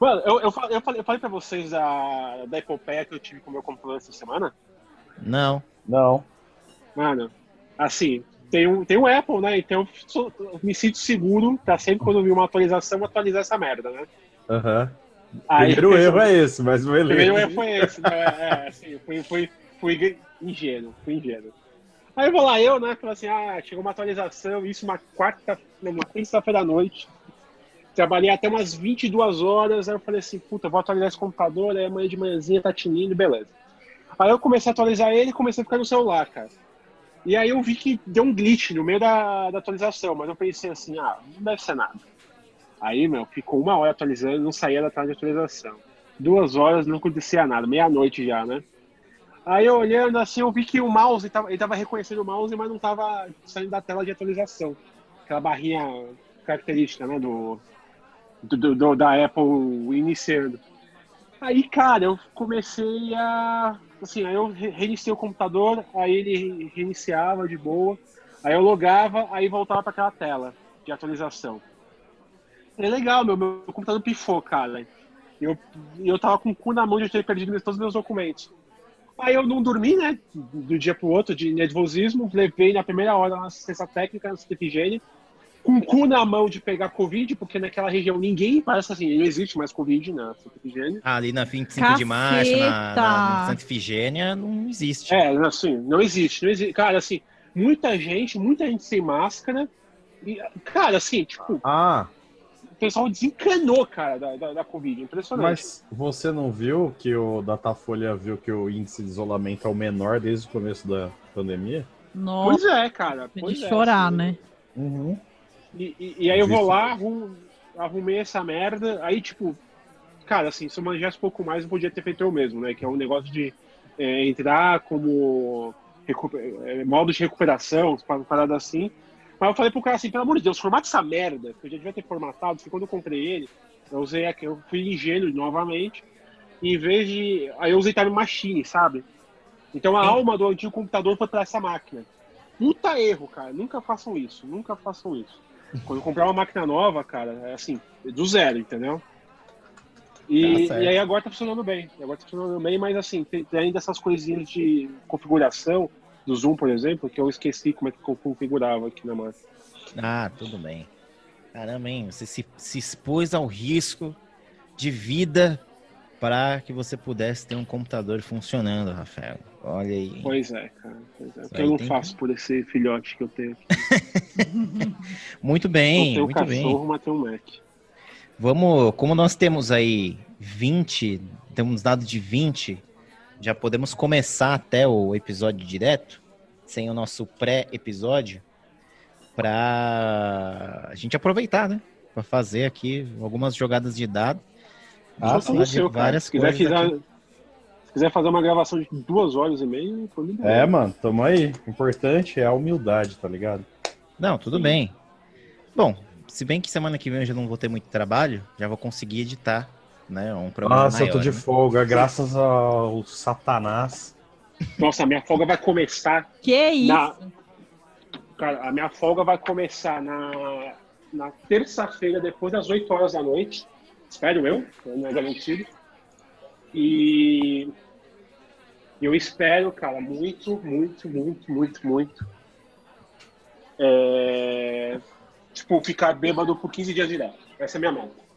Mano, eu, eu, falei, eu, falei, eu falei pra vocês da, da epopeia que eu tive com o meu computador essa semana. Não. Não. Mano, assim, tem um, tem um Apple, né? Então eu, sou- me sinto seguro pra sempre quando eu vi uma atualização, atualizar essa merda, né? Aham. Aí- Primeiro erro é esse, mas O primeiro beleza. erro foi esse, né? É, assim, fui, fui, fui ingênuo, fui ingênuo. Aí eu vou lá, eu, né? Falei assim, ah, chegou uma atualização, isso uma quarta, não, uma terça-feira à noite. Trabalhei até umas 22 horas, aí eu falei assim, puta, vou atualizar esse computador, aí amanhã de manhãzinha tá tinindo, beleza. Aí eu comecei a atualizar ele e comecei a ficar no celular, cara. E aí eu vi que deu um glitch no meio da, da atualização, mas eu pensei assim, ah, não deve ser nada. Aí, meu, ficou uma hora atualizando, não saía da tela de atualização. Duas horas não acontecia nada, meia-noite já, né? Aí eu olhando assim, eu vi que o mouse, ele tava reconhecendo o mouse, mas não tava saindo da tela de atualização. Aquela barrinha característica, né, do, do, do- da Apple iniciando. Aí, cara, eu comecei a. Assim, aí eu re- reiniciei o computador, aí ele reiniciava de boa, aí eu logava, aí voltava para aquela tela de atualização. É legal, meu, meu computador pifou, cara. Eu, eu tava com o cu na mão de ter perdido todos os meus documentos. Aí eu não dormi, né? Do dia pro outro, de nervosismo. Levei na primeira hora na assistência técnica, na Santa Efigênia, com o cu na mão de pegar Covid, porque naquela região ninguém parece assim, não existe mais Covid na Santa Efigênia. Ah, ali na 25 de março, na, na, Caceta! na Santa Ifigênia, não existe. É, assim, não existe, não existe. Cara, assim, muita gente, muita gente sem máscara. E, cara, assim, tipo, Ah, o pessoal desencanou, cara, da, da, da Covid. Impressionante. mas você não viu que o Datafolha viu que o índice de isolamento é o menor desde o começo da pandemia? Nossa, Pois é, cara. Pois de é, chorar, assim. né? Uhum. E, e- e aí eu vou lá, arrum- arrumei essa merda, aí tipo, cara, assim, se eu manjasse um pouco mais, eu podia ter feito eu mesmo, né? Que é um negócio de é, entrar como recu- é, modo de recuperação, parada assim. Mas eu falei pro cara assim, pelo amor de Deus, formata essa merda, que eu já devia ter formatado, porque quando eu comprei ele, eu usei aqui, eu fui ingênuo novamente, e em vez de. Aí eu usei Time Machine, sabe? Então a alma do antigo computador foi pra essa máquina. Puta erro, cara. Nunca façam isso. Nunca façam isso. Quando eu comprar uma máquina nova, cara, é assim, do zero, entendeu? E, Tá e aí agora tá funcionando bem. Agora tá funcionando bem, mas assim, tem, tem ainda essas coisinhas de configuração do Zoom, por exemplo, que eu esqueci como é que eu configurava aqui na máquina. Ah, tudo bem. Caramba, hein? Você se, se expôs ao risco de vida para que você pudesse ter um computador funcionando, Rafael. Olha aí. Pois é, cara. Pois é. O que eu não tem faço por esse filhote que eu tenho aqui. Muito Eu bem, tenho um muito bem. cachorro, mas tenho Mac. Vamos, como nós temos aí 20, temos dado de 20, já podemos começar até o episódio direto, sem o nosso pré-episódio, para a gente aproveitar, né? Para fazer aqui algumas jogadas de dado. Ah, Eu sim. no seu, várias Se quiser, se quiser fazer uma gravação de duas horas e meia, tô. É, mano, tamo aí. O importante é a humildade, tá ligado? Não, tudo Sim. bem. Bom, se bem que semana que vem eu já não vou ter muito trabalho, já vou conseguir editar, né? Um programa Nossa, eu maior, tô de né? folga, graças ao Satanás. Nossa, a minha folga vai começar Que isso? na. Cara, a minha folga vai começar na, na terça-feira, depois das 8 horas da noite. Espero eu, não é garantido. E eu espero, cara, muito, muito, muito, muito, muito. É, Tipo, ficar bêbado por 15 dias direto. Essa é a minha meta.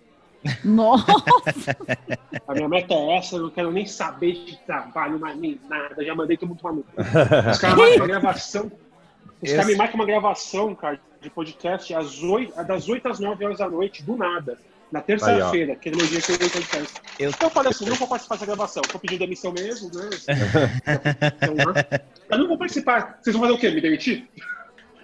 Nossa, A minha meta é essa, eu não quero nem saber de trabalho, mais nem nada. Já mandei todo mundo cu. Os caras marcam uma gravação. Os caras me marcam uma gravação, cara, de podcast às 8, das 8 às 9 horas da noite, do nada. Na terça-feira, aquele meu dia que eu dei podcast. Eu- Então eu falei assim, não vou participar dessa gravação. Tô pedindo demissão mesmo, né? Então, eu não vou participar. Vocês vão fazer o quê? Me demitir?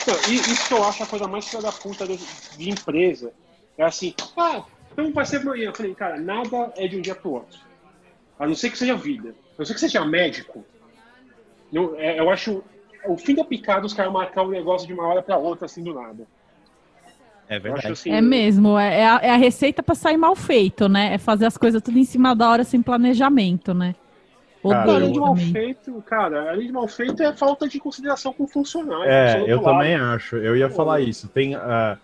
Não, e isso que eu acho a coisa mais filha da puta de, de empresa. É assim, ah, então vai ser amanhã. Eu falei, cara, nada é de um dia pro outro. A não ser que seja vida. A não ser que seja médico. Eu, é, eu acho o fim da picada os caras marcar um negócio de uma hora pra outra, assim, do nada. É verdade. assim. é mesmo. É, é a, é a receita pra sair mal feito, né? É fazer as coisas tudo em cima da hora sem planejamento, né? Cara, Além de mal também. feito, cara, além de mal feito é falta de consideração com o funcionário. É, eu lado. também acho. Eu ia falar isso. Tem ah,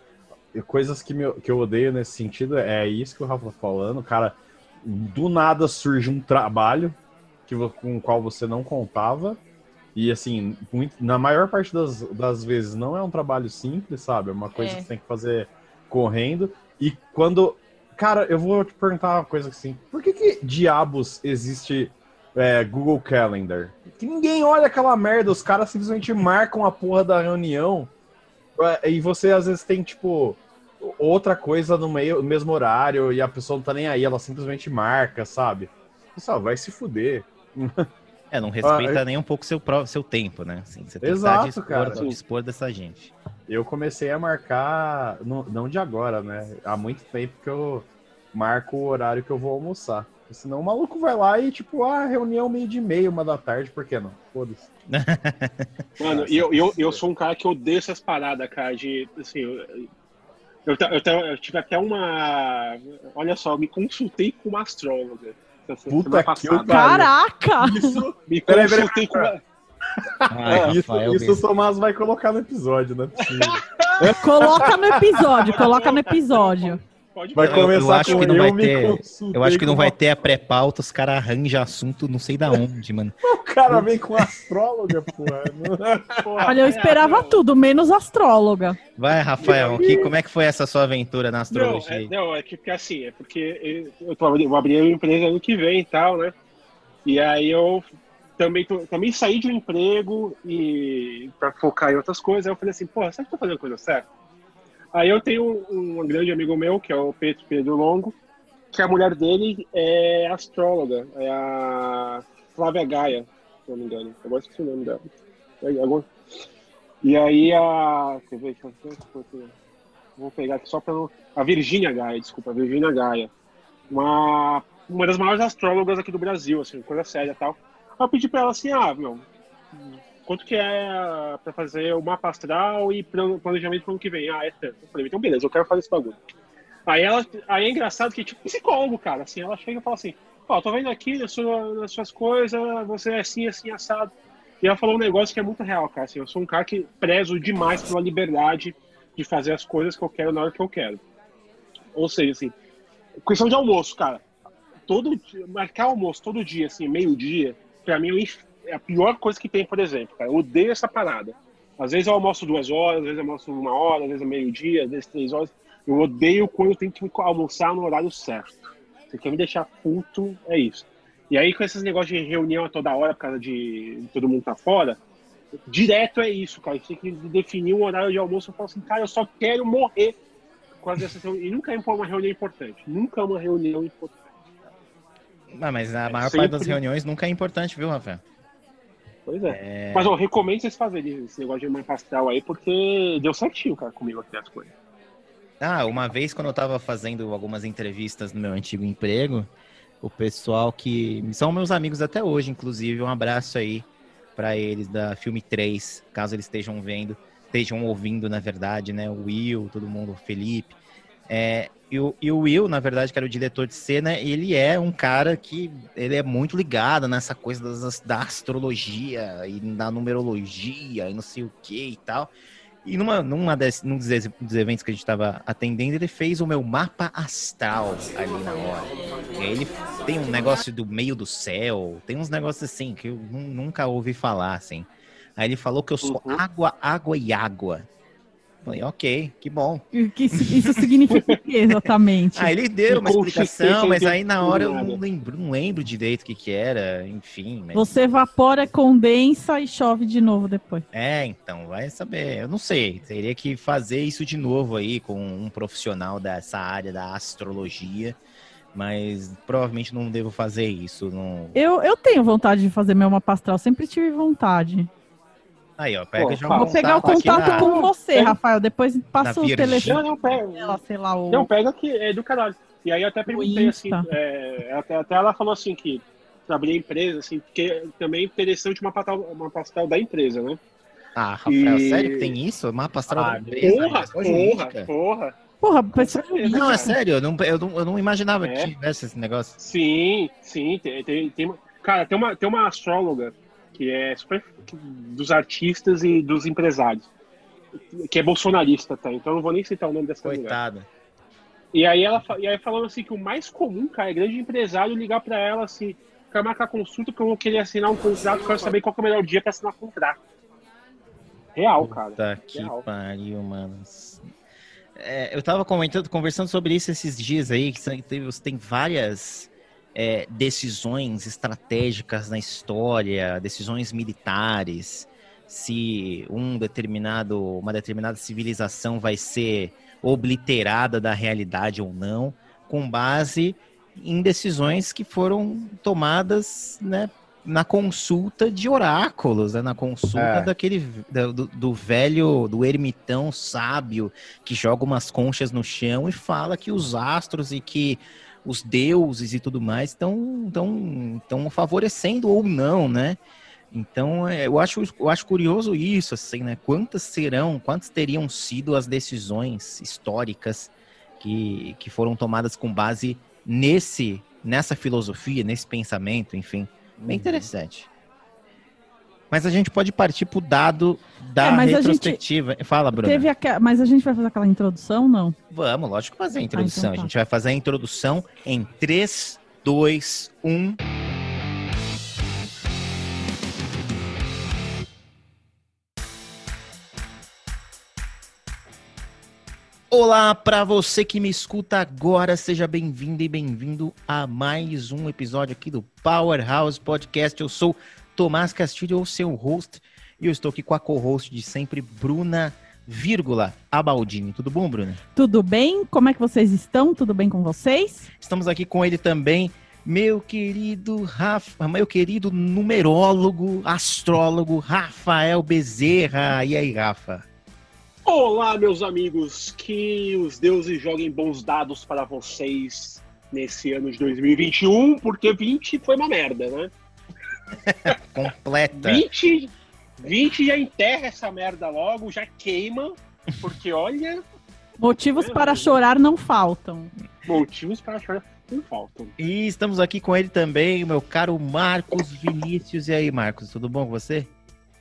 coisas que, me- que eu odeio nesse sentido, é isso que o Rafa tá falando. Cara, do nada surge um trabalho que, com o qual você não contava. E assim, muito- na maior parte das, das vezes não é um trabalho simples, sabe? É uma coisa É. que você tem que fazer correndo. E quando. Cara, eu vou te perguntar uma coisa assim. Por que, que diabos existe é, Google Calendar? Que ninguém olha aquela merda, os caras simplesmente marcam a porra da reunião. é, E você às vezes tem, tipo, outra coisa no meio, no mesmo horário e a pessoa não tá nem aí, ela simplesmente marca, sabe? Pessoal, vai se fuder. É, não respeita Ah, nem um pouco seu, pró- seu tempo, né? Assim, você tem Exato, que estar dispor, cara. dispor dessa gente. Eu comecei a marcar, não, não de agora, né? Há muito tempo que eu marco o horário que eu vou almoçar. Porque Senão o maluco vai lá e, tipo, ah, reunião meio de meia, uma da tarde, por que não? Foda-se. Mano, e eu, eu, eu sou um cara que odeio essas paradas, cara, de, assim, eu, eu, eu, eu tive até uma, olha só, eu me consultei com uma astróloga. Puta que Caraca! Isso, Me Peraí, peraí, com isso, Rafael, isso o Tomás vai colocar no episódio, né? Coloca no episódio, coloca no episódio. Pode Vai Eu- eu começar acho com que não eu vai me ter- Eu acho que não vai ter a pré-pauta, os caras arranjam assunto não sei da onde, mano. O cara vem com astróloga, porra. Porra, Olha, eu é, esperava não. tudo, menos astróloga. Vai, Rafael, que, como é que foi essa sua aventura na Não, astrologia? é, aí? não, é que porque assim, é porque eu, eu, tô, eu vou abrir uma empresa ano que vem e tal, né? E aí eu também, tô- também saí de um emprego e para focar em outras coisas, aí eu falei assim, pô, será que eu tô fazendo a coisa certa? Aí eu tenho um, um grande amigo meu, que é o Pedro Pedro Longo, que a mulher dele é astróloga, é a Flávia Gaia, se não me engano. Agora esqueci o nome dela. É, agora- E aí a. Quer ver? Vou pegar aqui só para A Virgínia Gaia, desculpa, a Virgínia Gaia. Uma, uma das maiores astrólogas aqui do Brasil, assim, coisa séria e tal. Eu pedi para ela assim, ah, meu, quanto que é para fazer o mapa astral e plan- planejamento para o ano que vem? Ah, é tanto. Eu falei, então beleza, eu quero fazer esse bagulho. Aí, ela, aí é engraçado que, tipo, psicólogo, cara, assim, ela chega e fala assim, ó, tô vendo aqui nas, sua- nas suas coisas, você é assim, assim, assado. E ela falou um negócio que é muito real, cara, assim, eu sou um cara que prezo demais pela liberdade de fazer as coisas que eu quero na hora que eu quero. Ou seja, assim, questão de almoço, cara. Todo dia- marcar almoço todo dia, assim, meio-dia, pra mim é o inf- é a pior coisa que tem, por exemplo, cara. Eu odeio essa parada. Às vezes eu almoço duas horas, às vezes eu almoço uma hora, às vezes é meio-dia, às vezes três horas. Eu odeio quando eu tenho que almoçar no horário certo. Você quer me deixar puto, é isso. E aí, com esses negócios de reunião a toda hora, por causa de todo mundo tá fora, direto é isso, cara. Você tem que definir um horário de almoço. Eu falo assim, cara, eu só quero morrer com as dessas reuniões. E nunca é uma reunião importante. Nunca é uma reunião importante. Ah, mas a maior sempre- parte das reuniões nunca é importante, viu, Rafael? Pois é. Mas eu recomendo vocês fazerem esse negócio de mãe pastel aí, porque deu certinho, cara, comigo aqui as coisas. Ah, uma vez quando eu tava fazendo algumas entrevistas no meu antigo emprego, o pessoal que são meus amigos até hoje, inclusive, um abraço aí pra eles da Filme 3, caso eles estejam vendo, estejam ouvindo, na verdade, né? O Will, todo mundo, o Felipe. É, e, o, e o Will, na verdade, que era o diretor de cena, ele é um cara que ele é muito ligado nessa coisa das- da astrologia e da numerologia e não sei o que e tal. E numa, numa des, num dos, dos eventos que a gente estava atendendo, ele fez o meu mapa astral ali na hora. E aí ele tem um negócio do meio do céu, tem uns negócios assim que eu nu- nunca ouvi falar, assim. Aí ele falou que eu sou Uhum. água, água e água. Falei, ok, que bom. O que isso, isso significa exatamente? Aí ele deu uma explicação, mas aí na hora eu não lembro, não lembro direito o que que era, enfim. mas- Você evapora, condensa e chove de novo depois. É, então, vai saber. Eu não sei. Teria que fazer isso de novo aí com um profissional dessa área da astrologia. Mas provavelmente não devo fazer isso. Não... Eu, eu tenho vontade de fazer meu mapa astral, sempre tive vontade. Aí, ó, pega Pô, um Vou pegar o contato na- com você, É. Rafael. Depois passa o telefone Não, não, pega. sei lá, o. Não, pega que é do caralho. E aí eu até perguntei assim, é, até, até ela falou assim que pra abrir a empresa, assim, porque também é interessante uma pastel, uma pastel da empresa, né? Ah, Rafael, E- sério que tem isso? Mapa astral Ah, da empresa? Porra, porra, porra. Porra, pessoa certeza. Não, é sério, eu não, eu não, eu não imaginava É. que tivesse esse negócio. Sim, sim, tem, tem, tem uma- cara, tem uma, tem uma astróloga que é super dos artistas e dos empresários, que é bolsonarista, tá? Então eu não vou nem citar o nome dessa mulher. Coitada. E aí ela e aí falando assim que o mais comum, cara, é grande empresário ligar pra ela assim, quer marcar consulta porque eu vou querer assinar um contrato, quero saber qual que é o melhor dia pra assinar o contrato. Real, cara. Tá que Real. pariu, mano. É, eu tava comentando, conversando sobre isso esses dias aí, que tem, tem várias é, decisões estratégicas na história, decisões militares, se um determinado, uma determinada civilização vai ser obliterada da realidade ou não, com base em decisões que foram tomadas, né, na consulta de oráculos, né, na consulta É. daquele do, do- do velho, do ermitão sábio que joga umas conchas no chão e fala que os astros e que os deuses e tudo mais estão tão, tão favorecendo ou não, né? Então, é, eu acho, eu acho curioso isso, assim, né? Quantas serão, quantas teriam sido as decisões históricas que, que foram tomadas com base nesse, nessa filosofia, nesse pensamento, enfim. Bem interessante. Mas a gente pode partir pro dado da É, mas a gente retrospectiva. Fala, Bruna. Teve aque- Mas a gente vai fazer aquela introdução, não? Vamos, lógico, fazer a introdução. então tá. A gente vai fazer a introdução em um. 3, 2, 1. Olá para você que me escuta agora, seja bem-vindo e bem-vindo a mais um episódio aqui do Powerhouse Podcast. Eu sou Tomás Castilho, o seu host, e eu estou aqui com a co-host de sempre, Bruna, vírgula, Abaldini. Tudo bom, Bruna? Tudo bem? Como é que vocês estão? Tudo bem com vocês? Estamos aqui com ele também, meu querido Rafa, meu querido numerólogo, astrólogo Rafael Bezerra. E aí, Rafa? Olá, meus amigos, que os deuses joguem bons dados para vocês nesse ano de 2021, porque 20 foi uma merda, né? Completa. 20, 20 já enterra essa merda logo, já queima, porque olha, Motivos para chorar não faltam. motivos para chorar não faltam. E estamos aqui com ele também, meu caro Marcos Vinícius. E aí, Marcos, tudo bom com você?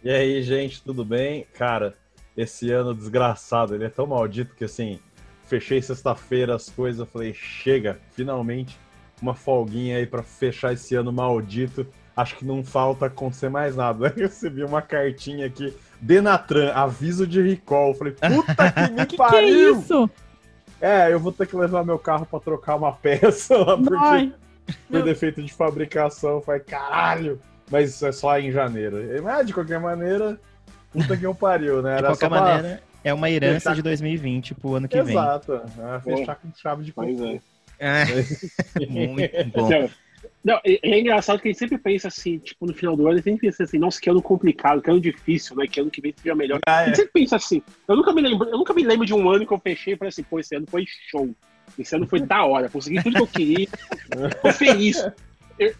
E aí, gente, tudo bem? Cara, esse ano desgraçado, ele é tão maldito que assim, fechei sexta-feira as coisas, falei, chega, finalmente, uma folguinha aí pra fechar esse ano maldito. Acho que não falta acontecer mais nada. Eu recebi uma cartinha aqui, Denatran, aviso de recall. Eu falei, puta que me Que que é pariu! isso? É, eu vou ter que levar meu carro pra trocar uma peça lá, porque Ai, por defeito de fabricação. Eu falei, caralho! Mas isso é só em janeiro. Mas, de qualquer maneira, puta que eu pariu, né? De Era qualquer só pra- maneira, é uma herança Fechar- de 2020 pro ano que vem. Exato. É, fechar com chave de cocô. é. É, muito bom. Não, é, é engraçado que a gente sempre pensa assim, tipo, no final do ano, a gente sempre pensa assim, nossa, que ano complicado, que ano difícil, né? Que ano que vem seja melhor. Ah, A é. gente sempre pensa assim. Eu nunca me lembro, eu nunca me lembro de um ano que eu fechei e falei assim, pô, esse ano foi show. Esse ano foi da hora, consegui tudo que eu queria, tô feliz. Eu-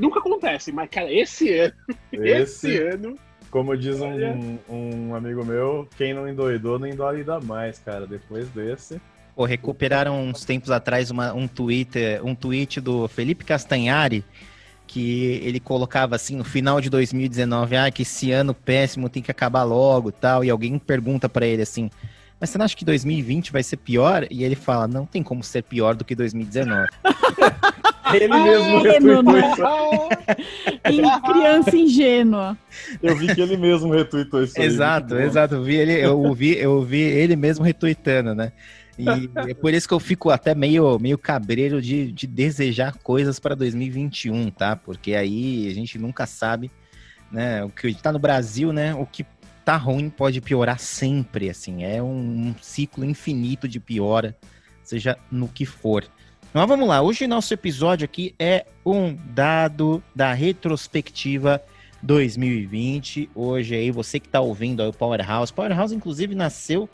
nunca, acontece, mas, cara, esse ano, esse, Esse, ano, como diz um, um amigo meu, quem não endoidou, não endoida mais, cara. Depois desse. Pô, recuperaram uns tempos atrás uma- um, Twitter, um tweet do Felipe Castanhari, que ele colocava assim no final de 2019, ah, que esse ano péssimo tem que acabar logo tal, e alguém pergunta pra ele assim, mas você não acha que 2020 vai ser pior? E ele fala, não tem como ser pior do que 2019. Ele Ah, mesmo retweetou não, isso. em criança ingênua. Eu vi que ele mesmo retweetou isso. aí. exato, bom. exato. Eu vi ele, eu ouvi, eu ouvi ele mesmo retweetando, né? E é por isso que eu fico até meio, meio cabreiro de, de desejar coisas para 2021, tá? Porque aí a gente nunca sabe, né? O que tá no Brasil, né? O que tá ruim pode piorar sempre, assim. É um, ciclo infinito de piora, seja no que for. Mas vamos lá, hoje nosso episódio aqui é um dado da retrospectiva 2020. Hoje aí, você que tá ouvindo aí o Powerhouse. Powerhouse, inclusive, nasceu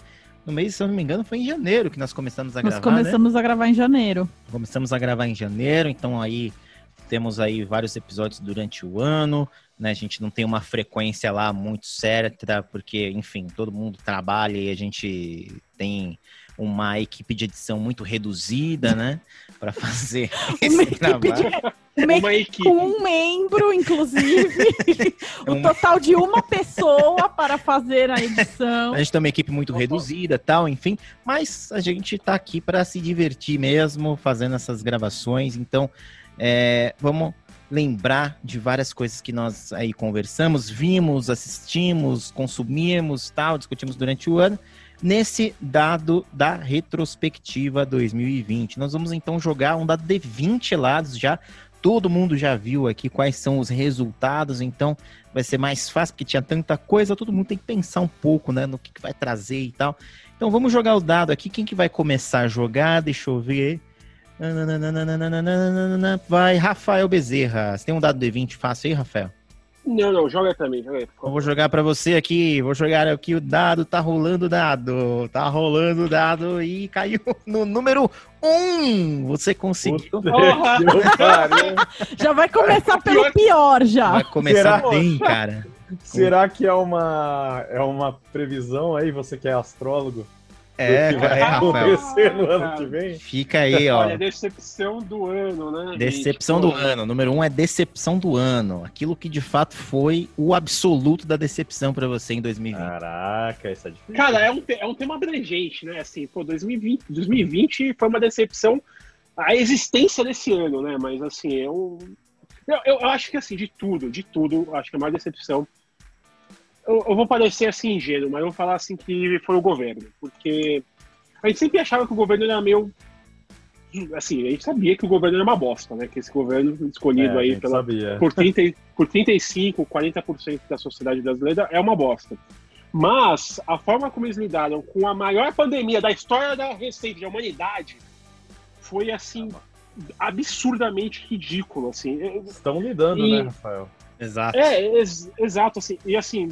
no mês, se eu não me engano, foi em janeiro que nós começamos a Nós gravar, né? começamos a gravar em janeiro. Começamos a gravar em janeiro, então aí temos aí vários episódios durante o ano, né? A gente não tem uma frequência lá muito certa, porque, enfim, todo mundo trabalha e a gente tem uma equipe de edição muito reduzida, né? Para fazer esse trabalho. De- Uma equipe com um membro, inclusive. o Uma- total de uma pessoa para fazer a edição. A gente tem uma equipe muito reduzida, tal, enfim. Mas a gente tá aqui para se divertir mesmo, fazendo essas gravações. Então, é, vamos lembrar de várias coisas que nós aí conversamos, vimos, assistimos, consumimos, tal, discutimos durante o ano. Nesse dado da retrospectiva 2020, nós vamos então jogar um dado de 20 lados já. Todo mundo já viu aqui quais são os resultados, então vai ser mais fácil, porque tinha tanta coisa, todo mundo tem que pensar um pouco, né, no que, que vai trazer e tal. Então vamos jogar o dado aqui. Quem que vai começar a jogar? Deixa eu ver. Vai, Rafael Bezerra. Você tem um dado de 20 fácil aí, Rafael? Não, não, joga mim, joga aí. Vou jogar pra você aqui. Vou jogar aqui o dado. Tá rolando o dado. Tá rolando o dado e caiu no número 1. Você conseguiu. Já vai começar pelo Pior- pior já. Vai começar Será? bem, cara. Será que é uma, é uma previsão aí, você que é astrólogo? É, que vai é, Rafael. acontecer no ano Cara. que vem? Fica aí, ó. Olha, decepção do ano, né? gente? Decepção Pô, do ano. Número um é decepção do ano. Aquilo que de fato foi o absoluto da decepção pra você em 2020. Caraca, isso é difícil. Cara, é um, é um tema abrangente, né? Assim, pô, 2020, 2020 foi uma decepção a existência desse ano, né? Mas assim, eu, eu, eu acho que assim, de tudo, de tudo, acho que a maior decepção. Eu, eu vou parecer assim ingênuo, mas eu vou falar assim que foi o governo. Porque a gente sempre achava que o governo era meio. Assim, a gente sabia que o governo era uma bosta, né? Que esse governo escolhido É, aí pela, sabia. por, 30, e- por 35, 40% da sociedade brasileira é uma bosta. Mas a forma como eles lidaram com a maior pandemia da história da recente da humanidade foi assim absurdamente ridículo, assim. Estão lidando, E- né, Rafael? Exato. É, ex- exato, assim. E assim,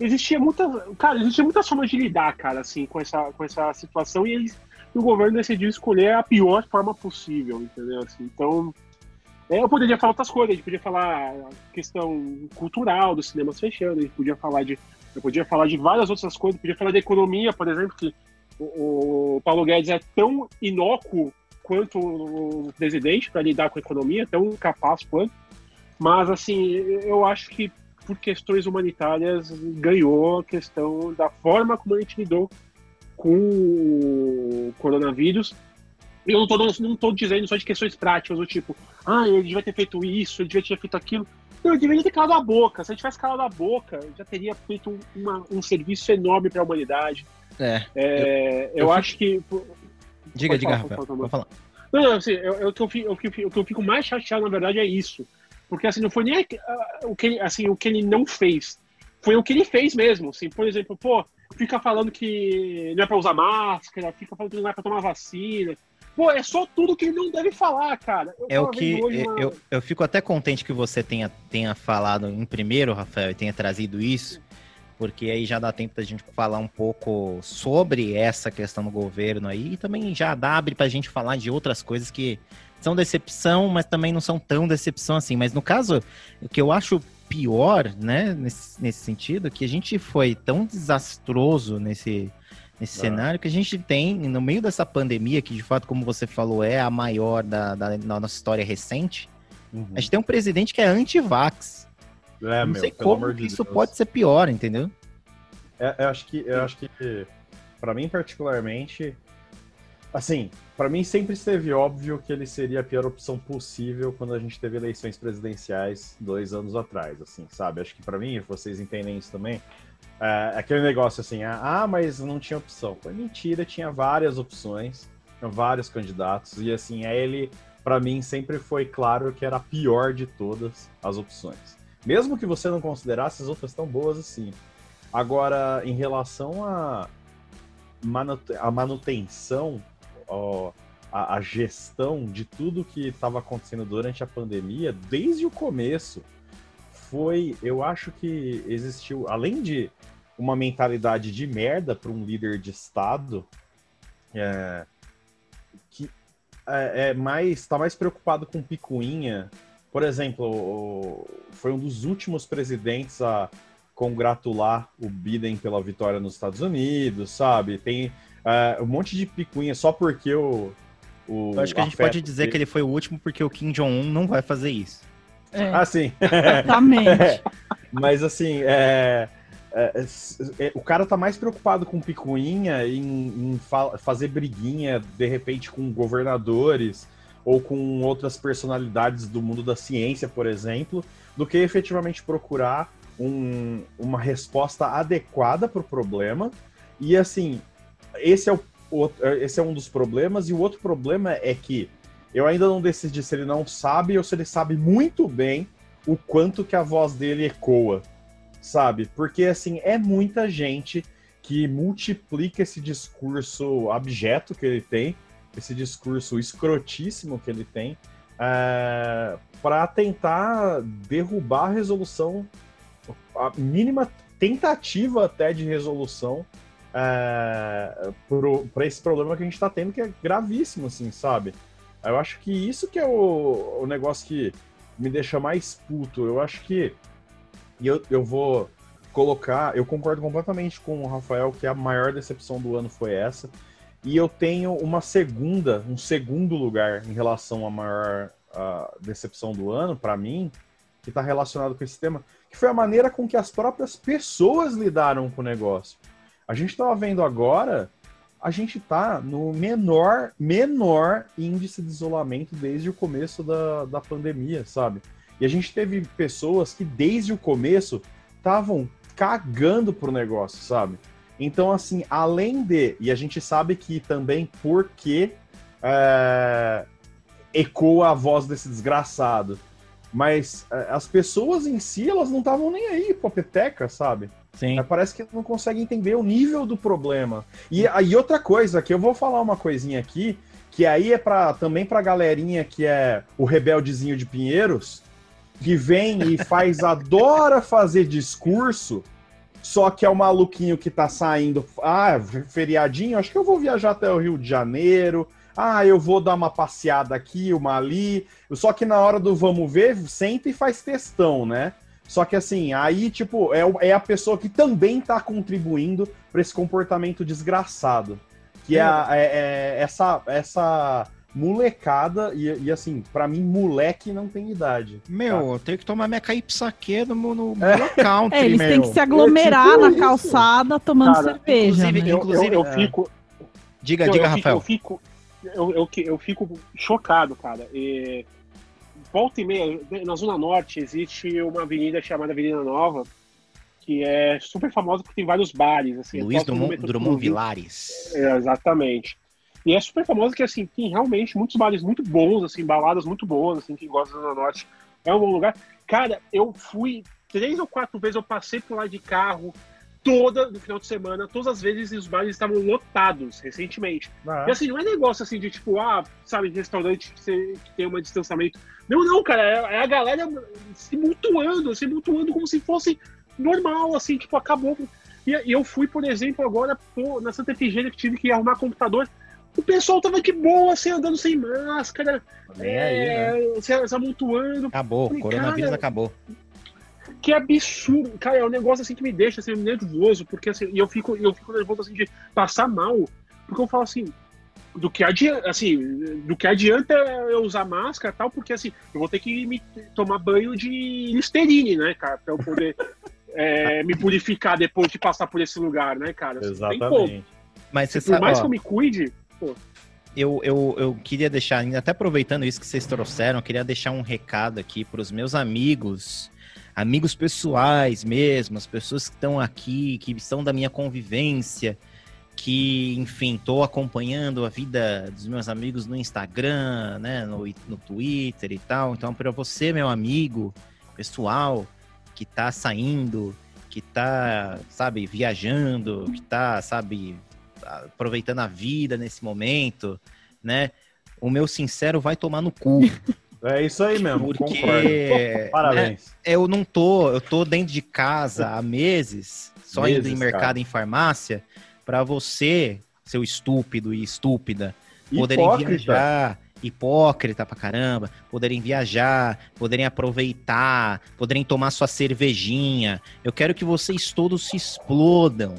existia muita, cara, existia muitas formas de lidar, cara, assim, com essa, com essa situação e eles, o governo decidiu escolher a pior forma possível, entendeu? Assim, então, é, eu poderia falar outras coisas, a gente podia falar questão cultural dos cinemas fechando, a gente podia falar de, eu podia falar de várias outras coisas, podia falar da economia, por exemplo, que o, o Paulo Guedes é tão inócuo quanto o presidente para lidar com a economia, tão capaz quanto. Mas, assim, eu acho que por questões humanitárias ganhou a questão da forma como a gente lidou com o coronavírus. Eu não tô, não tô dizendo só de questões práticas, do tipo, ah, ele devia ter feito isso, ele devia ter feito aquilo. Não, ele deveria ter calado a boca. Se ele tivesse calado a boca, já teria feito um, uma- um serviço enorme para a humanidade. É. É, eu, eu acho que. Diga, diga, falar, Rafael. falar, falar. Não, não, assim, eu, eu, eu eu que eu fico mais chateado, na verdade, é isso. Porque, assim, não foi nem o que, ele- assim, o que ele não fez. Foi o que ele fez mesmo. Assim, por exemplo, pô, fica falando que não é pra usar máscara, fica falando que não é pra tomar vacina. Pô, é só tudo que ele não deve falar, cara. Eu É o que uma- eu, eu fico até contente que você tenha, tenha falado em primeiro, Rafael, e tenha trazido isso, porque aí já dá tempo da gente falar um pouco sobre essa questão do governo aí, e também já dá abre pra gente falar de outras coisas que são decepção, mas também não são tão decepção assim. Mas no caso, o que eu acho pior, né, nesse, nesse sentido, que a gente foi tão desastroso nesse, nesse Ah. cenário que a gente tem, no meio dessa pandemia, que de fato, como você falou, é a maior da, da, da nossa história recente, Uhum. a gente tem um presidente que é anti-vax. É, não meu, sei como de isso Deus. pode ser pior, entendeu? É, eu acho que, eu acho que, para mim particularmente, assim, para mim sempre esteve óbvio que ele seria a pior opção possível quando a gente teve eleições presidenciais dois anos atrás, assim, sabe? Acho que para mim, vocês entendem isso também. É, aquele negócio assim, ah, mas não tinha opção. Foi mentira, tinha várias opções, vários candidatos e assim, é ele, para mim sempre foi claro que era a pior de todas as opções. Mesmo que você não considerasse as outras tão boas assim. Agora, em relação a, a manutenção, a, a gestão de tudo que estava acontecendo durante a pandemia, desde o começo, foi, eu acho que existiu, além de uma mentalidade de merda para um líder de Estado, é, que é, é mais, está mais preocupado com picuinha. Por exemplo, o- foi um dos últimos presidentes a congratular o Biden pela vitória nos Estados Unidos, sabe? Tem é, um monte de picuinha só porque o. o Eu acho que a gente pode dizer dele- que ele foi o último porque o Kim Jong-un não vai fazer isso. É, Ah, sim. exatamente. Mas assim, é, é, é, o cara tá mais preocupado com picuinha, em, em fa- fazer briguinha, de repente, com governadores ou com outras personalidades do mundo da ciência, por exemplo, do que efetivamente procurar um- uma resposta adequada para o problema. E assim, esse é, o, esse é um dos problemas, e o outro problema é que eu ainda não decidi se ele não sabe ou se ele sabe muito bem o quanto que a voz dele ecoa, sabe? Porque, assim, é muita gente que multiplica esse discurso abjeto que ele tem, esse discurso escrotíssimo que ele tem, para tentar derrubar a resolução, a mínima tentativa até de resolução para esse problema que a gente está tendo, que é gravíssimo, assim, sabe? Eu acho que isso que é o, o negócio que me deixa mais puto. Eu acho que. E eu, eu vou colocar. Eu concordo completamente com o Rafael que a maior decepção do ano foi essa. E eu tenho uma segunda, um segundo lugar em relação à maior decepção do ano, para mim, que está relacionado com esse tema, que foi a maneira com que as próprias pessoas lidaram com o negócio. A gente estava vendo agora, a gente está no menor, menor índice de isolamento desde o começo da, da pandemia, sabe? E a gente teve pessoas que desde o começo estavam cagando pro negócio, sabe? Então, assim, além de. E a gente sabe que também porque é, ecoa a voz desse desgraçado. Mas é, as pessoas em si, elas não estavam nem aí pra peteca, sabe? Sim. Parece que não consegue entender o nível do problema. E aí outra coisa, que eu vou falar uma coisinha aqui, que aí é para também pra galerinha que é o rebeldezinho de Pinheiros, que vem e faz adora fazer discurso, só que é o maluquinho que tá saindo, ah, feriadinho, acho que eu vou viajar até o Rio de Janeiro. Ah, eu vou dar uma passeada aqui, uma ali. Só que na hora do vamos ver, senta e faz textão, né? Só que assim, aí, tipo, é, é a pessoa que também tá contribuindo para esse comportamento desgraçado. Que é, a- é- é essa, essa molecada, e, e assim, para mim, moleque não tem idade. Meu, eu tenho que tomar minha caipsaque no, no, no country, É, eles meu. têm que se aglomerar É tipo na isso. calçada tomando Cara, cerveja. inclusive, né? Eu, eu, Inclusive, eu é. fico. Diga, eu, diga, eu fico- Rafael. Eu fico, eu, eu, eu fico chocado, cara. E, volta e meia, na Zona Norte existe uma avenida chamada Avenida Nova, que é super famosa porque tem vários bares. Assim, Luiz próximo do Drummond, Drummond. Vilares. É, exatamente. E é super famosa que, assim, tem realmente muitos bares muito bons, assim, baladas muito boas, assim, quem gosta da Zona Norte. É um bom lugar. Cara, eu fui três ou quatro vezes, eu passei por lá de carro, toda, no final de semana, todas as vezes os bares estavam lotados, recentemente. Ah, E assim, não é negócio assim de tipo, ah, sabe, restaurante que, tem um distanciamento. Não, não, cara, é, é a galera se mutuando, se mutuando como se fosse normal, assim, tipo, acabou. E, e eu fui, por exemplo, agora pô, na Santa Efigênia que tive que arrumar computador. O pessoal tava de boa, assim, andando sem máscara, nem aí, né? é, se, se amontoando. Acabou, Falei, coronavírus cara, acabou. Que absurdo. Cara, é um negócio assim que me deixa assim, nervoso, porque assim, e eu fico, eu fico nervoso assim de passar mal, porque eu falo assim, do que adianta, assim, do que adianta eu usar máscara e tal, porque assim, eu vou ter que me tomar banho de Listerine, né, cara, pra eu poder é, me purificar depois de passar por esse lugar, né, cara? Assim, não tem como. Exatamente. Mas você Por sabe, mais ó, que eu me cuide, eu, eu, eu queria deixar, ainda até aproveitando isso que vocês trouxeram, eu queria deixar um recado aqui para os meus amigos, amigos pessoais mesmo, as pessoas que estão aqui, que são da minha convivência, que, enfim, estou acompanhando a vida dos meus amigos no Instagram, né, no, no Twitter e tal. Então, para você, meu amigo pessoal, que tá saindo, que tá, sabe, viajando, que tá, sabe, aproveitando a vida nesse momento, né? O meu sincero vai tomar no cu, É isso aí mesmo, porque concordo. né, Parabéns. eu não tô, eu tô dentro de casa há meses, só indo Meses, em mercado, cara. em farmácia, para você, seu estúpido e estúpida, poderem Hipócrita. viajar, hipócrita pra caramba, poderem viajar, poderem aproveitar, poderem tomar sua cervejinha. Eu quero que vocês todos se explodam,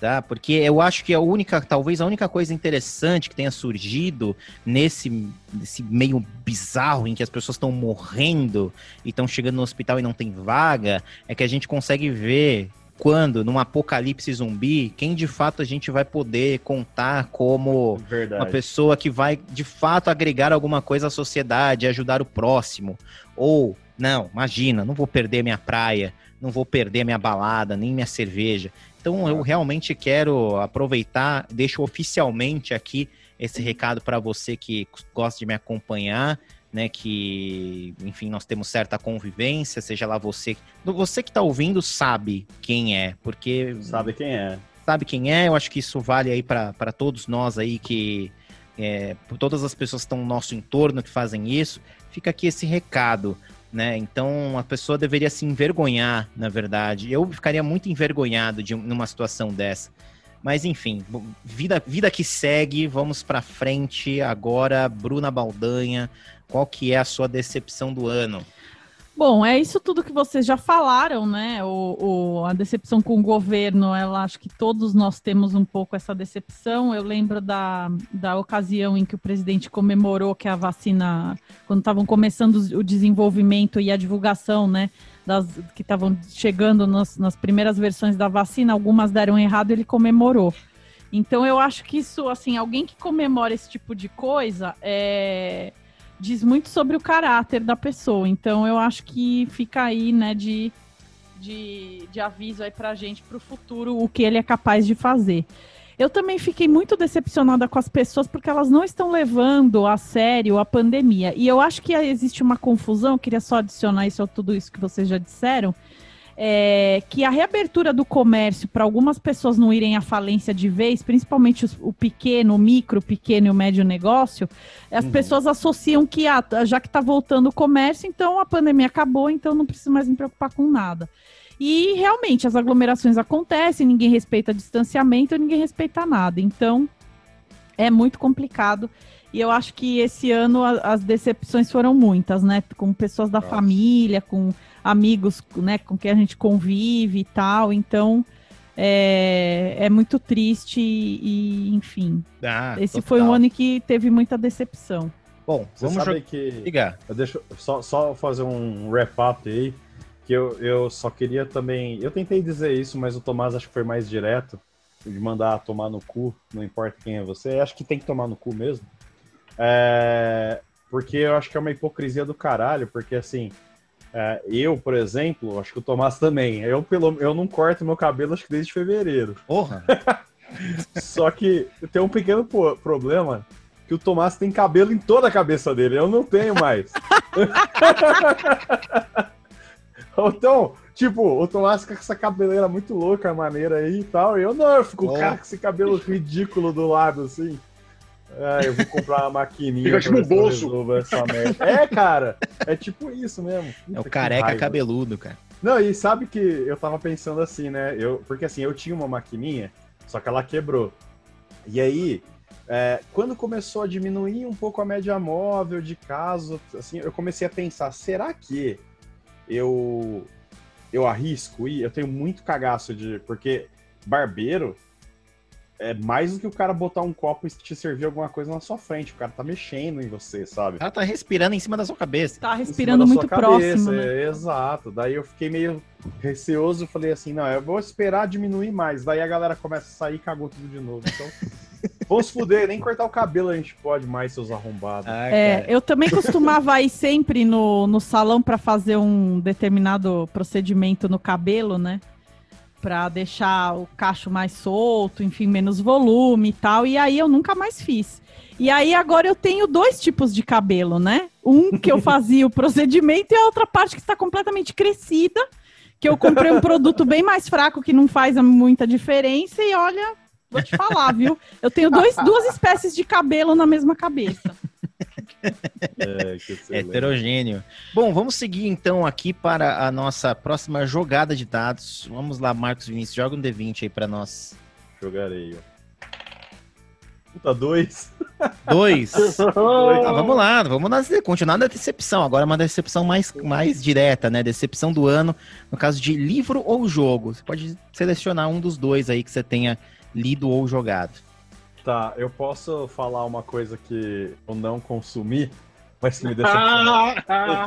tá? Porque eu acho que a única, talvez a única coisa interessante que tenha surgido nesse, nesse meio bizarro em que as pessoas estão morrendo e estão chegando no hospital e não tem vaga, é que a gente consegue ver quando, num apocalipse zumbi, quem de fato a gente vai poder contar como Verdade. uma pessoa que vai de fato agregar alguma coisa à sociedade, ajudar o próximo. Ou, não, imagina, não vou perder minha praia, não vou perder minha balada, nem minha cerveja. Então eu realmente quero aproveitar, deixo oficialmente aqui esse recado para você que gosta de me acompanhar, né, que, enfim, nós temos certa convivência, seja lá você, você que está ouvindo sabe quem é, porque Sabe quem é. sabe quem é, eu acho que isso vale aí para todos nós aí que, é, por todas as pessoas que estão no nosso entorno que fazem isso, fica aqui esse recado, né? Então a pessoa deveria se envergonhar, na verdade. Eu ficaria muito envergonhado de numa situação dessa. Mas enfim, vida, vida que segue, vamos para frente agora, Bruna Baldanha, qual que é a sua decepção do ano? Bom, é isso tudo que vocês já falaram, né? O, o, a decepção com o governo, ela acho que todos nós temos um pouco essa decepção. Eu lembro da, da ocasião em que o presidente comemorou que a vacina, quando estavam começando o desenvolvimento e a divulgação, né? Das, que estavam chegando nas, nas primeiras versões da vacina, algumas deram errado, ele comemorou. Então eu acho que isso, assim, alguém que comemora esse tipo de coisa é diz muito sobre o caráter da pessoa. Então eu acho que fica aí, né, de, de, de aviso aí pra gente pro futuro o que ele é capaz de fazer. Eu também fiquei muito decepcionada com as pessoas porque elas não estão levando a sério a pandemia. E eu acho que existe uma confusão, queria só adicionar isso a tudo isso que vocês já disseram, é, que a reabertura do comércio para algumas pessoas não irem à falência de vez, principalmente os, o pequeno, o micro, pequeno e o médio negócio, as uhum. pessoas associam que ah, já que está voltando o comércio, então a pandemia acabou, então não preciso mais me preocupar com nada. E realmente as aglomerações acontecem, ninguém respeita distanciamento, ninguém respeita nada. Então é muito complicado. E eu acho que esse ano as decepções foram muitas, né? Com pessoas da Nossa. família, com amigos, né, com quem a gente convive e tal. Então, é, é muito triste e, enfim. Ah, esse total. foi um ano que teve muita decepção. Bom, Você vamos saber que Ligar. Eu deixo só, só fazer um wrap-up aí, que eu, eu só queria também... Eu tentei dizer isso, mas o Tomás acho que foi mais direto, de mandar tomar no cu, não importa quem é você. Acho que tem que tomar no cu mesmo. É, porque eu acho que é uma hipocrisia do caralho, porque assim, é, eu, por exemplo, acho que o Tomás também. Eu, pelo, eu não corto meu cabelo acho que desde fevereiro. Porra! Só que tem um pequeno problema que o Tomás tem cabelo em toda a cabeça dele. Eu não tenho mais. então, tipo, o Tomás com essa cabeleira muito louca, maneira aí e tal. Eu não, eu fico oh. cara com esse cabelo ridículo do lado, assim. É, eu vou comprar uma maquininha. Fica no bolso. Essa merda. É, cara. É tipo isso mesmo. Puta, é o careca cabeludo, cara. Não, e sabe que eu tava pensando assim, né? Eu, porque assim, eu tinha uma maquininha, só que ela quebrou. E aí, é, quando começou a diminuir um pouco a média móvel de casos, assim, eu comecei a pensar, será que eu eu arrisco ir? Eu tenho muito cagaço de. Porque barbeiro, é mais do que o cara botar um copo e te servir alguma coisa na sua frente. O cara tá mexendo em você, sabe? O cara tá respirando em cima da sua cabeça. Tá respirando muito próximo. Né? É, exato. Daí eu fiquei meio receoso, falei assim, não, eu vou esperar diminuir mais. Daí a galera começa a sair e cagou tudo de novo. Então, vamos fuder, nem cortar o cabelo a gente pode mais, seus arrombados. Ah, é, eu também costumava ir sempre no, no salão para fazer um determinado procedimento no cabelo, né? Para deixar o cacho mais solto, enfim, menos volume e tal. E aí eu nunca mais fiz. E aí agora eu tenho dois tipos de cabelo, né? Um que eu fazia o procedimento e a outra parte que está completamente crescida, que eu comprei um produto bem mais fraco que não faz muita diferença e olha, vou te falar, viu? Eu tenho dois, duas espécies de cabelo na mesma cabeça. É, Heterogêneo. Bom, vamos seguir então aqui para a nossa próxima jogada de dados. Vamos lá, Marcos Vinícius, joga um D20 aí para nós. Jogarei, ó. Puta, dois. Dois. Ah, vamos lá, vamos na, continuar na decepção. Agora uma decepção mais, mais direta, né? Decepção do ano, no caso de livro ou jogo. Você pode selecionar um dos dois aí que você tenha lido ou jogado. Tá, eu posso falar uma coisa que eu não consumi, mas que me decepcionou.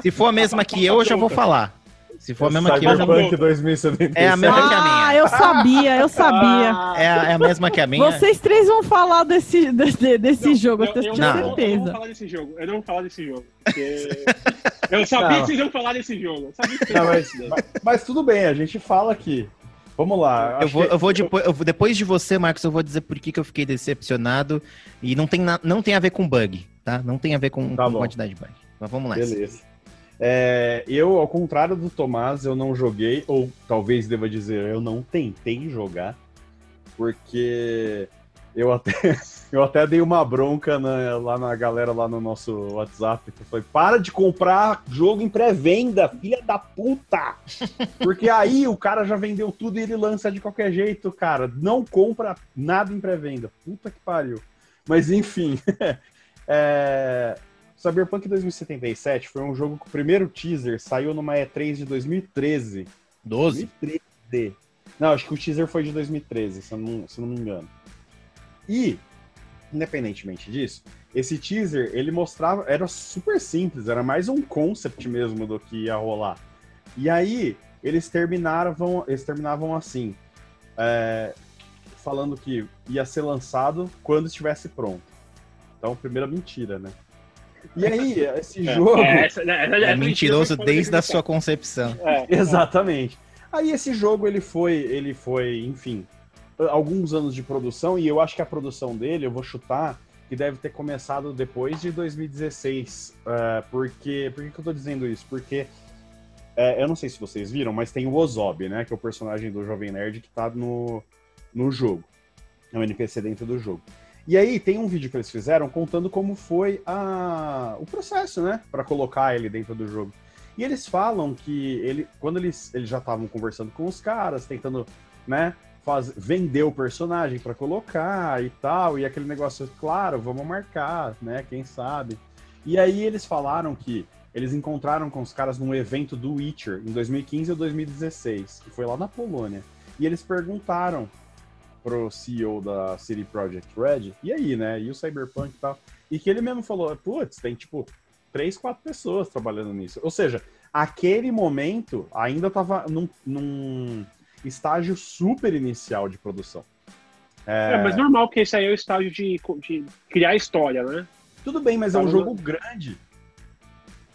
Se for a mesma que eu, eu já vou falar. Se for a mesma que eu, já vou... Cyberpunk 2077. É a mesma que a minha. Ah, eu sabia, eu sabia. É a, é a mesma que a minha. Vocês três vão falar desse, desse, desse jogo, eu, tenho não, certeza. Eu não vou falar desse jogo. Eu não vou falar desse jogo. Porque... eu sabia não. que vocês iam falar desse jogo. Não, mas, mas, mas, tudo bem, a gente fala aqui. Vamos lá. Eu vou, que... eu vou depois, eu, depois de você, Marcos, eu vou dizer por que, que eu fiquei decepcionado. E não tem, na, não tem a ver com bug, tá? Não tem a ver com, tá com quantidade de bug. Mas vamos lá. Beleza. É, eu, ao contrário do Tomás, eu não joguei, ou talvez deva dizer, eu não tentei jogar, porque eu até, eu até dei uma bronca na, lá na galera lá no nosso WhatsApp. Que foi: para de comprar jogo em pré-venda, filha da puta! Porque aí o cara já vendeu tudo e ele lança de qualquer jeito, cara. Não compra nada em pré-venda. Puta que pariu. Mas enfim. é, Cyberpunk 2077 foi um jogo que o primeiro teaser saiu numa E3 de 2013. 12? 2013. Não, acho que o teaser foi de 2013, se eu não, se eu não me engano. E, independentemente disso, esse teaser, ele mostrava, era super simples, era mais um concept mesmo do que ia rolar. E aí, eles terminavam, eles terminavam assim, é, falando que ia ser lançado quando estivesse pronto. Então, primeira mentira, né? E aí, esse é, jogo. É, essa, essa, essa, é mentiroso desde a sua concepção. É, Exatamente. Aí esse jogo ele foi, ele foi, enfim, alguns anos de produção e eu acho que a produção dele, eu vou chutar, que deve ter começado depois de 2016. Uh, porque, por que, que eu tô dizendo isso? Porque uh, eu não sei se vocês viram, mas tem o Ozob, né? Que é o personagem do Jovem Nerd que tá no, no jogo. É um NPC dentro do jogo. E aí tem um vídeo que eles fizeram contando como foi a... o processo, né, para colocar ele dentro do jogo. E eles falam que ele, quando eles, eles já estavam conversando com os caras, tentando, né, faz, vender o personagem para colocar e tal, e aquele negócio, claro, vamos marcar, né, quem sabe. E aí eles falaram que eles encontraram com os caras num evento do Witcher em 2015 ou 2016, que foi lá na Polônia. E eles perguntaram pro CEO da City Project Red, e aí, né? E o Cyberpunk e tal. E que ele mesmo falou, putz, tem tipo três, quatro pessoas trabalhando nisso. Ou seja, aquele momento ainda tava num, num estágio super inicial de produção. É... é, mas normal que esse aí é o estágio de, de criar história, né? Tudo bem, mas é um jogo grande.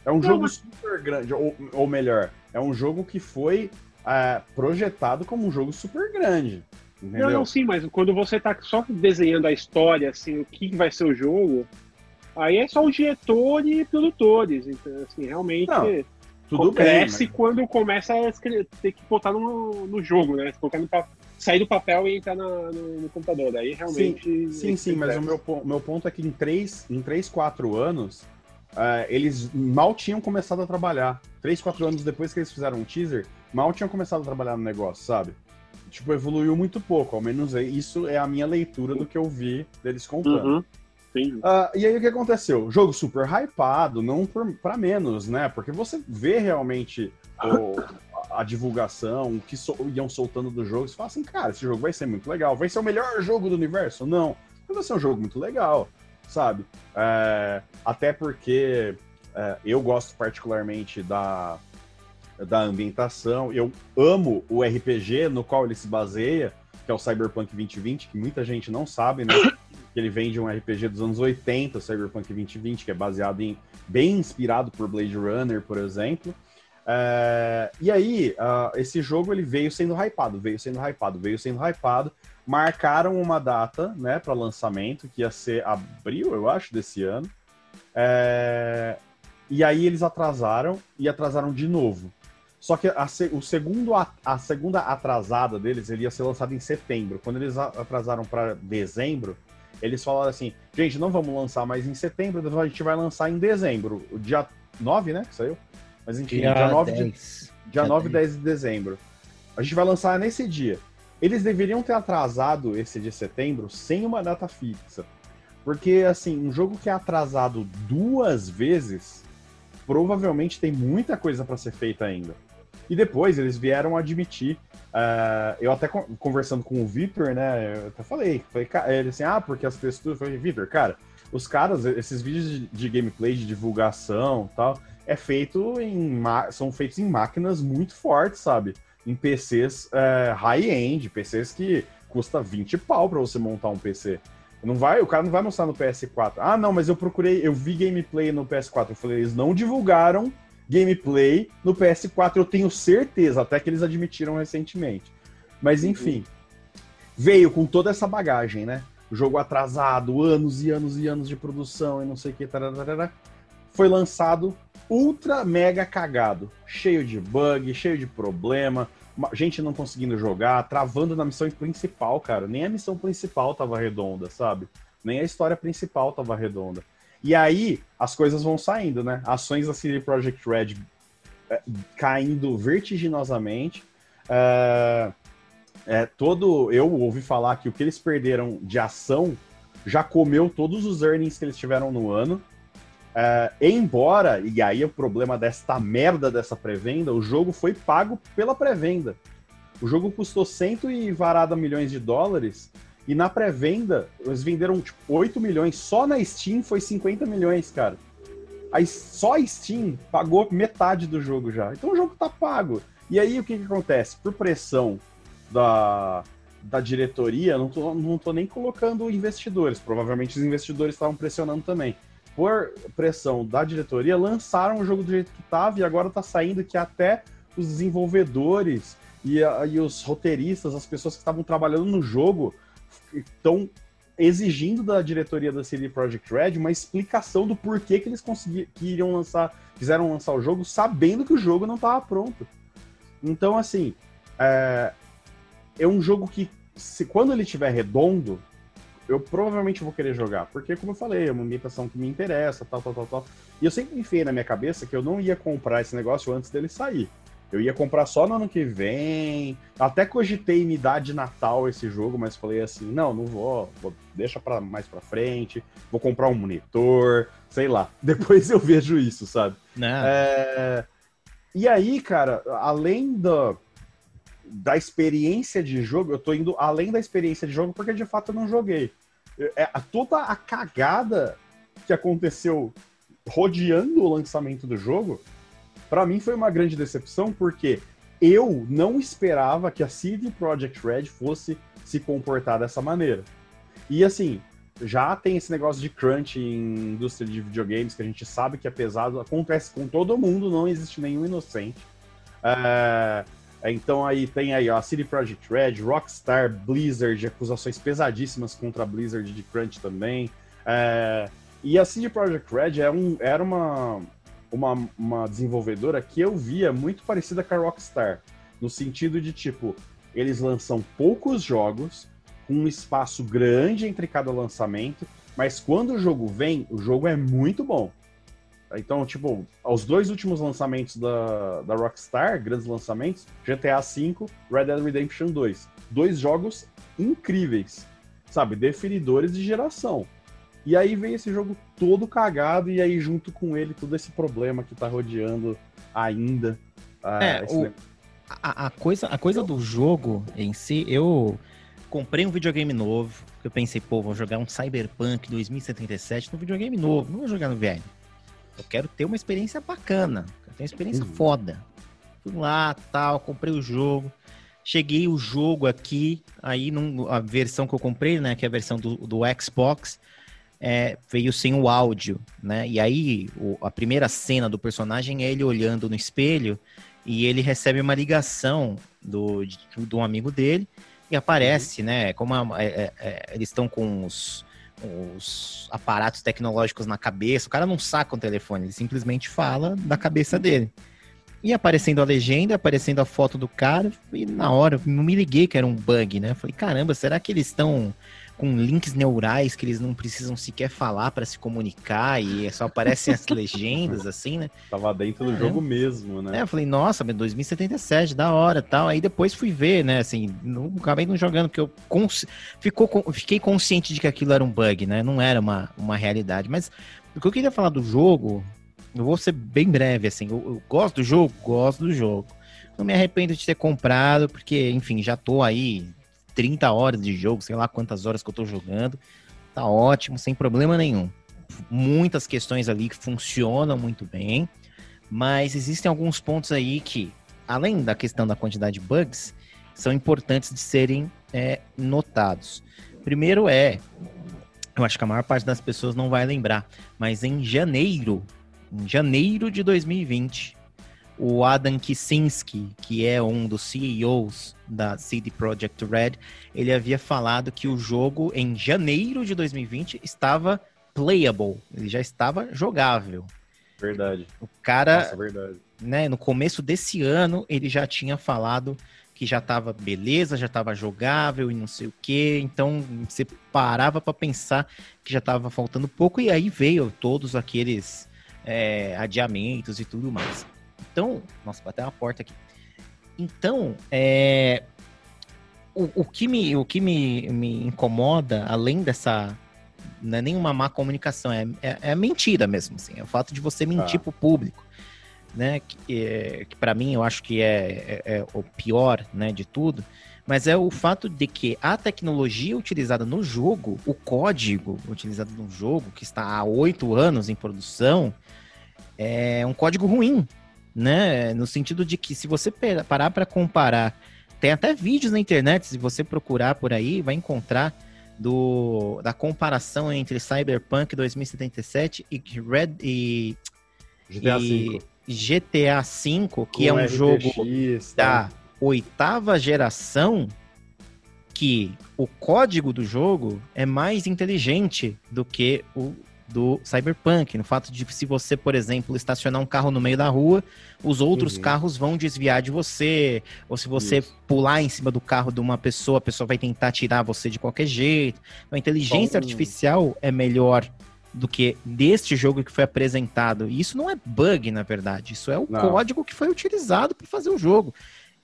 É um Não, jogo mas... super grande, ou, ou melhor, é um jogo que foi é, projetado como um jogo super grande. Entendeu? Não, não, sim, mas quando você tá só desenhando a história, assim, o que vai ser o jogo, aí é só o diretor e produtores. Então, assim, realmente. Não, tudo cresce bem, mas... quando começa a ter que botar no, no jogo, né? Colocar no sair do papel e entrar no, no, computador. Aí realmente. Sim, sim, sim mas o meu, meu ponto é que em 3, em três 4 anos, uh, eles mal tinham começado a trabalhar. 3, 4 anos depois que eles fizeram um teaser, mal tinham começado a trabalhar no negócio, sabe? tipo, evoluiu muito pouco. Ao menos é, isso é a minha leitura do que eu vi deles contando. Uhum. Uh, e aí o que aconteceu? Jogo super hypado, não para menos, né? Porque você vê realmente o, a, divulgação, o que so, iam soltando do jogo, você fala assim, cara, esse jogo vai ser muito legal. Vai ser o melhor jogo do universo? Não. Mas vai ser um jogo muito legal, sabe? É, até porque é, eu gosto particularmente da, da ambientação. Eu amo o RPG no qual ele se baseia, que é o Cyberpunk 2020, que muita gente não sabe, né? Que ele vem de um RPG dos anos 80, o Cyberpunk 2020, que é baseado em. bem inspirado por Blade Runner, por exemplo. É, e aí, uh, esse jogo ele veio sendo hypado, veio sendo hypado, veio sendo hypado. Marcaram uma data, né, para lançamento, que ia ser abril, eu acho, desse ano. É, e aí eles atrasaram e atrasaram de novo. Só que a, o segundo, a segunda atrasada deles ele ia ser lançado em setembro. Quando eles atrasaram para dezembro, eles falaram assim: gente, não vamos lançar mais em setembro, a gente vai lançar em dezembro. O dia 9, né? Que saiu? Mas enfim, dia, dia 9, 10. De, dia, dia 9 10 de dezembro. A gente vai lançar nesse dia. Eles deveriam ter atrasado esse de setembro sem uma data fixa. Porque, assim, um jogo que é atrasado duas vezes, provavelmente tem muita coisa para ser feita ainda. E depois eles vieram admitir. Uh, eu até conversando com o Vitor, né? Eu até falei, falei ele assim, ah, porque as texturas. Eu falei, Vitor, cara, os caras, esses vídeos de, de gameplay, de divulgação tal, é feito em. são feitos em máquinas muito fortes, sabe? Em PCs é, high-end, PCs que custa 20 pau para você montar um PC. Não vai, o cara não vai mostrar no PS4. Ah, não, mas eu procurei, eu vi gameplay no PS4. Eu falei, eles não divulgaram gameplay no PS4, eu tenho certeza, até que eles admitiram recentemente. Mas uhum. enfim, veio com toda essa bagagem, né? O jogo atrasado, anos e anos e anos de produção e não sei o que, tararara, foi lançado ultra mega cagado, cheio de bug, cheio de problema, gente não conseguindo jogar, travando na missão principal, cara. Nem a missão principal tava redonda, sabe? Nem a história principal tava redonda. E aí as coisas vão saindo, né? Ações da CD Projekt Red é, caindo vertiginosamente. É, é, todo eu ouvi falar que o que eles perderam de ação já comeu todos os earnings que eles tiveram no ano. É, embora, e aí o problema desta merda dessa pré-venda, o jogo foi pago pela pré-venda. O jogo custou cento e varada milhões de dólares e na pré-venda, eles venderam tipo 8 milhões. Só na Steam foi 50 milhões, cara. Aí só a Steam pagou metade do jogo já. Então o jogo tá pago. E aí o que, que acontece? Por pressão da, da diretoria, não tô, não tô nem colocando investidores. Provavelmente os investidores estavam pressionando também. Por pressão da diretoria, lançaram o jogo do jeito que tava e agora tá saindo que até os desenvolvedores e, e os roteiristas, as pessoas que estavam trabalhando no jogo, estão exigindo da diretoria da CD Projekt Red uma explicação do porquê que eles conseguiram, lançar, quiseram lançar o jogo sabendo que o jogo não estava pronto. Então, assim, é, é um jogo que, se, quando ele estiver redondo, eu provavelmente vou querer jogar, porque, como eu falei, é uma ambientação que me interessa, tal, tal, tal, tal. E eu sempre enfiei na minha cabeça que eu não ia comprar esse negócio antes dele sair. Eu ia comprar só no ano que vem. Até cogitei me dar de Natal esse jogo, mas falei assim: não, não vou, vou deixa para mais para frente. Vou comprar um monitor, sei lá. Depois eu vejo isso, sabe? É... E aí, cara, além da, da experiência de jogo, eu tô indo além da experiência de jogo porque de fato eu não joguei. É, toda a cagada que aconteceu rodeando o lançamento do jogo para mim foi uma grande decepção porque eu não esperava que a CD Projekt Red fosse se comportar dessa maneira. E assim, já tem esse negócio de crunch em indústria de videogames que a gente sabe que é pesado, acontece com todo mundo, não existe nenhum inocente. É, então aí tem aí ó, a CD Projekt Red, Rockstar, Blizzard, acusações pesadíssimas contra a Blizzard de crunch também. É, e a CD Projekt Red é um, era uma, uma, uma desenvolvedora que eu via muito parecida com a Rockstar, no sentido de tipo, eles lançam poucos jogos, com um espaço grande entre cada lançamento, mas quando o jogo vem, o jogo é muito bom. Então, tipo, os dois últimos lançamentos da, da Rockstar, grandes lançamentos, GTA V, Red Dead Redemption 2. Dois jogos incríveis, sabe? Definidores de geração. E aí vem esse jogo todo cagado, e aí junto com ele todo esse problema que tá rodeando ainda. Uh, é, o, a, a, coisa, a coisa do jogo em si, eu comprei um videogame novo, eu pensei, pô, vou jogar um Cyberpunk 2077 no videogame novo, não vou jogar no velho. Eu quero ter uma experiência bacana, quero ter uma experiência uhum. foda. Fui lá, tal, comprei o jogo. Cheguei o jogo aqui, aí num, a versão que eu comprei, né, que é a versão do, do Xbox, é, veio sem o áudio, né? E aí o, a primeira cena do personagem é ele olhando no espelho e ele recebe uma ligação do, de, de um amigo dele e aparece, uhum. né? Como a, é, é, é, eles estão com os, os aparatos tecnológicos na cabeça, o cara não saca o telefone, ele simplesmente fala da cabeça dele. E aparecendo a legenda, aparecendo a foto do cara, e na hora, não me liguei que era um bug, né? Falei, caramba, será que eles estão com links neurais que eles não precisam sequer falar para se comunicar e só aparecem as legendas, assim, né? Tava dentro do É. jogo mesmo, né? É, eu falei, nossa, mas 2077, da hora tal. Aí depois fui ver, né? Assim, não, acabei não jogando, porque eu cons- ficou, fiquei consciente de que aquilo era um bug, né? Não era uma, uma realidade. Mas o que eu queria falar do jogo, eu vou ser bem breve, assim. Eu, eu gosto do jogo? Gosto do jogo. Não me arrependo de ter comprado, porque, enfim, já tô aí 30 horas de jogo, sei lá quantas horas que eu tô jogando. Tá ótimo, sem problema nenhum. Muitas questões ali que funcionam muito bem. Mas existem alguns pontos aí que, além da questão da quantidade de bugs, são importantes de serem é, notados. Primeiro é, eu acho que a maior parte das pessoas não vai lembrar, mas em janeiro, em janeiro de 2020, o Adam Kicinski, que é um dos CEOs da CD Projekt Red, ele havia falado que o jogo em janeiro de 2020 estava playable, ele já estava jogável. Verdade. O cara Nossa, verdade. né, no começo desse ano, ele já tinha falado que já tava beleza, já tava jogável e não sei o que. Então, você parava para pensar que já tava faltando pouco e aí veio todos aqueles é, adiamentos e tudo mais. Então, nossa, bateu uma porta aqui. Então, é, o, o que, me, o que me, me incomoda, além dessa. Não é nenhuma má comunicação, é, é, é mentira mesmo. Assim, é o fato de você mentir Ah. pro público. Né, que, é, que para mim eu acho que é, é- é o pior né, de tudo, mas é o fato de que a tecnologia utilizada no jogo, o código utilizado no jogo, que está há oito anos em produção, é um código ruim, né? No sentido de que se você parar para comparar, tem até vídeos na internet, se você procurar por aí, vai encontrar do, da comparação entre Cyberpunk 2077 e Red e, GTA V. GTA V, que é Com um jogo RTX, da tá? oitava geração que o código do jogo é mais inteligente do que o do Cyberpunk, no fato de se você, por exemplo, estacionar um carro no meio da rua, os outros Uhum. carros vão desviar de você, ou se você Isso. pular em cima do carro de uma pessoa, a pessoa vai tentar tirar você de qualquer jeito. Então, a inteligência Bom. artificial é melhor do que deste jogo que foi apresentado. E isso não é bug, na verdade, isso é o Não. código que foi utilizado para fazer o jogo.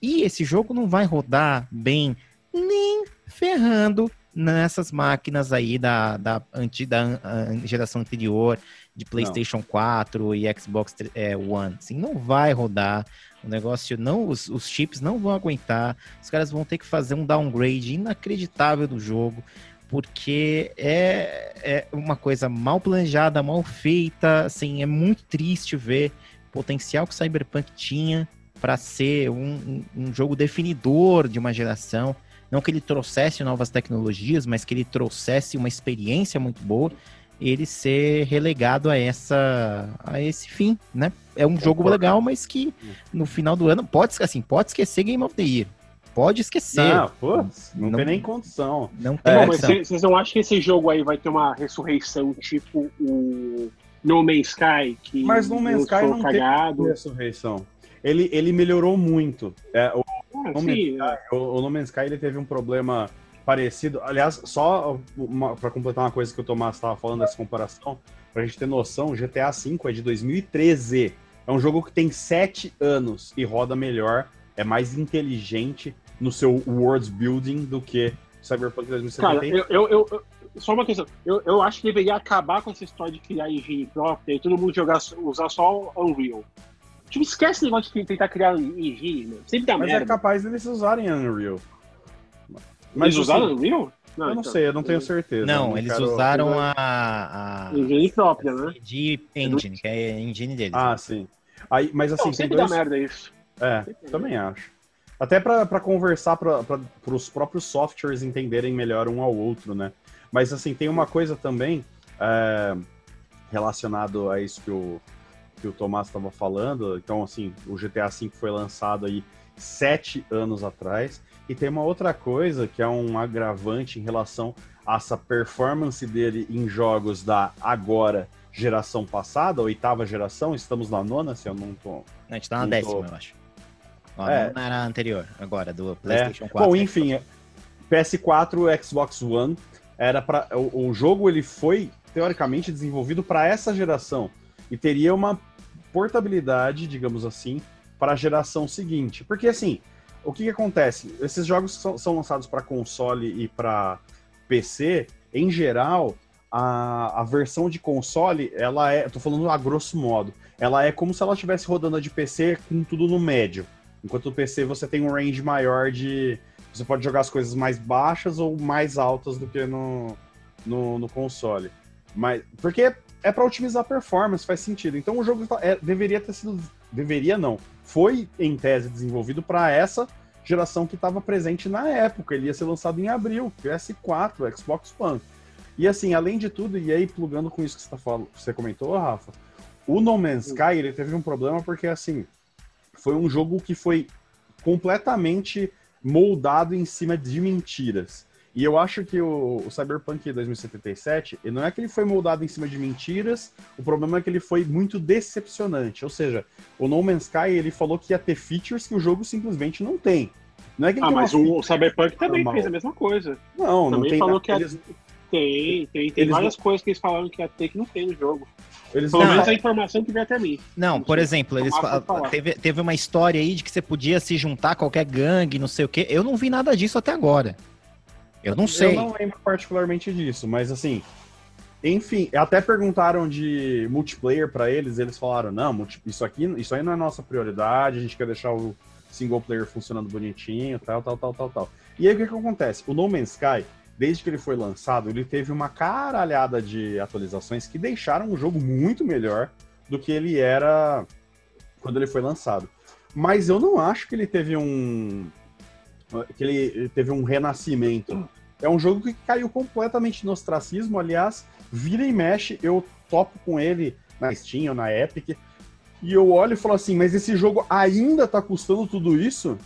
E esse jogo não vai rodar bem nem ferrando nessas máquinas aí da, da, anti, da geração anterior, de PlayStation 4 e Xbox é, One. Assim, não vai rodar. O negócio não, os, os chips não vão aguentar. Os caras vão ter que fazer um downgrade inacreditável do jogo, porque é, é uma coisa mal planejada, mal feita. Assim, é muito triste ver o potencial que o Cyberpunk tinha para ser um, um, um jogo definidor de uma geração. Não que ele trouxesse novas tecnologias, mas que ele trouxesse uma experiência muito boa. Ele ser relegado a essa a esse fim, né? É um jogo legal, mas que no final do ano pode assim, pode esquecer Game of the Year. Pode esquecer. Não, putz, não, Não- tem nem condição. Não tem É, Não, mas vocês não acham que esse jogo aí vai ter uma ressurreição tipo o No Man's Sky? Que Mas No Man's Sky não tem cagado. ressurreição. Ele, ele melhorou muito. É, o, Ah, No sim, o, o No Man's Sky ele teve um problema parecido. Aliás, só para completar uma coisa que o Tomás estava falando dessa comparação, pra gente ter noção, GTA V é de 2013. É um jogo que tem sete anos e roda melhor, é mais inteligente no seu world building do que Cyberpunk Cara, 2077. eu, eu, eu- eu- só uma questão. Eu, eu acho que deveria acabar com essa história de criar engine própria e todo mundo jogar, usar só o Unreal. Tipo, esquece o negócio de tentar criar engine, meu. Sempre dá Mas é merda. capaz deles usarem Unreal. Eles usaram assim, Unreal? eu não então. sei, eu não tenho certeza. Não, eu eles quero- usaram a, a Engine própria, né? de Engine, que é a engine deles. Ah, sim. Aí, mas assim, Não, tem sempre dois... dá merda isso. É, também acho. Até para conversar para os próprios softwares entenderem melhor um ao outro, né? Mas assim, tem uma coisa também é, relacionado a isso que o, que o Tomás estava falando. Então, assim, o GTA V foi lançado aí sete anos atrás. E tem uma outra coisa que é um agravante em relação a essa performance dele em jogos da agora geração passada, oitava geração, estamos na nona, se eu não tô. A gente tá na décima, tô. eu acho. Ó, É. Não era anterior, agora, do É. PlayStation 4. Bom, né? enfim, é- PS4, Xbox One, era para o, o jogo ele foi teoricamente desenvolvido para essa geração e teria uma portabilidade, digamos assim, para a geração seguinte. Porque assim, o que, que acontece? Esses jogos são, são lançados para console e para PC, em geral, a, a versão de console, ela é, tô falando a grosso modo, ela é como se ela estivesse rodando a de PC com tudo no médio. Enquanto o PC você tem um range maior de. Você pode jogar as coisas mais baixas ou mais altas do que no, no, no console. Mas, porque é para otimizar a performance, faz sentido. Então o jogo tá, é, deveria ter sido. Deveria não. Foi, em tese, desenvolvido para essa geração que estava presente na época. Ele ia ser lançado em abril, PS4, Xbox One. E assim, além de tudo, e aí plugando com isso que você, tá falando, você comentou, Rafa, o No Man's Sky ele teve um problema porque assim foi um jogo que foi completamente moldado em cima de mentiras. E eu acho que o, o, Cyberpunk 2077, não é que ele foi moldado em cima de mentiras, o problema é que ele foi muito decepcionante. Ou seja, o No Man's Sky ele falou que ia ter features que o jogo simplesmente não tem. Não é que ah, mas o Cyberpunk também normal. fez a mesma coisa. Não, também não tem. falou que eles... tem, tem, tem várias não... coisas que eles falaram que ia ter que não tem no jogo. Eles Pelo menos a informação que veio até mim. Não, não por exemplo, eles teve, teve uma história aí de que você podia se juntar a qualquer gangue, não sei o quê. Eu não vi nada disso até agora. Eu não sei. Eu não lembro particularmente disso, mas assim. Enfim, até perguntaram de multiplayer para eles, eles falaram: não, isso aqui, isso aí não é nossa prioridade, a gente quer deixar o single player funcionando bonitinho, tal, tal, tal, tal, tal. E aí o que, que acontece? O No Man's Sky, desde que ele foi lançado, ele teve uma caralhada de atualizações que deixaram o jogo muito melhor do que ele era quando ele foi lançado. Mas eu não acho que ele teve um, que ele teve um renascimento. É um jogo que caiu completamente no ostracismo, aliás, vira e mexe, eu topo com ele na Steam ou na Epic, e eu olho e falo assim, mas esse jogo ainda tá custando tudo isso?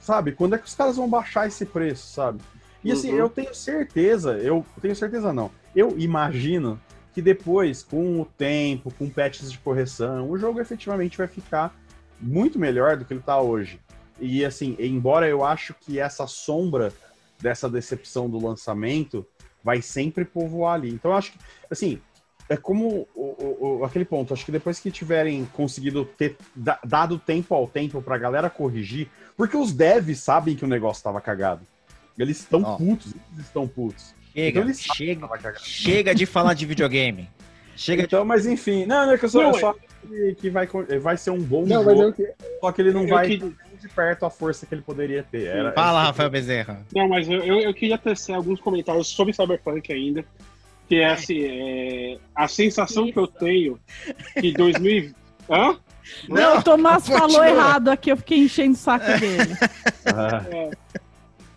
Sabe? Quando é que os caras vão baixar esse preço, sabe? E assim, uhum. eu tenho certeza, eu tenho certeza não, eu imagino que depois, com o tempo, com patches de correção, o jogo efetivamente vai ficar muito melhor do que ele tá hoje. E assim, embora eu acho que essa sombra dessa decepção do lançamento vai sempre povoar ali. Então eu acho que, assim, é como o, o, aquele ponto. Acho que depois que tiverem conseguido ter dado tempo ao tempo pra galera corrigir, porque os devs sabem que o negócio tava cagado. Eles estão oh. putos, eles estão putos. Chega, então, chega, chega de falar de videogame. Chega então, de... mas enfim, não, não é que eu só, não, eu só que, que vai, vai ser um bom não, jogo, eu, só que ele não vai que... de perto a força que ele poderia ter. Era, Fala, Rafael Bezerra. Não, mas eu, eu, eu queria tecer alguns comentários sobre Cyberpunk ainda, que é assim, é, a sensação que eu tenho que 2000... Hã? Não, o Tomás falou errado aqui, eu fiquei enchendo o saco dele. é,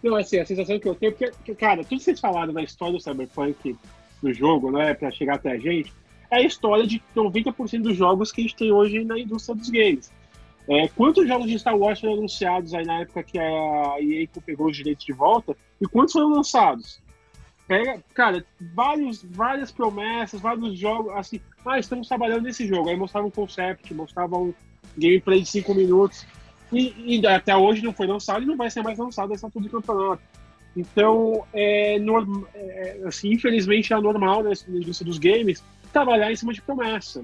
não, assim, a sensação que eu tenho, porque, cara, tudo que vocês falaram da história do Cyberpunk no jogo, né, pra chegar até a gente, é a história de 90% dos jogos que a gente tem hoje na indústria dos games. É, quantos jogos de Star Wars foram anunciados aí na época que a EA pegou os direitos de volta? E quantos foram lançados? Pega, cara, vários, várias promessas, vários jogos, assim, ah, estamos trabalhando nesse jogo. Aí mostravam um concept, mostravam um gameplay de 5 minutos. E, e, até hoje não foi lançado e não vai ser mais lançado essa tudo do campeonato. Então, é, norm, é, assim, infelizmente é normal né, na indústria dos games trabalhar em cima de promessa.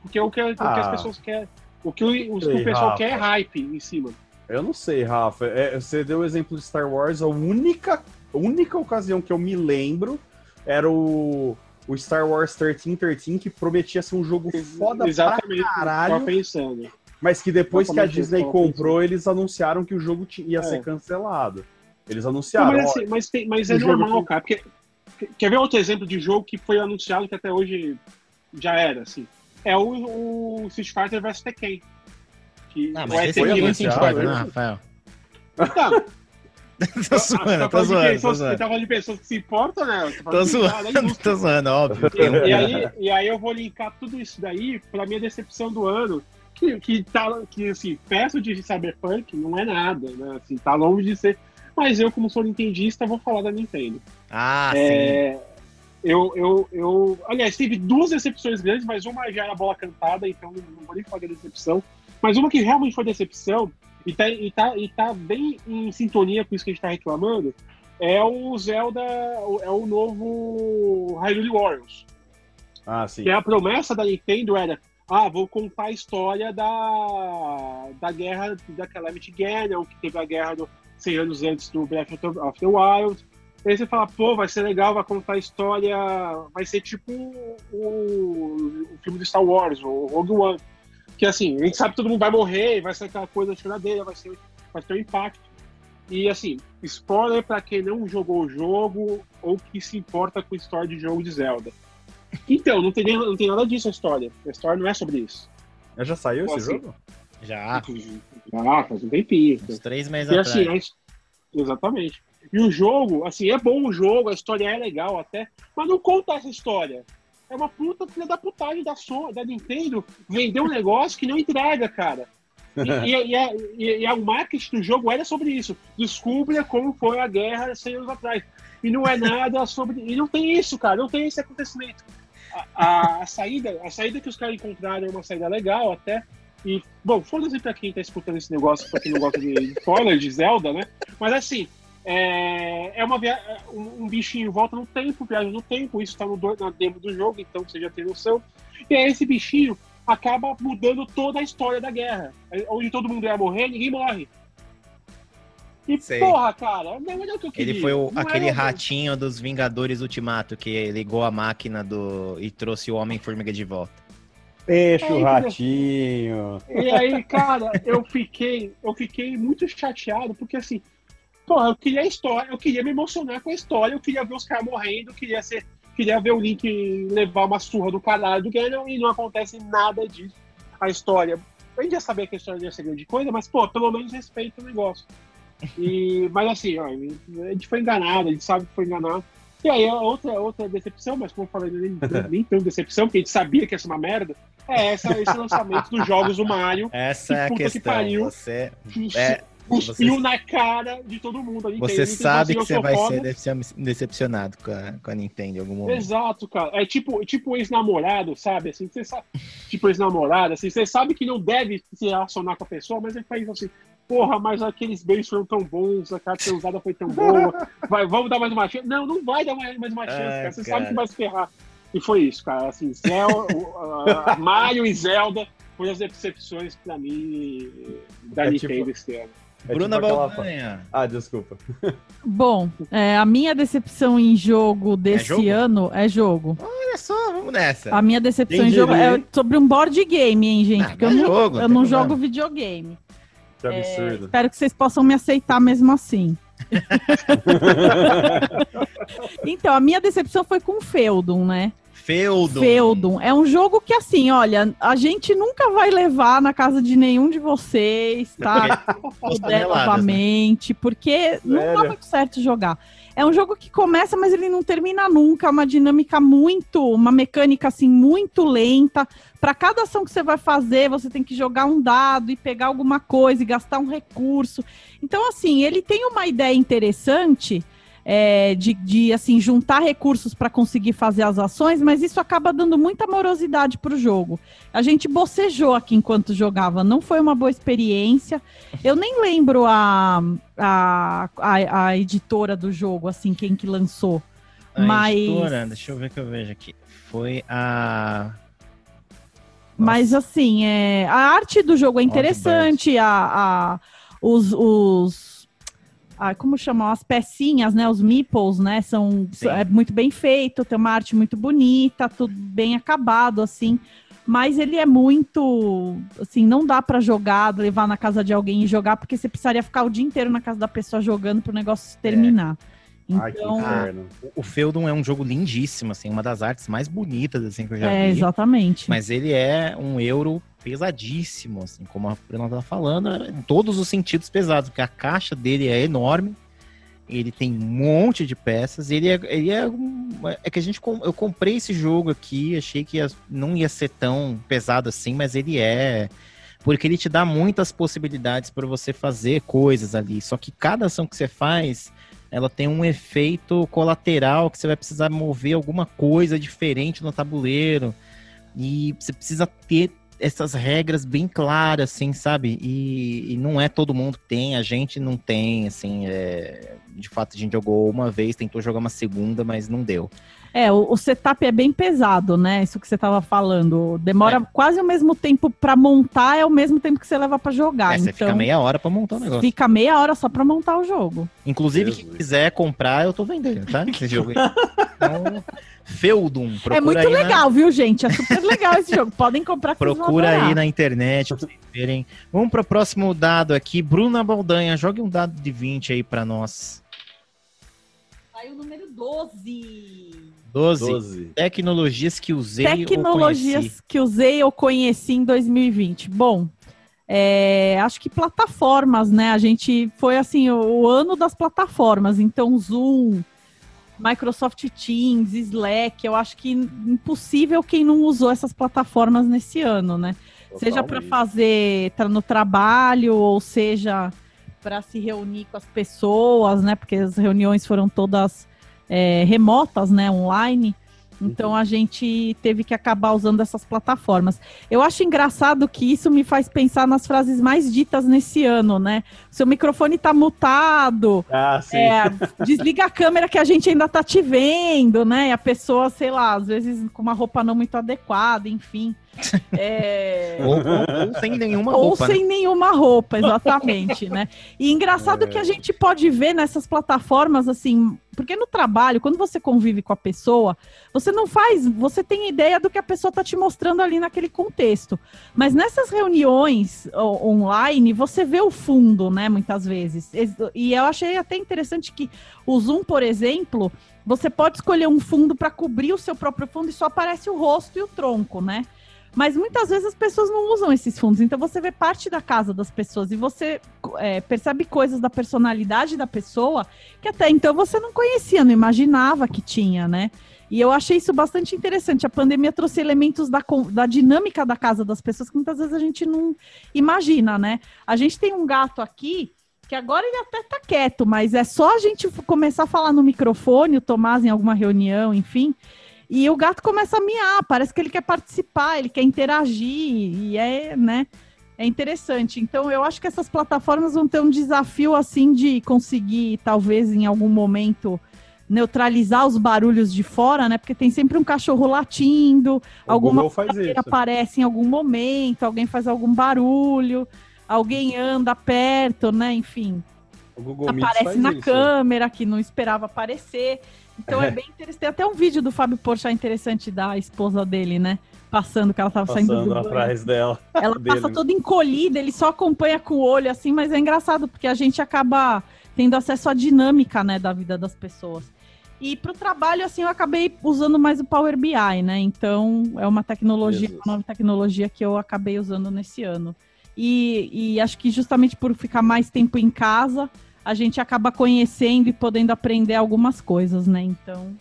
Porque o que, ah. o que as ah. pessoas querem. O que o, o, sei, o pessoal Rafa. quer é hype em cima. Eu não sei, Rafa. É, você deu o exemplo de Star Wars, a única, a única ocasião que eu me lembro era o, o Star Wars 1313, que prometia ser um jogo foda Exatamente, pra caralho. pensando. Mas que depois que a Disney comprou, eles anunciaram que o jogo ia é. ser cancelado. Eles anunciaram. Não, mas, assim, mas, tem, mas é normal, cara, porque Quer ver outro exemplo de jogo que foi anunciado que até hoje já era, assim? É o, o Street Fighter vs Tekken. Que ah, mas esse foi anunciado, né, Rafael? Então, tô zoando, tô zoando. Você tá falando de pessoas que se importam, né? Tô zoando, tô zoando, óbvio. E, e, aí, e aí eu vou linkar tudo isso daí pra minha decepção do ano, que, que, tá, que assim, peço de Cyberpunk não é nada, né? Assim, tá longe de ser mas eu, como sou nintendista, vou falar da Nintendo. Ah, é, sim. Eu, eu, eu, aliás, teve duas decepções grandes, mas uma já era bola cantada, então não vou nem falar da decepção. Mas uma que realmente foi decepção, e tá, e tá, e tá bem em sintonia com isso que a gente tá reclamando, é o Zelda, é o novo Hyrule Warriors. Ah, sim. Que a promessa da Nintendo era, ah, vou contar a história da, da guerra da Calamity Ganon, que teve a guerra do 100 anos antes do Breath of the Wild. Aí você fala, pô, vai ser legal, vai contar a história, vai ser tipo o, o filme do Star Wars, o Rogue One. Que assim, a gente sabe que todo mundo vai morrer, vai ser aquela coisa choradeira, vai, ser, vai ter um impacto. E assim, spoiler para quem não jogou o jogo ou que se importa com a história de jogo de Zelda. Então, não tem, não tem nada disso a história. A história não é sobre isso. Já saiu Pô, esse assim, jogo? Já, Ah, faz um tempinho. uns três meses E atrás. assim, his- exatamente. E o jogo, assim, é bom o jogo, a história é legal até, mas não conta essa história. É uma puta filha da putagem da, so da Nintendo vender um negócio que não entrega, cara. E, e, e, é- e, é o marketing do jogo era sobre isso. Descubra como foi a guerra 100 anos atrás. E não é nada sobre. E não tem isso, cara. Não tem esse acontecimento. A, a- a saída, a saída que os caras encontraram é uma saída legal até. E, bom, foda-se pra quem tá escutando esse negócio, pra quem não gosta de de spoiler de Zelda, né? Mas assim, é, é uma via... um, um bichinho volta no tempo, viaja no tempo, isso tá no do- na demo do jogo, então você já tem noção. E aí esse bichinho acaba mudando toda a história da guerra. É, Onde todo mundo ia morrer, ninguém morre. E Sei. porra, cara, não era o que eu queria. Ele foi o- aquele ratinho dos Vingadores Ultimato que ligou a máquina do e trouxe o Homem-Formiga de volta. Deixa É, o ratinho. E aí, cara, eu fiquei, eu fiquei muito chateado, porque assim, porra, eu queria a história, eu queria me emocionar com a história, eu queria ver os caras morrendo, eu queria ser, queria ver o Link levar uma surra do caralho do Ganon e não acontece nada disso. A história, a gente já sabia que a história ia ser grande coisa, mas, pô, pelo menos respeita o negócio. E, mas assim, ó, a gente foi enganado, a gente sabe que foi enganado. E aí, outra, outra decepção, mas como eu falei, nem, nem tão decepção, porque a gente sabia que ia ser uma merda, é essa, esse lançamento dos jogos do Mario, Essa Que é a puta que questão. pariu. Você, que é, cuspiu você- na cara de todo mundo. ali. você Nintendo sabe que assim, você "Eu sou vai foda". ser decep- decepcionado com a, com a Nintendo em algum momento. Exato, cara. É tipo, tipo ex-namorado, sabe? Assim, você sabe, tipo ex-namorado, assim, você sabe que não deve se relacionar com a pessoa, mas ele faz assim, porra, mas aqueles beijos foram tão bons, a carta usada foi tão boa, vai, vamos dar mais uma chance. Não, não vai dar mais, uma chance, Ai, cara. Você cara. sabe que vai se ferrar. E foi isso, cara. Assim, Zelda, o- a- Mario e Zelda foram as decepções pra mim da É Nintendo tipo- ano. É Bruna tipo aquela- Baldanha. Ah, desculpa. Bom, é, a minha decepção em jogo desse jogo? ano é jogo. Olha só, vamos nessa. A minha decepção Quem em jogo é sobre um board game, hein, gente? Ah, Porque eu mas não, jogo, eu não não jogo videogame. Que absurdo. Espero que vocês possam me aceitar mesmo assim. Então, a minha decepção foi com o Feudum, né? Feudum. Feudum. É um jogo que, assim, olha, a gente nunca vai levar na casa de nenhum de vocês, tá? Custa puder toneladas, né? novamente, porque não dá muito certo jogar. É um jogo que começa, mas ele não termina nunca. É uma dinâmica muito, uma mecânica assim muito lenta. Para cada ação que você vai fazer, você tem que jogar um dado e pegar alguma coisa e gastar um recurso. Então, assim, ele tem uma ideia interessante. É, de, de assim juntar recursos para conseguir fazer as ações, mas isso acaba dando muita morosidade para o jogo. A gente bocejou aqui enquanto jogava, não foi uma boa experiência. Eu nem lembro a, a, a, a editora do jogo, assim, quem que lançou. A Mas- editora, deixa eu ver que eu vejo aqui. Foi a. Mas assim, é, a arte do jogo é interessante, a, a, os, os a, como chamam? As pecinhas, né? Os meeples, né? São Sim. é muito bem feito, tem uma arte muito bonita, tudo bem acabado, assim. Mas ele é muito, assim, não dá pra jogar, levar na casa de alguém e jogar, porque você precisaria ficar o dia inteiro na casa da pessoa jogando pro negócio terminar. Ai, que Então, inferno. O Feudum é um jogo lindíssimo, assim, uma das artes mais bonitas assim que eu já é, vi. exatamente. Mas ele é um euro pesadíssimo, assim, como a Bruna tá falando, em todos os sentidos pesados, porque a caixa dele é enorme, ele tem um monte de peças, ele é, ele é, um- é que a gente, eu comprei esse jogo aqui, achei que ia- não ia ser tão pesado assim, mas ele é, porque ele te dá muitas possibilidades para você fazer coisas ali, só que cada ação que você faz, ela tem um efeito colateral que você vai precisar mover alguma coisa diferente no tabuleiro, e você precisa ter essas regras bem claras, assim, sabe? E, e não é todo mundo que tem, a gente não tem, assim, é, de fato a gente jogou uma vez, tentou jogar uma segunda, mas não deu. É, o, o setup é bem pesado, né? Isso que você estava falando. Demora É. quase o mesmo tempo para montar, é o mesmo tempo que você leva para jogar. É, você então, fica meia hora pra montar o negócio. fica meia hora só para montar o jogo. Inclusive, Jesus. quem quiser comprar, eu tô vendendo, tá? Esse jogo aí. Então, Feudum, procura é muito aí na- legal, viu, gente? É super legal esse jogo. Podem comprar que Procura aí na internet pra vocês verem. Vamos para o próximo dado aqui. Bruna Baldanha, jogue um dado de 20 aí pra nós. Saiu o número 12. 12. 12. Tecnologias que usei. Tecnologias que usei ou conheci em 2020. Bom, é, acho que plataformas, né? A gente foi assim, o, o ano das plataformas. Então, Zoom, Microsoft Teams, Slack, eu acho que impossível quem não usou essas plataformas nesse ano, né? Seja para Totalmente. fazer tá no trabalho, ou seja para se reunir com as pessoas, né? Porque as reuniões foram todas é, remotas, né? Online. Então a gente teve que acabar usando essas plataformas. Eu acho engraçado que isso me faz pensar nas frases mais ditas nesse ano, né? Seu microfone tá mutado, Ah, sim. é, desliga a câmera que a gente ainda tá te vendo, né? E a pessoa, sei lá, às vezes com uma roupa não muito adequada, enfim. É... Ou, ou- ou sem nenhuma Ou roupa. né? sem nenhuma roupa, exatamente, né? E engraçado que a gente pode ver nessas plataformas, assim, porque no trabalho, quando você convive com a pessoa, você não faz, você tem ideia do que a pessoa tá te mostrando ali naquele contexto. Mas nessas reuniões online, você vê o fundo, né, muitas vezes. E eu achei até interessante que o Zoom, por exemplo, você pode escolher um fundo para cobrir o seu próprio fundo e só aparece o rosto e o tronco, né? Mas muitas vezes as pessoas não usam esses fundos, então você vê parte da casa das pessoas e você é, percebe coisas da personalidade da pessoa que até então você não conhecia, não imaginava que tinha, né? E eu achei isso bastante interessante. A pandemia trouxe elementos da, da dinâmica da casa das pessoas que muitas vezes a gente não imagina, né? A gente tem um gato aqui que agora ele até tá quieto, mas é só a gente começar a falar no microfone, o Tomás em alguma reunião, enfim, e o gato começa a miar, parece que ele quer participar, ele quer interagir, e é, né? É interessante. Então, eu acho que essas plataformas vão ter um desafio assim de conseguir, talvez, em algum momento, neutralizar os barulhos de fora, né? Porque tem sempre um cachorro latindo, O alguma aparece em algum momento, alguém faz algum barulho, alguém anda perto, né? Enfim aparece na isso. câmera, que não esperava aparecer. Então é, bem interessante. Tem até um vídeo do Fábio Porchat interessante da esposa dele, né? Passando, que ela tava saindo do Passando atrás dela. Ela dele, passa né? toda encolhida, ele só acompanha com o olho, assim, mas é engraçado, porque a gente acaba tendo acesso à dinâmica, né, da vida das pessoas. E para o trabalho, assim, eu acabei usando mais o Power BI, né? Então, é uma tecnologia, Jesus. uma nova tecnologia que eu acabei usando nesse ano. E, e acho que justamente por ficar mais tempo em casa, a gente acaba conhecendo e podendo aprender algumas coisas, né? Então,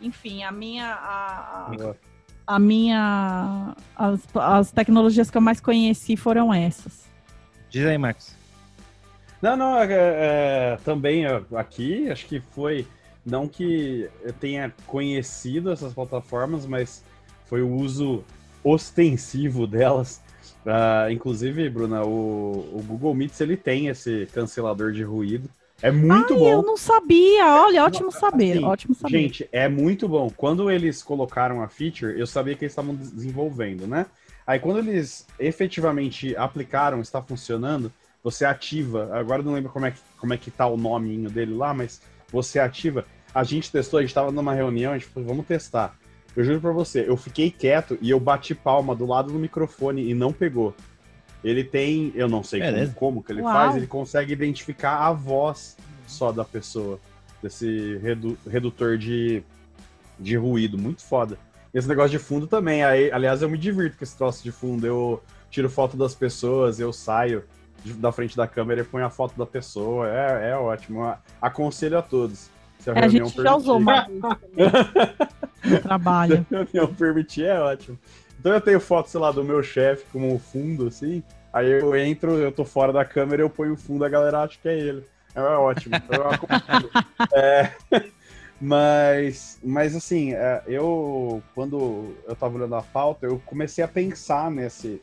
enfim, a minha. A, a- minha. As, as tecnologias que eu mais conheci foram essas. Diz aí, Marcos. Não, não, é, é, também é, aqui, acho que foi, não que eu tenha conhecido essas plataformas, mas foi o uso ostensivo delas. Ah, inclusive, Bruna, o, o Google Meets, ele tem esse cancelador de ruído. É muito bom. Eu não sabia, olha, ótimo saber, assim, ótimo saber. Gente, é muito bom. Quando eles colocaram a feature, eu sabia que eles estavam desenvolvendo, né? Aí quando eles efetivamente aplicaram, está funcionando, você ativa. Agora eu não lembro como é que, como é que tá o nominho dele lá, mas você ativa. A gente testou, a gente tava numa reunião, a gente falou, vamos testar. Eu juro pra você, eu fiquei quieto e eu bati palma do lado do microfone e não pegou. Ele tem, eu não sei como, como que ele Uau. faz, ele consegue identificar a voz só da pessoa, desse redu- redutor de, de ruído, muito foda. Esse negócio de fundo também, aí, aliás, eu me divirto com esse troço de fundo, eu tiro foto das pessoas, eu saio de- da frente da câmera e ponho a foto da pessoa, é, é ótimo. Aconselho a todos. Se a, É, a gente já usou uma trabalho. Se a reunião permitir, é ótimo. Então eu tenho foto, sei lá, do meu chefe como fundo, assim. Aí eu entro, eu tô fora da câmera, eu ponho o fundo, a galera acha que é ele. É ótimo. Então. É, Mas, mas assim, é, eu quando eu tava olhando a pauta, eu comecei a pensar nesse,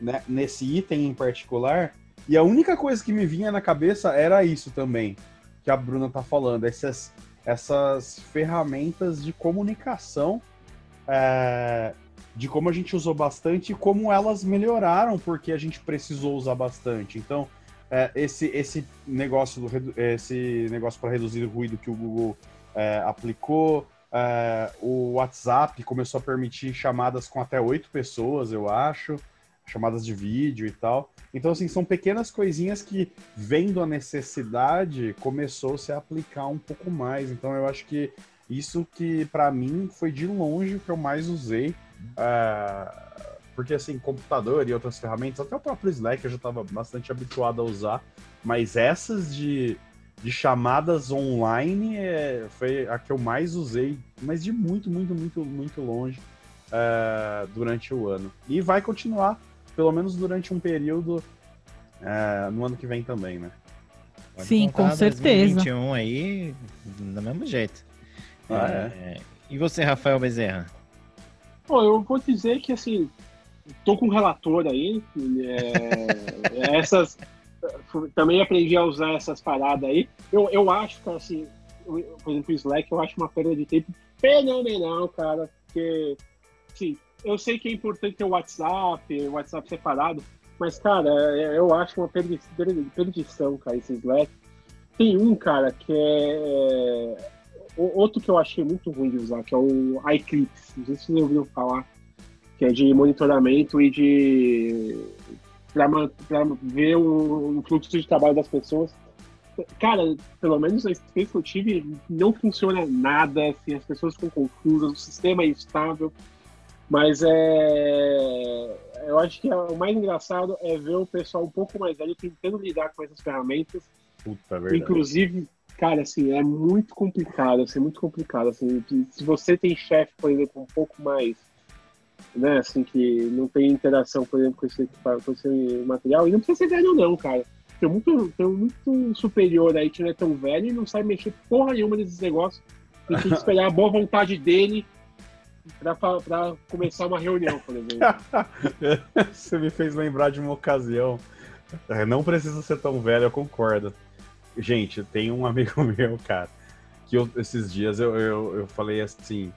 né, nesse item em particular, e a única coisa que me vinha na cabeça era isso também, que a Bruna tá falando, essas, essas ferramentas de comunicação, é, de como a gente usou bastante e como elas melhoraram porque a gente precisou usar bastante. Então, é, esse, esse negócio do, esse negócio para reduzir o ruído que o Google é, aplicou. O WhatsApp começou a permitir chamadas com até oito pessoas, eu acho, chamadas de vídeo e tal. Então, assim, são pequenas coisinhas que, vendo a necessidade, começou -se a aplicar um pouco mais. Então, eu acho que isso que, para mim, foi de longe o que eu mais usei. É, porque, assim, computador e outras ferramentas, até o próprio Slack eu já estava bastante habituado a usar, mas essas de de chamadas online é, foi a que eu mais usei, mas de muito, muito, muito, muito longe é, durante o ano. E vai continuar, pelo menos durante um período é, no ano que vem também, né? Pode Sim, com certeza. 2021 aí, do mesmo jeito. Ah, é. é. E você, Rafael Bezerra? Bom, eu vou dizer que, assim, tô com um relator aí, é, essas também aprendi a usar essas paradas aí. Eu, eu acho que, assim, por exemplo, o Slack, eu acho uma perda de tempo fenomenal, cara, porque, assim, eu sei que é importante ter o WhatsApp, o WhatsApp separado, mas, cara, é, eu acho uma perdição, cara, esse Slack. Tem um, cara, que é, é. Outro que eu achei muito ruim de usar, que é o iClipse. Não sei se vocês ouviram falar. Que é de monitoramento e de para ver o, fluxo de trabalho das pessoas. Cara, pelo menos a experiência que eu tive não funciona nada, assim, as pessoas ficam confusas, o sistema é instável. Mas é. Eu acho que é, o mais engraçado é ver o pessoal um pouco mais velho tentando lidar com essas ferramentas. Puta, verdade. Inclusive, cara, assim, é muito complicado, assim, muito complicado. Assim, se você tem chefe, por exemplo, um pouco mais né? Assim, que não tem interação, por exemplo, com esse, com esse material. E não precisa ser velho, não, cara. Tem muito, tem muito superior aí que não é tão velho e não sabe mexer porra nenhuma nesses negócios. E tem que esperar a boa vontade dele pra, pra começar uma reunião, por exemplo. Você me fez lembrar de uma ocasião. É, não precisa ser tão velho, eu concordo. Gente, tem um amigo meu, cara, que eu, esses dias eu, eu, eu falei assim.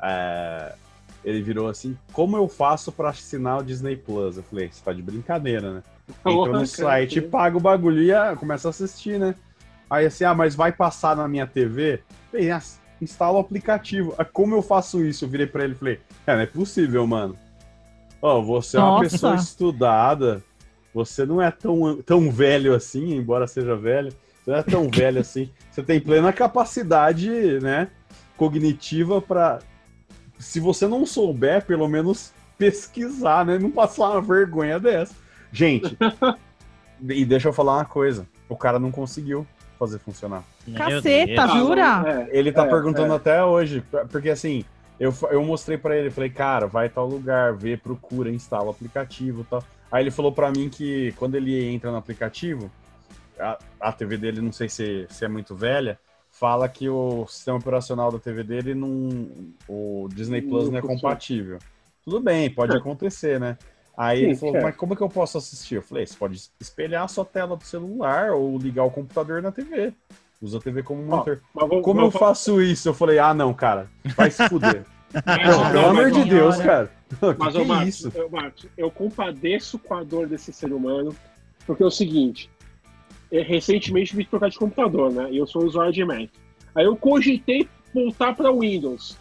É, ele virou assim: Como eu faço para assinar o Disney Plus? Eu falei: Você tá de brincadeira, né? Entra no site, paga o bagulho e ah, começa a assistir, né? Aí assim: Ah, mas vai passar na minha TV? ah, instala o aplicativo. Ah, como eu faço isso? Eu virei pra ele e falei: É, não é possível, mano. Ó, oh, você é uma pessoa estudada, você não é tão, tão velho assim, embora seja velho, você não é tão velho assim. Você tem plena capacidade, né? Cognitiva para se você não souber, pelo menos pesquisar, né? Não passar uma vergonha dessa. Gente, e deixa eu falar uma coisa: o cara não conseguiu fazer funcionar. Caceta, jura? É, ele tá é, perguntando é. até hoje, porque assim, eu, eu mostrei para ele, falei, cara, vai tal lugar, vê, procura, instala o aplicativo e tal. Aí ele falou para mim que quando ele entra no aplicativo, a, a TV dele, não sei se, se é muito velha, fala que o sistema operacional da TV dele não. O Disney Plus não, é compatível. Tudo bem, pode é. acontecer, né? Aí Sim, ele falou, é. mas como é que eu posso assistir? Eu falei, você pode espelhar a sua tela do celular ou ligar o computador na TV. Usa a TV como monitor. Ó, como eu faço isso? Eu falei, ah, não, cara, vai se fuder. Pelo amor de Deus, cara. Mas, que ô, é Marcos, isso? Eu, Marcos, eu compadeço com a dor desse ser humano, porque é o seguinte, é, recentemente tive que trocar de computador, né? E eu sou usuário de Mac. Aí eu cogitei voltar para Windows.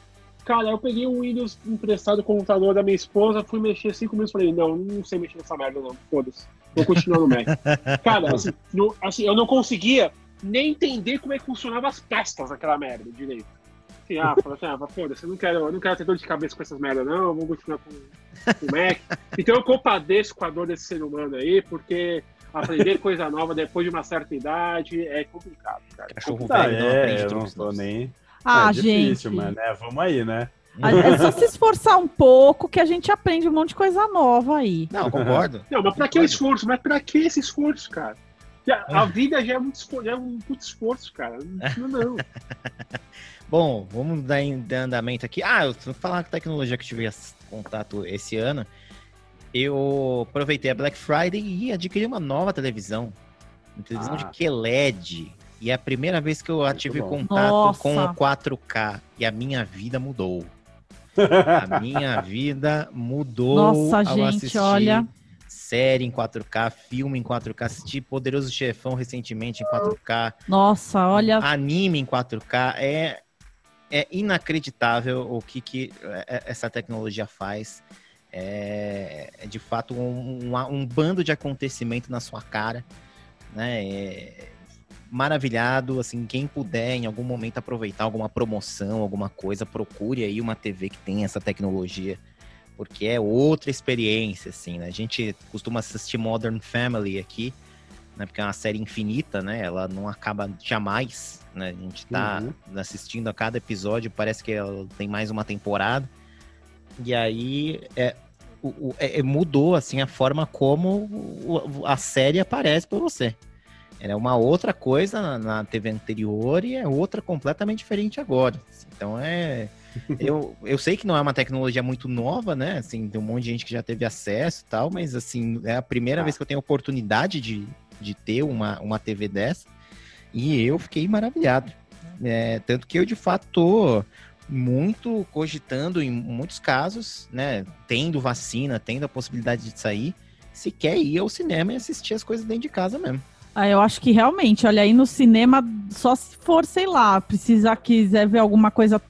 Cara, eu peguei o Windows emprestado com o computador da minha esposa, fui mexer cinco minutos e falei, não, não sei mexer nessa merda, não. Foda-se. Vou continuar no Mac. Cara, assim, no, assim, eu não conseguia nem entender como é que funcionava as pastas daquela merda direito. Assim, ah, falei assim, ah, foda-se, eu não quero, eu não quero ter dor de cabeça com essas merdas, não, eu vou continuar com, com o Mac. Então eu compadeço com a dor desse ser humano aí, porque aprender coisa nova depois de uma certa idade é complicado, cara. Cachorro tá, velho, é, eu não tô nem. Ah, é difícil, gente. Mas, né? Vamos aí, né? É só se esforçar um pouco que a gente aprende um monte de coisa nova aí. Não, concordo. Não, mas pra que esforço? Mas pra que esse esforço, cara? A, a vida já é muito esforço, já é um puto esforço, cara. Não, não. Bom, vamos dar em- dar andamento aqui. Ah, eu vou falar com tecnologia que eu tive contato esse ano. Eu aproveitei a Black Friday e adquiri uma nova televisão. Uma televisão Ah. de QLED. E é a primeira vez que eu tive bom. contato Nossa. com o 4K. E a minha vida mudou. A minha vida mudou. Nossa, ao gente, assistir olha. Série em 4K, filme em 4K, assisti Poderoso Chefão recentemente em 4K Nossa, olha. anime em 4K é, é inacreditável o que, que é- essa tecnologia faz. É, é de fato um, um, um bando de acontecimento na sua cara, né? É maravilhado, assim, quem puder em algum momento aproveitar alguma promoção, alguma coisa, procure aí uma TV que tem essa tecnologia, porque é outra experiência, assim, né? A gente costuma assistir Modern Family aqui, né? Porque é uma série infinita, né? Ela não acaba jamais, né? A gente tá Uhum. assistindo a cada episódio, parece que ela tem mais uma temporada. E aí é, o- o- é- é- mudou assim a forma como a série aparece para você. Era uma outra coisa na, na TV anterior e é outra completamente diferente agora. Então é. Eu, eu sei que não é uma tecnologia muito nova, né? Assim, tem um monte de gente que já teve acesso e tal, mas assim, é a primeira Ah. vez que eu tenho a oportunidade de, de ter uma, uma TV dessa. E eu fiquei maravilhado. É, tanto que eu, de fato, tô muito cogitando, em muitos casos, né? Tendo vacina, tendo a possibilidade de sair, se quer ir ao cinema e assistir as coisas dentro de casa mesmo. Ah, eu acho que realmente, olha aí no cinema, só se for, sei lá, precisar, quiser ver alguma coisa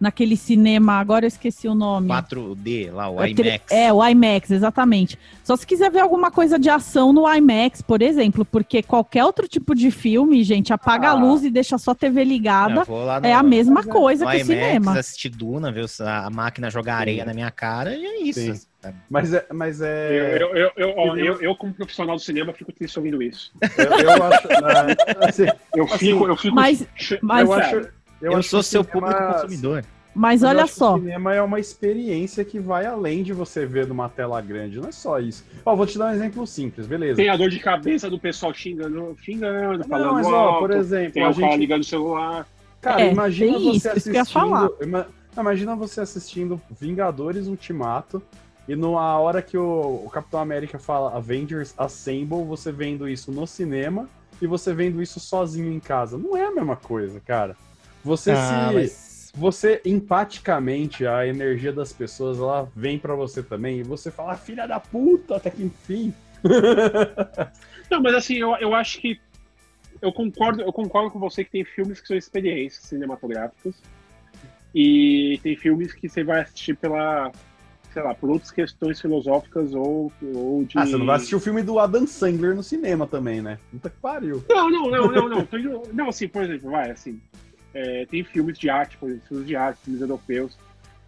naquele cinema, agora eu esqueci o nome. 4D, lá, o É IMAX. É, o IMAX, exatamente. Só se quiser ver alguma coisa de ação no IMAX, por exemplo, porque qualquer outro tipo de filme, gente, apaga a Ah. luz e deixa a sua TV ligada, lá no- é a mesma é- coisa no que o IMAX, cinema. assistir Duna, ver a máquina jogar areia na minha cara e é isso. Sim. Mas é. Mas Eu, é eu, eu, eu, eu, eu, como profissional do cinema, fico triste ouvindo isso. eu, eu acho. né, assim, Eu Assim, fico, eu fico. Mas, mas, eu acho. Eu, acho sou seu cinema- público consumidor. mas olha só, O cinema é uma experiência que vai além de você ver numa tela grande. Não é só isso. Ó, vou te dar um exemplo simples, beleza? Tem a dor de cabeça do pessoal xingando, xingando, Não, falando mas ó, alto, por exemplo, tem a o cara gente ligando o celular. Cara, É, imagina tem você isso, isso que eu ia falar. assistindo. ima- Imagina você assistindo Vingadores Ultimato e na hora que o, o Capitão América fala Avengers Assemble, você vendo isso no cinema e você vendo isso sozinho em casa. Não é a mesma coisa, cara. Você Ah, se. mas- Você empaticamente, a energia das pessoas, ela vem pra você também. E você fala, "Ah, filha da puta, até que enfim. Não, mas assim, eu, eu acho que eu concordo, eu concordo com você que tem filmes que são experiências cinematográficas e tem filmes que você vai assistir pela, sei lá, por outras questões filosóficas ou, ou de. Ah, você não vai assistir o filme do Adam Sandler no cinema também, né? Puta que pariu. Não, não, não, não, não. Indo- Não, assim, por exemplo, vai, assim. é, tem filmes de arte, por exemplo, filmes de arte, filmes europeus.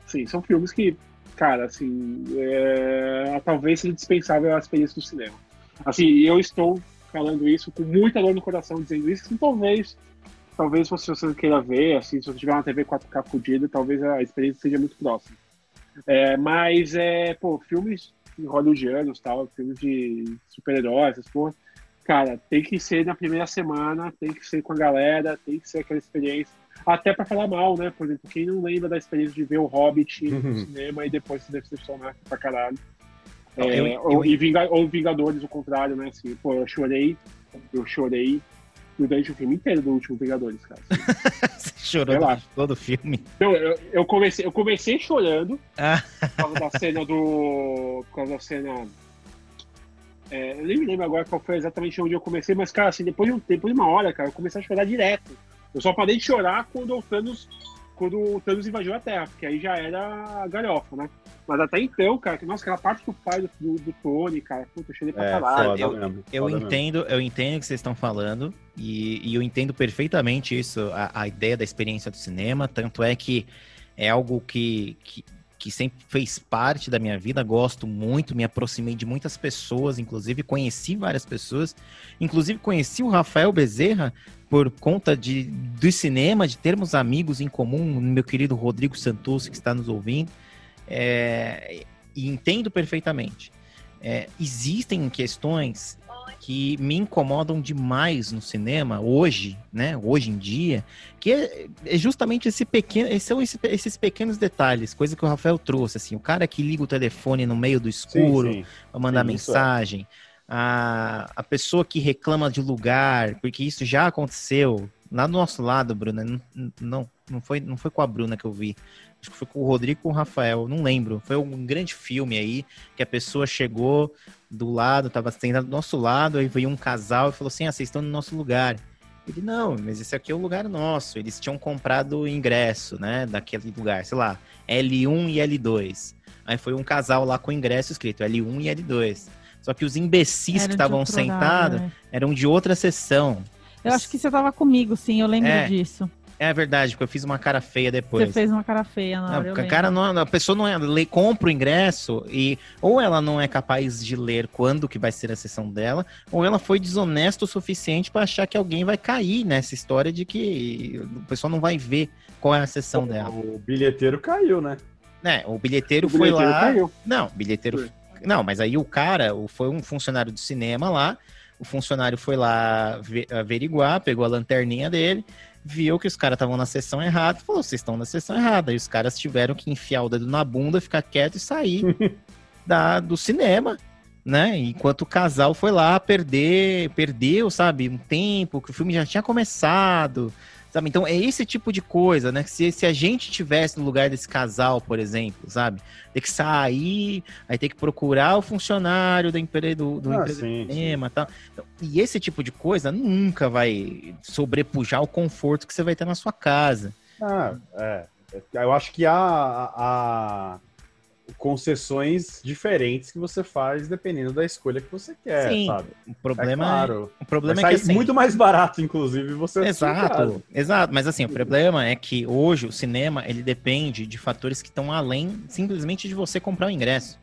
Sim, são filmes que, cara, assim, é, talvez seja dispensável a experiência do cinema. Assim, eu estou falando isso com muita dor no coração, dizendo isso, que talvez, talvez se você queira ver, assim, se você tiver uma TV 4K fodida, talvez a experiência seja muito próxima. É, mas, é, pô, filmes hollywoodianos, tal, filmes de super-heróis, essas porra, cara, tem que ser na primeira semana, tem que ser com a galera, tem que ser aquela experiência. Até pra falar mal, né? Por exemplo, quem não lembra da experiência de ver o Hobbit no Uhum. cinema e depois se decepcionar pra caralho. Eu- É, eu- ou, e Vinga- ou Vingadores, o contrário, né? Assim, pô, eu chorei, eu chorei durante o filme inteiro do último Vingadores, cara. Você chorou todo o filme. Então, eu, eu, comecei, eu comecei chorando Ah. por causa da cena do. Por causa da cena. É, eu nem me lembro agora qual foi exatamente onde eu comecei, mas, cara, assim, depois de um tempo, de uma hora, cara, eu comecei a chorar direto. Eu só parei de chorar quando o Thanos, quando o Thanos invadiu a Terra, porque aí já era galhofa, né? Mas até então, cara, que, nossa, aquela parte do pai do, do, do Tony, cara, puta, eu chorei pra É, foda eu- mesmo. Eu foda mesmo. entendo, eu entendo o que vocês estão falando e, e eu entendo perfeitamente isso, a, a ideia da experiência do cinema, tanto é que é algo que, que, que sempre fez parte da minha vida, gosto muito, me aproximei de muitas pessoas, inclusive conheci várias pessoas, inclusive conheci o Rafael Bezerra por conta de, do cinema, de termos amigos em comum, meu querido Rodrigo Santos, que está nos ouvindo, é, e entendo perfeitamente. É, existem questões que me incomodam demais no cinema hoje, né? Hoje em dia, que é, é justamente esse pequeno, esses são esse, esses pequenos detalhes, coisa que o Rafael trouxe, assim, o cara que liga o telefone no meio do escuro para mandar isso é. mensagem, a, a pessoa que reclama de lugar, porque isso já aconteceu lá do nosso lado, Bruna, não, não, não foi, não foi com a Bruna que eu vi. Acho que foi com o Rodrigo com o Rafael, não lembro. Foi um grande filme aí, que a pessoa chegou do lado, tava sentado do nosso lado, aí veio um casal e falou assim: ah, vocês estão no nosso lugar. Ele, não, mas esse aqui é o lugar nosso. Eles tinham comprado o ingresso, né, daquele lugar, sei lá, L1 e L2. Aí foi um casal lá com ingresso escrito L1 e L2. Só que os imbecis Era que estavam sentados né? eram de outra sessão. Eu acho que você tava comigo, sim, eu lembro É. disso. É verdade, porque eu fiz uma cara feia depois. Você fez uma cara feia na Não, hora, lembro. cara não, a pessoa não é, lê, compra o ingresso e ou ela não é capaz de ler quando que vai ser a sessão dela, ou ela foi desonesta o suficiente para achar que alguém vai cair nessa história de que o pessoal não vai ver qual é a sessão dela. O bilheteiro caiu, né? Né, o bilheteiro, O foi bilheteiro lá. caiu. Não, o bilheteiro. Foi. Não, mas aí o cara foi um funcionário do cinema lá. O funcionário foi lá ve- averiguar, pegou a lanterninha dele, viu que os caras estavam na sessão errada falou: vocês estão na sessão errada. E os caras tiveram que enfiar o dedo na bunda, ficar quieto e sair da, do cinema. Né? Enquanto o casal foi lá perder, perdeu, sabe, um tempo, que o filme já tinha começado, sabe? Então é esse tipo de coisa, né? Se, se a gente tivesse no lugar desse casal, por exemplo, sabe? Ter que sair, aí ter que procurar o funcionário da empresa do, do Ah, empresa e tal. Então, E esse tipo de coisa nunca vai sobrepujar o conforto que você vai ter na sua casa. Ah, é. Eu acho que há, há concessões diferentes que você faz dependendo da escolha que você quer, Sim, sabe? O É problema, claro. o problema Vai é que assim, muito mais barato, inclusive, você. Exato, exato. Mas assim, o problema é que hoje o cinema ele depende de fatores que estão além simplesmente de você comprar o ingresso.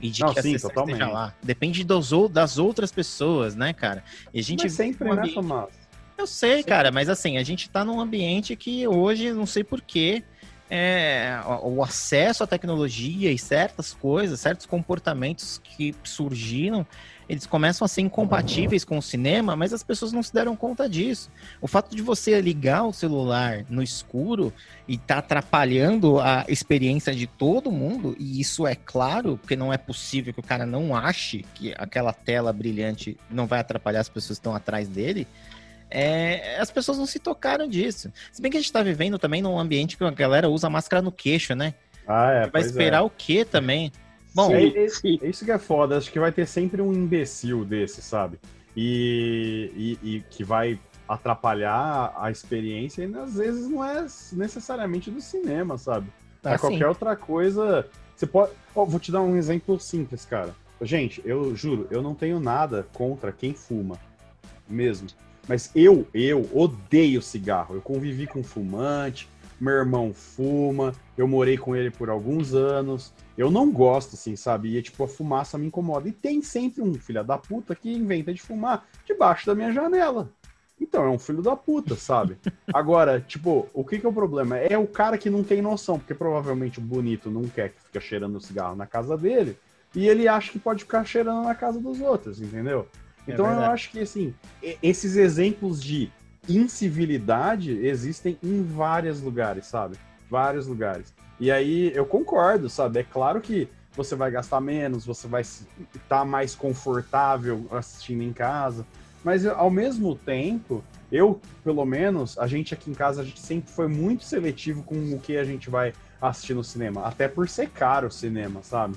E de Não, que sim, totalmente. esteja lá. Depende dos, das outras pessoas, né, cara? E a gente Mas sempre, num né, ambiente- Tomás? Eu sei, cara, mas assim, a gente tá num ambiente que hoje, não sei porquê, é, o acesso à tecnologia e certas coisas, certos comportamentos que surgiram, eles começam a ser incompatíveis com o cinema, mas as pessoas não se deram conta disso. O fato de você ligar o celular no escuro e tá atrapalhando a experiência de todo mundo, e isso é claro, porque não é possível que o cara não ache que aquela tela brilhante não vai atrapalhar as pessoas que estão atrás dele. É, as pessoas não se tocaram disso. Se bem que a gente tá vivendo também num ambiente que a galera usa máscara no queixo, né? Ah, é. Vai pois esperar é. o quê também? Bom, É, Sim, é- sim. é isso que é foda. Acho que vai ter sempre um imbecil desse, sabe? E, e- e que vai atrapalhar a experiência e às vezes não é necessariamente do cinema, sabe? É assim, qualquer outra coisa. Você pode. Ó, vou te dar um exemplo simples, cara. Gente, eu juro, eu não tenho nada contra quem fuma. Mesmo. Mas eu, eu odeio cigarro. Eu convivi com fumante, meu irmão fuma, eu morei com ele por alguns anos. Eu não gosto, assim, sabe? E, tipo, a fumaça me incomoda. E tem sempre um filho da puta que inventa de fumar debaixo da minha janela. Então, é um filho da puta, sabe? Agora, tipo, o que que é o problema? É o cara que não tem noção, porque provavelmente o bonito não quer que fique cheirando cigarro na casa dele, e ele acha que pode ficar cheirando na casa dos outros, entendeu? É Então eu verdade. acho que, assim, esses exemplos de incivilidade existem em vários lugares, sabe? Vários lugares. E aí eu concordo, sabe? É claro que você vai gastar menos, você vai estar mais confortável assistindo em casa, mas eu- ao mesmo tempo, eu, pelo menos, a gente aqui em casa, a gente sempre foi muito seletivo com o que a gente vai assistir no cinema, até por ser caro o cinema, sabe?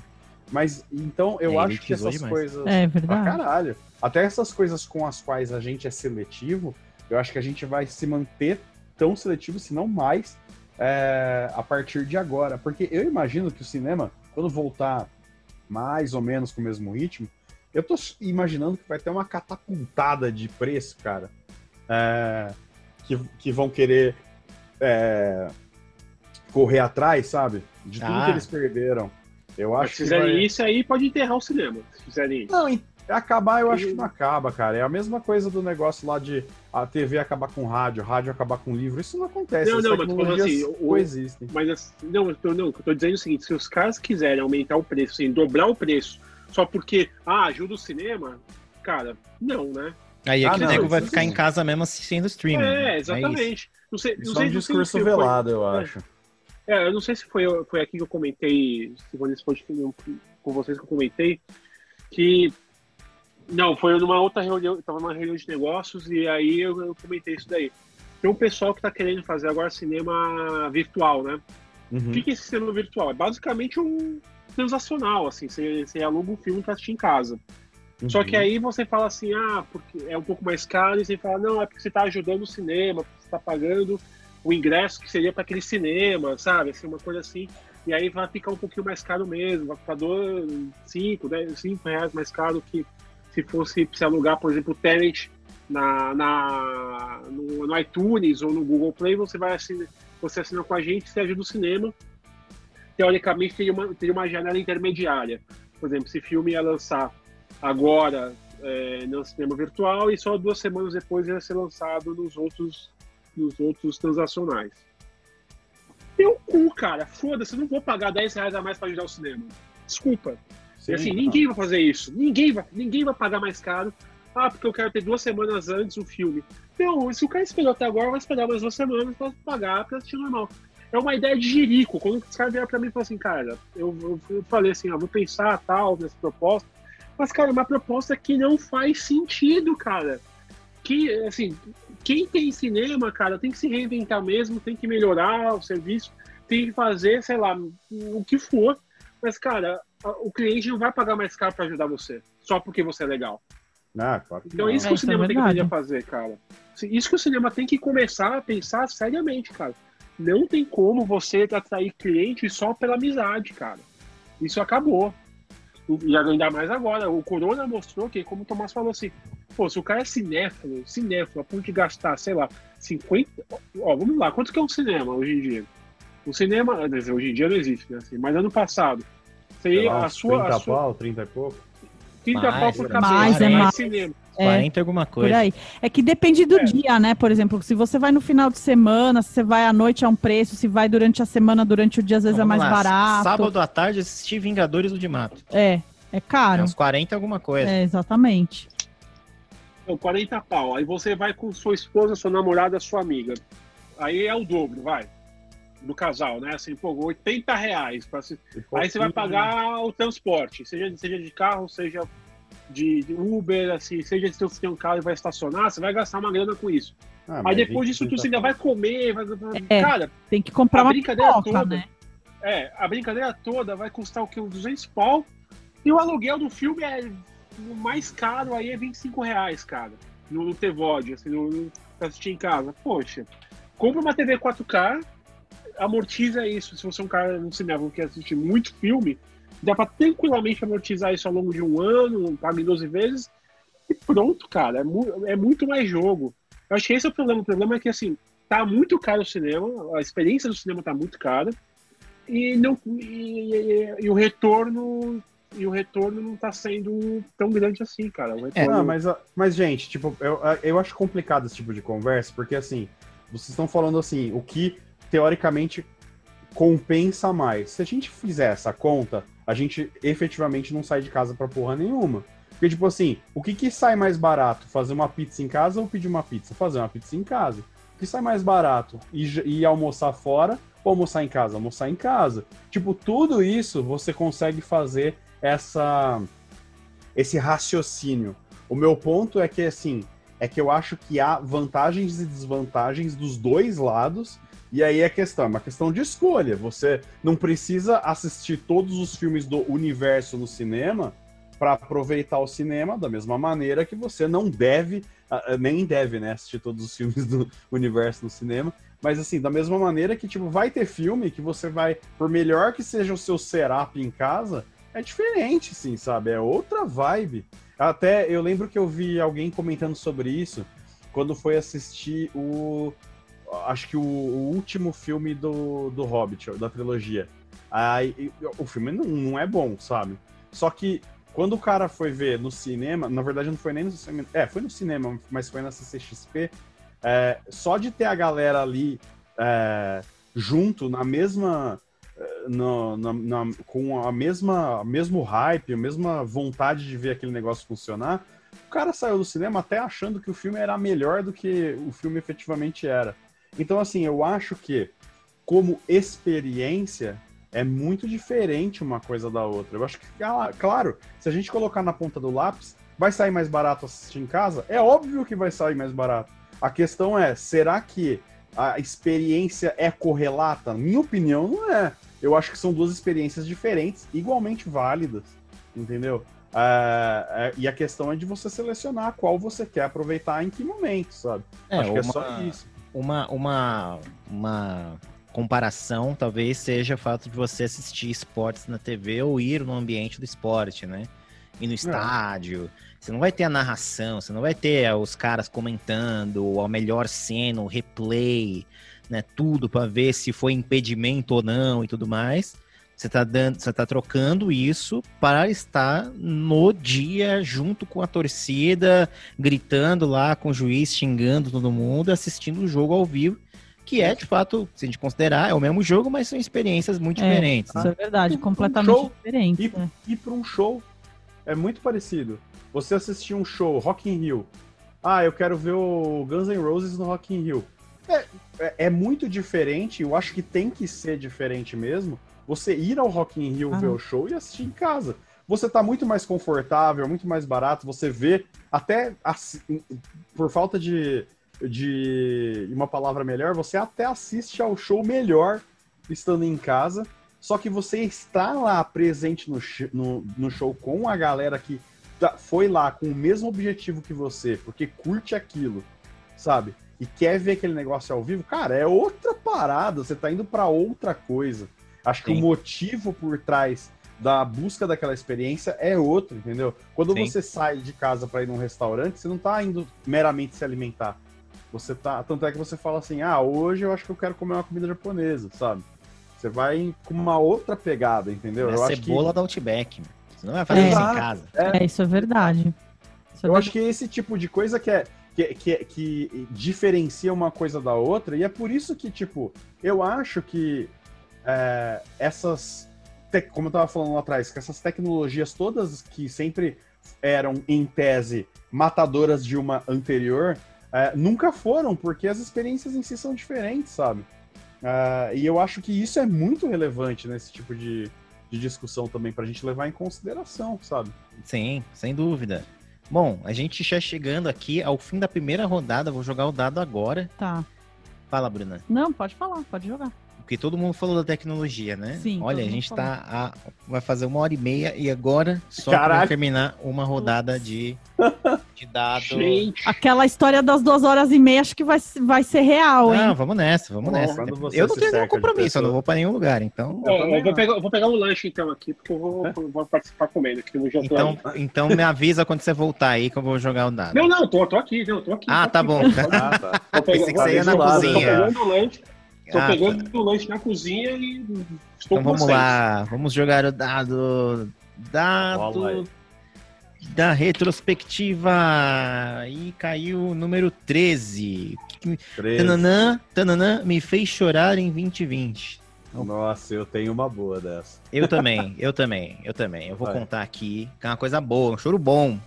Mas então eu É, acho que essas demais. coisas É Pra verdade. caralho. Até essas coisas com as quais a gente é seletivo, eu acho que a gente vai se manter tão seletivo, se não mais, é, a partir de agora. Porque eu imagino que o cinema, quando voltar mais ou menos com o mesmo ritmo, eu tô imaginando que vai ter uma catapultada de preço, cara. é, que, que vão querer é, correr atrás, sabe? De tudo Ah. que eles perderam. Eu Mas acho se que fizerem vai... isso aí, pode enterrar o cinema. Se fizerem isso. Não, acabar eu acho que não acaba, cara. É a mesma coisa do negócio lá de a TV acabar com rádio, rádio acabar com livro. Isso não acontece. Não, as não, mas tô assim, o- coexistem. Mas assim, não, eu tô, não, eu tô dizendo o seguinte: se os caras quiserem aumentar o preço, assim, dobrar o preço, só porque, ah, ajuda o cinema, cara, não, né? Aí Ah, aquele não, nego vai ficar sim. em casa mesmo assistindo streaming. né? É, isso. exatamente. não sei, não Isso é um não discurso se foi- velado, eu É. acho. É, eu não sei se foi, foi aqui que eu comentei, se foi nesse podcast com vocês que eu comentei, que. Não, foi numa outra reunião, eu tava numa reunião de negócios e aí eu, eu comentei isso daí. Tem um pessoal que tá querendo fazer agora cinema virtual, né? Uhum. O que que é esse cinema virtual? É basicamente um transacional, assim, você, você aluga um filme pra assistir em casa. Só que Uhum. aí você fala assim, ah, porque é um pouco mais caro, e você fala, não, é porque você tá ajudando o cinema, porque você tá pagando o ingresso que seria para aquele cinema, sabe? Assim, uma coisa assim. E aí vai ficar um pouquinho mais caro mesmo, vai ficar 5, 10, 5 reais mais caro que se fosse se alugar, por exemplo, o Tenet na, na, no, no iTunes ou no Google Play, você vai assinar, você assina com a gente, você ajuda o cinema. Teoricamente teria uma, teria uma janela intermediária. Por exemplo, se filme ia lançar agora é, no cinema virtual e só duas semanas depois ia ser lançado nos outros, nos outros transacionais. Meu cu, cara, foda-se, não vou pagar 10 reais a mais para ajudar o cinema. Desculpa. Sim, E assim, ninguém vai fazer isso. Ninguém vai, ninguém vai pagar mais caro. Ah, porque eu quero ter duas semanas antes o filme. Não, se o cara esperou até agora, vai esperar mais duas semanas para pagar para assistir normal. É uma ideia de jirico. Quando os caras vieram para mim e falaram assim, cara, eu, eu, eu falei assim, ah, vou pensar tal nessa proposta. Mas, cara, é uma proposta que não faz sentido, cara. Que, assim, quem tem cinema, cara, tem que se reinventar mesmo, tem que melhorar o serviço, tem que fazer, sei lá, o que for. Mas, cara, o cliente não vai pagar mais caro para ajudar você, só porque você é legal. Ah, claro Então não. é isso É, que o isso é cinema tem que aprender a fazer, cara. Isso que o cinema tem que começar a pensar seriamente, cara. Não tem como você atrair cliente só pela amizade, cara. Isso acabou. E ainda mais agora. O Corona mostrou que, como o Tomás falou assim, pô, se o cara é cinéfilo, cinéfilo, a ponto de gastar, sei lá, 50. Ó, vamos lá, quanto que é um cinema hoje em dia? O cinema, quer dizer, hoje em dia não existe, né? Assim, mas ano passado. Sei Seria lá, a sua. 30 A sua pau, 30 e pouco. 30 Mais, pau por é cabeça. mais, é mais. cinema. É. 40 alguma Por coisa. aí. É que depende do É. dia, né? Por exemplo, se você vai no final de semana, se você vai à noite é um preço, se vai durante a semana, durante o dia, às vezes Então, é mais vamos lá. barato. Sábado à tarde assisti Vingadores do de Mato. É, é É caro. uns 40 alguma coisa. É, exatamente. Então, 40 pau. Aí você vai com sua esposa, sua namorada, sua amiga. Aí é o dobro, vai. Do casal, né? Assim, pô, 80 reais. Pra se... Aí você vai pagar o transporte, seja, seja de carro, seja de de Uber, assim, seja se você tem um carro e vai estacionar, você vai gastar uma grana com isso. Ah, Aí depois 20, disso tudo 30 você ainda vai comer, vai... É. Cara, Tem que comprar uma brincadeira pipoca, toda. né? é, a brincadeira toda vai custar o quê? Uns 200 pau. E o aluguel do filme é o mais caro aí é 25 reais, cara. No, no TVOD, assim, no, no, pra assistir em casa. Poxa, compra uma TV 4K, amortiza isso. Se você é um cara no cinema que quer assistir muito filme, dá pra tranquilamente amortizar isso ao longo de um ano, paga em 12 vezes, e pronto, cara. É, mu- é muito mais jogo. Eu acho que esse é o problema. O problema é que, assim, tá muito caro o cinema, a experiência do cinema tá muito cara, e, não, e, e- e o retorno. E o retorno não tá sendo tão grande assim, cara. O retorno, Não, mas, mas, gente, tipo, eu, eu acho complicado esse tipo de conversa, porque assim, vocês estão falando assim, o que teoricamente compensa mais. Se a gente fizer essa conta, a gente efetivamente não sai de casa pra porra nenhuma. Porque, tipo assim, o que, que sai mais barato? Fazer uma pizza em casa ou pedir uma pizza? Fazer uma pizza em casa. O que sai mais barato? Ir, ir almoçar fora ou almoçar em casa? Almoçar em casa. Tipo, tudo isso você consegue fazer essa esse raciocínio. O meu ponto é que assim, é que eu acho que há vantagens e desvantagens dos dois lados. E aí a questão, é uma questão de escolha. Você não precisa assistir todos os filmes do universo no cinema para aproveitar o cinema da mesma maneira que você não deve, ah, ah, nem deve, né, assistir todos os filmes do universo no cinema. Mas assim, da mesma maneira que, tipo, vai ter filme que você vai, por melhor que seja o seu setup em casa, é diferente, sim, sabe? É outra vibe. Até eu lembro que eu vi alguém comentando sobre isso quando foi assistir o. Acho que o, o último filme do, do Hobbit, da trilogia. Aí, o filme não, não é bom, sabe? Só que quando o cara foi ver no cinema, na verdade não foi nem no cinema. É, foi no cinema, mas foi na CCXP. é, só de ter a galera ali é, junto, na mesma no- na- na- com a mesma mesmo hype, a mesma vontade de ver aquele negócio funcionar, O cara saiu do cinema até achando que o filme era melhor do que o filme efetivamente era. Então, assim, eu acho que, como experiência, é muito diferente uma coisa da outra. Eu acho que, ah, claro, se a gente colocar na ponta do lápis, vai sair mais barato assistir em casa? É óbvio que vai sair mais barato. A questão é, será que a experiência é correlata? Minha opinião não é. Eu acho que são duas experiências diferentes, igualmente válidas, entendeu? Uh, uh, e a questão é de você selecionar qual você quer aproveitar em que momento, sabe? É, acho uma, que é só isso. Uma, uma, uma comparação talvez seja o fato de você assistir esportes na TV ou ir no ambiente do esporte, né? Ir no é. estádio. É. Você não vai ter a narração, você não vai ter os caras comentando a melhor cena, o replay, né? Tudo para ver se foi impedimento ou não e tudo mais. Você está dando, você tá trocando isso para estar no dia junto com a torcida, gritando lá com o juiz, xingando todo mundo, assistindo o jogo ao vivo que é, de fato, se a gente considerar, é o mesmo jogo, mas são experiências muito é, diferentes. Isso né? é verdade, completamente um diferente. E, né? e para um show é muito parecido. Você assistir um show, Rock in Rio. Ah, eu quero ver o Guns N' Roses no Rock in Rio. É, é, é muito diferente, eu acho que tem que ser diferente mesmo. Você ir ao Rock in Rio ah. ver o show e assistir em casa. Você tá muito mais confortável, muito mais barato, você vê até assim, por falta de de uma palavra melhor, você até assiste ao show melhor estando em casa, só que você está lá presente no, no, no show com a galera que tá, foi lá com o mesmo objetivo que você, porque curte aquilo, sabe? E quer ver aquele negócio ao vivo, cara, é outra parada, você tá indo para outra coisa. Acho que Sim. o motivo por trás da busca daquela experiência é outro, entendeu? Quando Sim. você sai de casa para ir num restaurante, você não tá indo meramente se alimentar. Você tá. Tanto é que você fala assim, ah, hoje eu acho que eu quero comer uma comida japonesa, sabe? Você vai com uma outra pegada, entendeu? É eu cebola acho que... da Outback, Você não vai fazer é. isso em casa. É, é isso é verdade. Isso é eu acho que esse tipo de coisa que é. Que, que, que, diferencia uma coisa da outra, e é por isso que, tipo, eu acho que é, essas, como eu tava falando lá atrás, que essas tecnologias todas que sempre eram, em tese, matadoras de uma anterior, é, nunca foram, porque as experiências em si são diferentes, sabe? É, e eu acho que isso é muito relevante nesse tipo de, de discussão também, pra gente levar em consideração, sabe? Sim, sem dúvida. Bom, a gente já chegando aqui ao fim da primeira rodada, vou jogar o dado agora. Tá. Fala, Bruna. Não, pode falar, pode jogar. Porque todo mundo falou da tecnologia, né? Sim. Olha, a gente tá a, vai fazer uma hora e meia e agora só para terminar uma rodada de, de dados. Aquela história das duas horas e meia acho que vai, vai ser real, hein? Não, vamos nessa, vamos nessa. Eu não tenho nenhum compromisso, eu não vou para nenhum lugar, então. É, eu vou pegar, vou pegar um lanche então aqui, porque eu vou, vou participar comendo aqui no Então, então me avisa quando você voltar aí que eu vou jogar o dado. Não, não, tô, tô aqui, não, tô aqui. Ah, tô tá aqui, bom. Ah, tá. Pensei que você ia na cozinha. Tô pegando o lanche. Estou ah, pegando tá. o lanche na cozinha e estou então vamos vocês. lá, vamos jogar o dado. Dado da retrospectiva. E caiu o número 13. 13. Tananã, tananã, me fez chorar em 2020. Nossa, eu tenho uma boa dessa. Eu também, eu também, eu também. Eu vou Vai. contar aqui, que é uma coisa boa, um choro bom.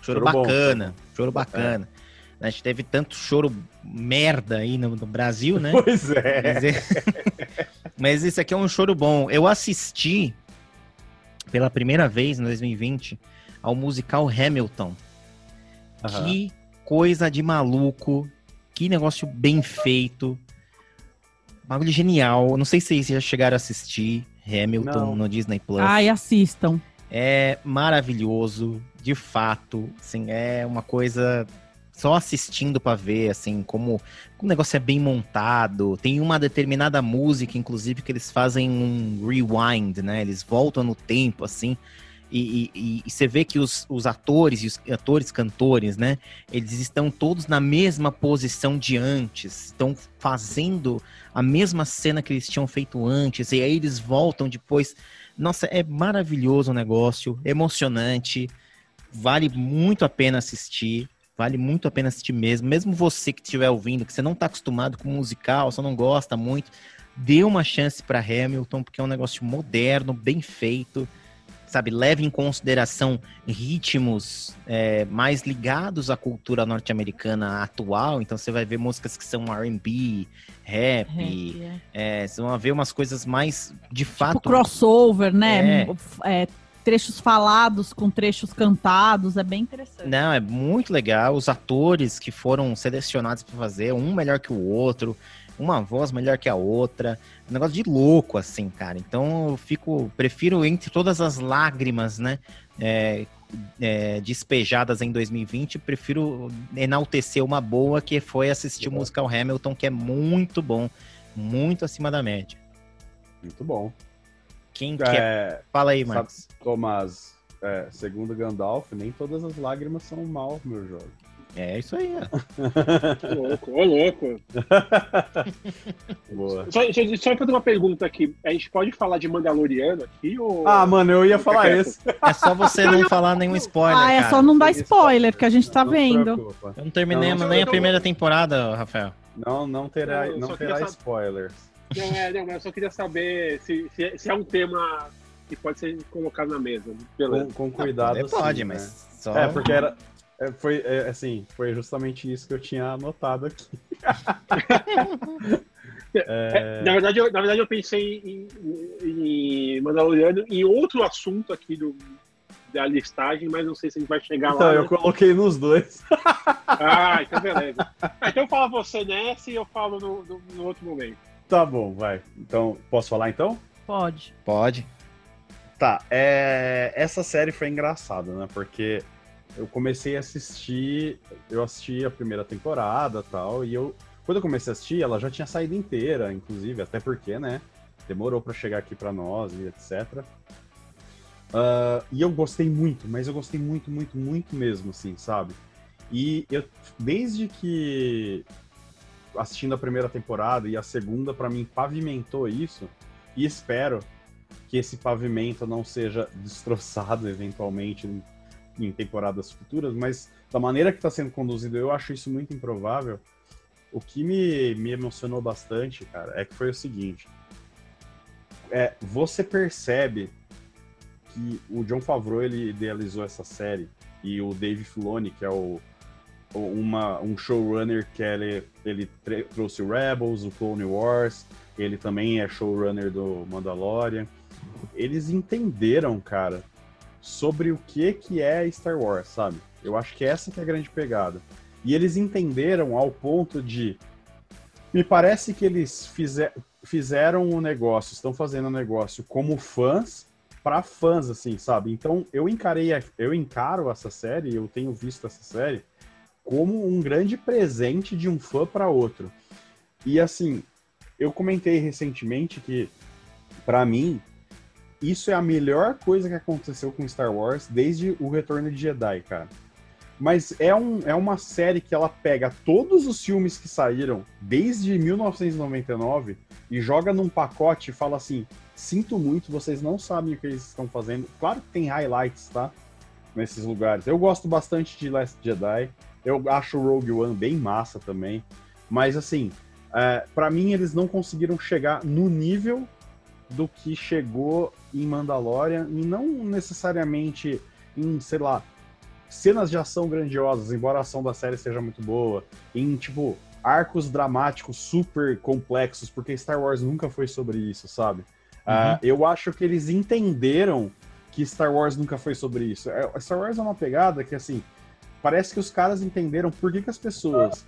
Choro, choro bacana, bom. choro bacana. É. A gente teve tanto choro merda aí no, no Brasil, né? Pois é. Mas, é... Mas esse aqui é um choro bom. Eu assisti pela primeira vez em 2020 ao musical Hamilton. Uhum. Que coisa de maluco. Que negócio bem feito. Bagulho genial. Não sei se vocês já chegaram a assistir Hamilton Não. no Disney Plus. Ai, assistam. É maravilhoso, de fato. Assim, é uma coisa só assistindo para ver, assim, como, o negócio é bem montado. Tem uma determinada música, inclusive, que eles fazem um rewind, né? Eles voltam no tempo, assim. E, e, e, você vê que os, os atores e os atores cantores, né? Eles estão todos na mesma posição de antes, estão fazendo a mesma cena que eles tinham feito antes, e aí eles voltam depois. Nossa, é maravilhoso o negócio, emocionante, vale muito a pena assistir. Vale muito a pena assistir mesmo. Mesmo você que estiver ouvindo, que você não está acostumado com musical, você não gosta muito, dê uma chance para Hamilton, porque é um negócio moderno, bem feito. sabe, leva em consideração ritmos é, mais ligados à cultura norte-americana atual. Então você vai ver músicas que são R&B, rap, Rap, é, é. você vai ver umas coisas mais, de Tipo fato... crossover, né? É. É, trechos falados com trechos cantados, é bem interessante. Não, é muito legal. Os atores que foram selecionados para fazer, um melhor que o outro, uma voz melhor que a outra. Um negócio de louco, assim, cara. Então eu fico. Prefiro entre todas as lágrimas, né? é, é, despejadas em 2020, prefiro enaltecer uma boa que foi assistir o musical Hamilton, que é muito bom, muito acima da média. Muito bom. Quem quer? É, Fala aí, Marcos. Thomas, é, segundo Gandalf, nem todas as lágrimas são mal, meu jovem. É isso aí, ó. Louco, ô louco. Boa. Só, eu- só fazer uma pergunta aqui. A gente pode falar de Mandaloriano aqui ou. Ah, mano, eu ia falar esse. É só você não falar nenhum spoiler. ah, é cara. só não dar Isso. spoiler, que a gente tá Não vendo. preocupa. Eu não terminemos Não, nem a primeira temporada, Rafael. Não, não terá, não só terá spoilers. Não, é, não, mas eu só queria saber se, se, se é um tema que pode ser colocado na mesa. Beleza. Com, com cuidado. Poder pode, sim, mas né? só. É, porque era. é, Foi é, assim, foi justamente isso que eu tinha anotado aqui. É, Na verdade, eu, na verdade, eu pensei em, em, em Mandaloriano e outro assunto aqui do, da listagem, mas não sei se a gente vai chegar então, lá. eu né? coloquei nos dois. Ah, então beleza. Ah, então fala você nessa e eu falo no, no- no outro momento. Tá bom, vai. Então, posso falar então? Pode. Pode. Tá, é... essa série foi engraçada, né? Porque eu comecei a assistir, eu assisti a primeira temporada tal, e eu, quando eu comecei a assistir, ela já tinha saído inteira, inclusive, até porque, né? Demorou pra chegar aqui pra nós e etc. Ah, e eu gostei muito, mas eu gostei muito, muito, muito mesmo, assim, sabe? E eu, desde que assistindo a primeira temporada e a segunda, pra mim, pavimentou isso, e espero que esse pavimento não seja destroçado eventualmente em, em temporadas futuras, mas da maneira que está sendo conduzido, eu acho isso muito improvável. O que me, me emocionou bastante, cara, é que foi o seguinte: é, você percebe que o John Favreau ele idealizou essa série e o Dave Filoni, que é o- uma, um showrunner que ele, ele trouxe o Rebels, o Clone Wars, ele também é showrunner do Mandalorian. Eles entenderam, cara, sobre o que que é Star Wars, sabe? Eu acho que essa que é a grande pegada. E eles entenderam ao ponto de me parece que eles fizer, fizeram o negócio, estão fazendo o negócio como fãs para fãs assim, sabe? Então, eu encarei, eu encaro essa série, eu tenho visto essa série como um grande presente de um fã para outro. E assim, eu comentei recentemente que, pra mim, isso é a melhor coisa que aconteceu com Star Wars desde o Retorno de Jedi, cara. Mas é, um, é uma série que ela pega todos os filmes que saíram desde 1999 e joga num pacote e fala assim: sinto muito, vocês não sabem o que eles estão fazendo. Claro que tem highlights, tá? Nesses lugares. Eu gosto bastante de Last Jedi. Eu acho o Rogue One bem massa também. Mas assim, é, para mim eles não conseguiram chegar no nível do que chegou em Mandalorian e não necessariamente em, sei lá, cenas de ação grandiosas, embora a ação da série seja muito boa, em tipo arcos dramáticos super complexos, porque Star Wars nunca foi sobre isso, sabe? Ah, eu acho que eles entenderam que Star Wars nunca foi sobre isso. É, Star Wars é uma pegada que assim, parece que os caras entenderam por que, que as pessoas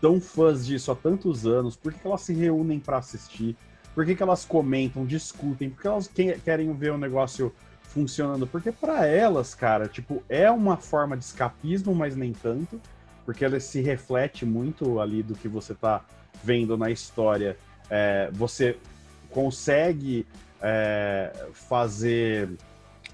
tão fãs disso há tantos anos, por que, que elas se reúnem pra assistir, por que, que elas comentam, discutem, por que elas que- querem ver o negócio funcionando, porque pra elas, cara, tipo, é uma forma de escapismo, mas nem tanto, porque ela se reflete muito ali do que você tá vendo na história. É, você consegue é, fazer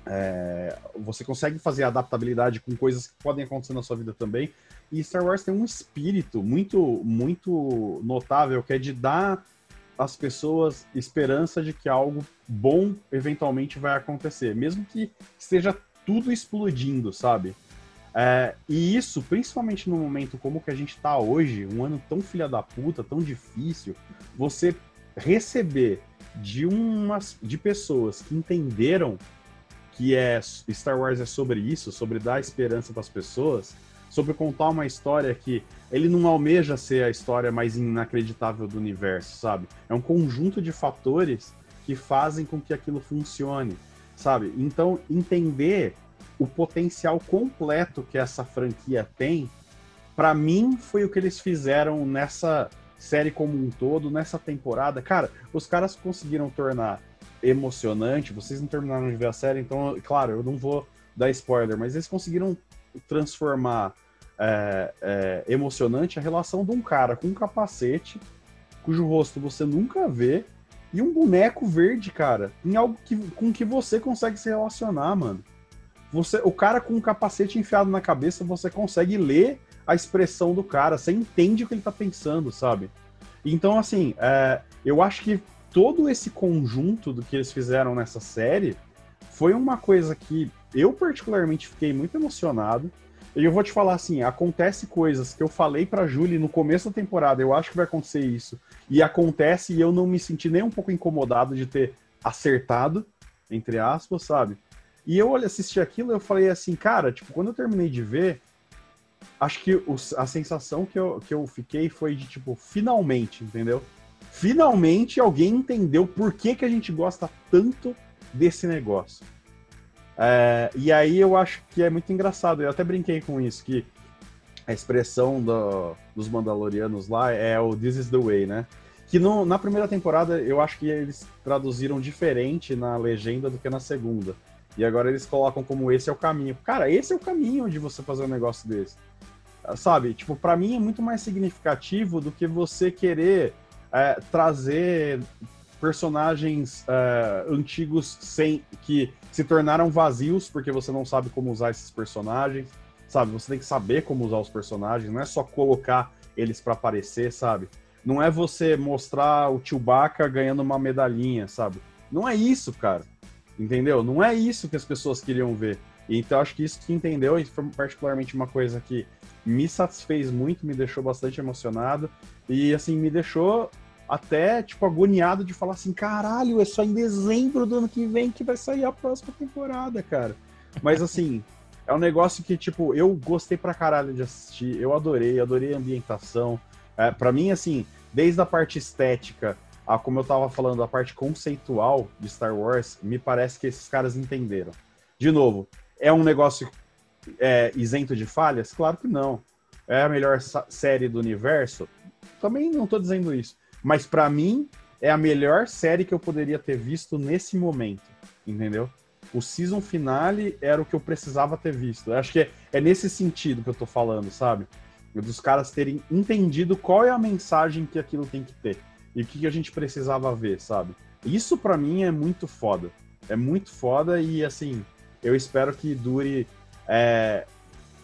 é, você consegue fazer adaptabilidade com coisas que podem acontecer na sua vida também. E Star Wars tem um espírito muito, muito notável que é de dar às pessoas esperança de que algo bom eventualmente vai acontecer, mesmo que esteja tudo explodindo, sabe? É, e isso, principalmente no momento como que a gente tá hoje, um ano tão filha da puta, tão difícil, você receber de umas de pessoas que entenderam que é Star Wars é sobre isso, sobre dar esperança para as pessoas, sobre contar uma história que ele não almeja ser a história mais inacreditável do universo, sabe? É um conjunto de fatores que fazem com que aquilo funcione, sabe? Então, entender o potencial completo que essa franquia tem, para mim foi o que eles fizeram nessa série como um todo, nessa temporada. Cara, os caras conseguiram tornar emocionante. Vocês não terminaram de ver a série, então, claro, eu não vou dar spoiler, mas eles conseguiram transformar é, é, emocionante a relação de um cara com um capacete, cujo rosto você nunca vê, e um boneco verde, cara, em algo que, com que você consegue se relacionar, mano. Você, o cara com um capacete enfiado na cabeça, você consegue ler a expressão do cara, você entende o que ele tá pensando, sabe? Então, assim, é, eu acho que todo esse conjunto do que eles fizeram nessa série foi uma coisa que eu particularmente fiquei muito emocionado. E eu vou te falar assim, acontece coisas que eu falei pra Julie no começo da temporada, eu acho que vai acontecer isso. E acontece e eu não me senti nem um pouco incomodado de ter acertado, entre aspas, sabe? E eu assisti aquilo eu falei assim, cara, tipo, quando eu terminei de ver, acho que a sensação que eu, que eu fiquei foi de, tipo, finalmente, entendeu? Finalmente alguém entendeu por que, que a gente gosta tanto desse negócio. É, e aí eu acho que é muito engraçado, eu até brinquei com isso, que a expressão do, dos Mandalorianos lá é o This is the way, né? Que no, na primeira temporada eu acho que eles traduziram diferente na legenda do que na segunda. E agora eles colocam como esse é o caminho. Cara, esse é o caminho de você fazer um negócio desse. Sabe? Tipo, para mim é muito mais significativo do que você querer é, trazer personagens é, antigos sem que se tornaram vazios porque você não sabe como usar esses personagens, sabe? Você tem que saber como usar os personagens, não é só colocar eles para aparecer, sabe? Não é você mostrar o Chewbacca ganhando uma medalhinha, sabe? Não é isso, cara. Entendeu? Não é isso que as pessoas queriam ver. Então acho que isso que entendeu e foi particularmente uma coisa que me satisfez muito, me deixou bastante emocionado e assim me deixou até tipo agoniado de falar assim, caralho, é só em dezembro do ano que vem que vai sair a próxima temporada, cara. Mas assim, é um negócio que tipo eu gostei pra caralho de assistir, eu adorei, adorei a ambientação. É, para mim assim, desde a parte estética a como eu tava falando, a parte conceitual de Star Wars, me parece que esses caras entenderam. De novo, é um negócio é, isento de falhas? Claro que não. É a melhor série do universo? Também não estou dizendo isso. Mas para mim, é a melhor série que eu poderia ter visto nesse momento. Entendeu? O season finale era o que eu precisava ter visto. Eu acho que é, é nesse sentido que eu tô falando, sabe? Dos caras terem entendido qual é a mensagem que aquilo tem que ter. E o que, que a gente precisava ver, sabe? Isso para mim é muito foda. É muito foda e assim, eu espero que dure é,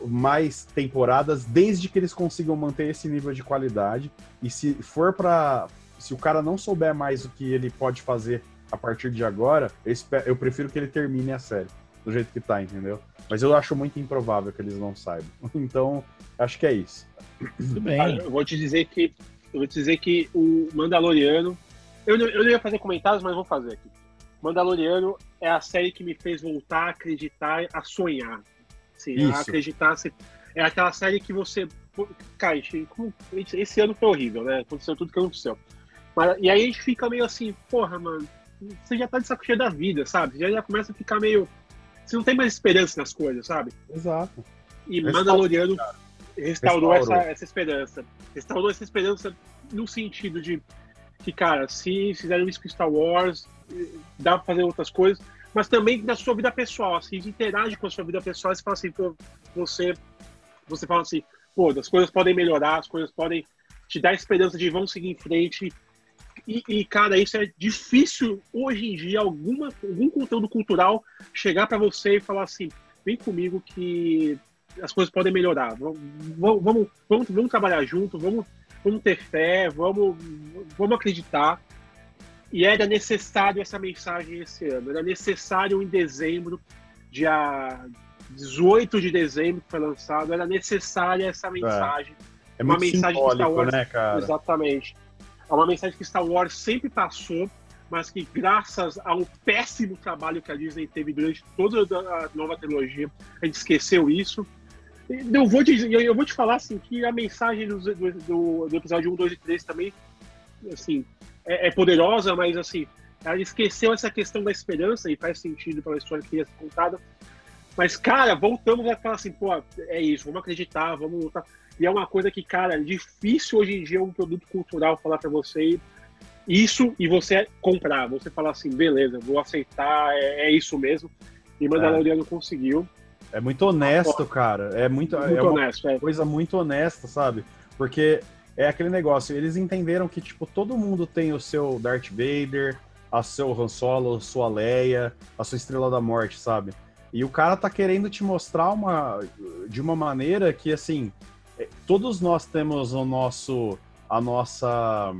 mais temporadas, desde que eles consigam manter esse nível de qualidade. E se for para. Se o cara não souber mais o que ele pode fazer a partir de agora, eu, espero, eu prefiro que ele termine a série do jeito que tá, entendeu? Mas eu acho muito improvável que eles não saibam. Então, acho que é isso. Tudo bem. Eu vou te dizer que eu vou te dizer que o Mandaloriano. Eu não, eu não ia fazer comentários, mas vou fazer aqui. Mandaloriano é a série que me fez voltar a acreditar, a sonhar. Sim, a acreditar. É aquela série que você. Cara, esse ano foi horrível, né? Aconteceu tudo que aconteceu. Mas, e aí a gente fica meio assim, porra, mano, você já tá de saco cheio da vida, sabe? Já, já começa a ficar meio. Você não tem mais esperança nas coisas, sabe? Exato. E Mandaloriano restaurou, restaurou. Essa, essa esperança. Restaurou essa esperança no sentido de que, cara, se fizeram isso com Star Wars, dá pra fazer outras coisas, mas também na sua vida pessoal, assim, interage com a sua vida pessoal e você fala assim, pô, você, você fala assim, pô, as coisas podem melhorar, as coisas podem te dar esperança de vão seguir em frente. E, e, cara, isso é difícil hoje em dia, alguma, algum conteúdo cultural chegar para você e falar assim, vem comigo que as coisas podem melhorar. Vamos, vamos, vamos, vamos trabalhar junto, vamos, vamos ter fé, vamos, vamos acreditar. E era necessário essa mensagem esse ano. Era necessário em dezembro, dia 18 de dezembro que foi lançado, era necessária essa mensagem. É, é uma mensagem que Star Wars, né, cara? Exatamente. É uma mensagem que Star Wars sempre passou, mas que graças ao péssimo trabalho que a Disney teve durante toda a nova trilogia, a gente esqueceu isso. Eu vou te, eu vou te falar assim, que a mensagem do, do, do episódio 1, 2 e 3 também assim, é, é, poderosa, mas assim, ela esqueceu essa questão da esperança e faz sentido pela história que ia ser contada. Mas, cara, voltamos a falar assim, pô, é isso, vamos acreditar, vamos lutar. E é uma coisa que, cara, é difícil hoje em dia um produto cultural falar para você isso e você comprar. Você falar assim, beleza, vou aceitar, é, é isso mesmo. E Mandaloriano é. conseguiu. É muito honesto, cara. É muito, muito é honesto, é. coisa muito honesta, sabe? Porque é aquele negócio, eles entenderam que, tipo, todo mundo tem o seu Darth Vader, a seu Han Solo, a sua Leia, a sua Estrela da Morte, sabe? E o cara tá querendo te mostrar uma de uma maneira que, assim, é, todos nós temos o nosso, a nossa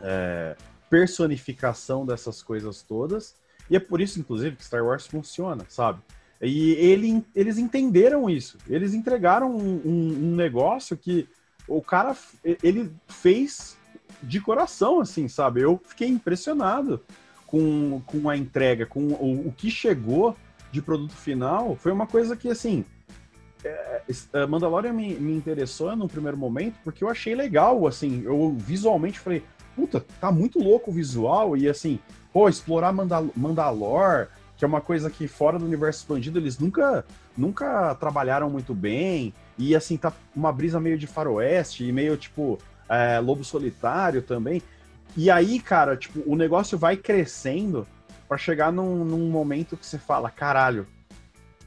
é, personificação dessas coisas todas, e é por isso, inclusive, que Star Wars funciona, sabe? E ele, eles entenderam isso. Eles entregaram um, um, um, negócio que o cara ele fez de coração, assim, sabe? Eu fiquei impressionado com, com a entrega, com o, o que chegou de produto final. Foi uma coisa que, assim, é, é, Mandalorian me, me interessou no primeiro momento porque eu achei legal, assim, eu visualmente falei, puta, tá muito louco o visual e assim, pô, explorar Mandal Mandalor, que é uma coisa que fora do universo expandido eles nunca nunca trabalharam muito bem e assim tá uma brisa meio de faroeste e meio tipo é, lobo solitário também. E aí, cara, tipo, o negócio vai crescendo para chegar num, num momento que você fala, caralho,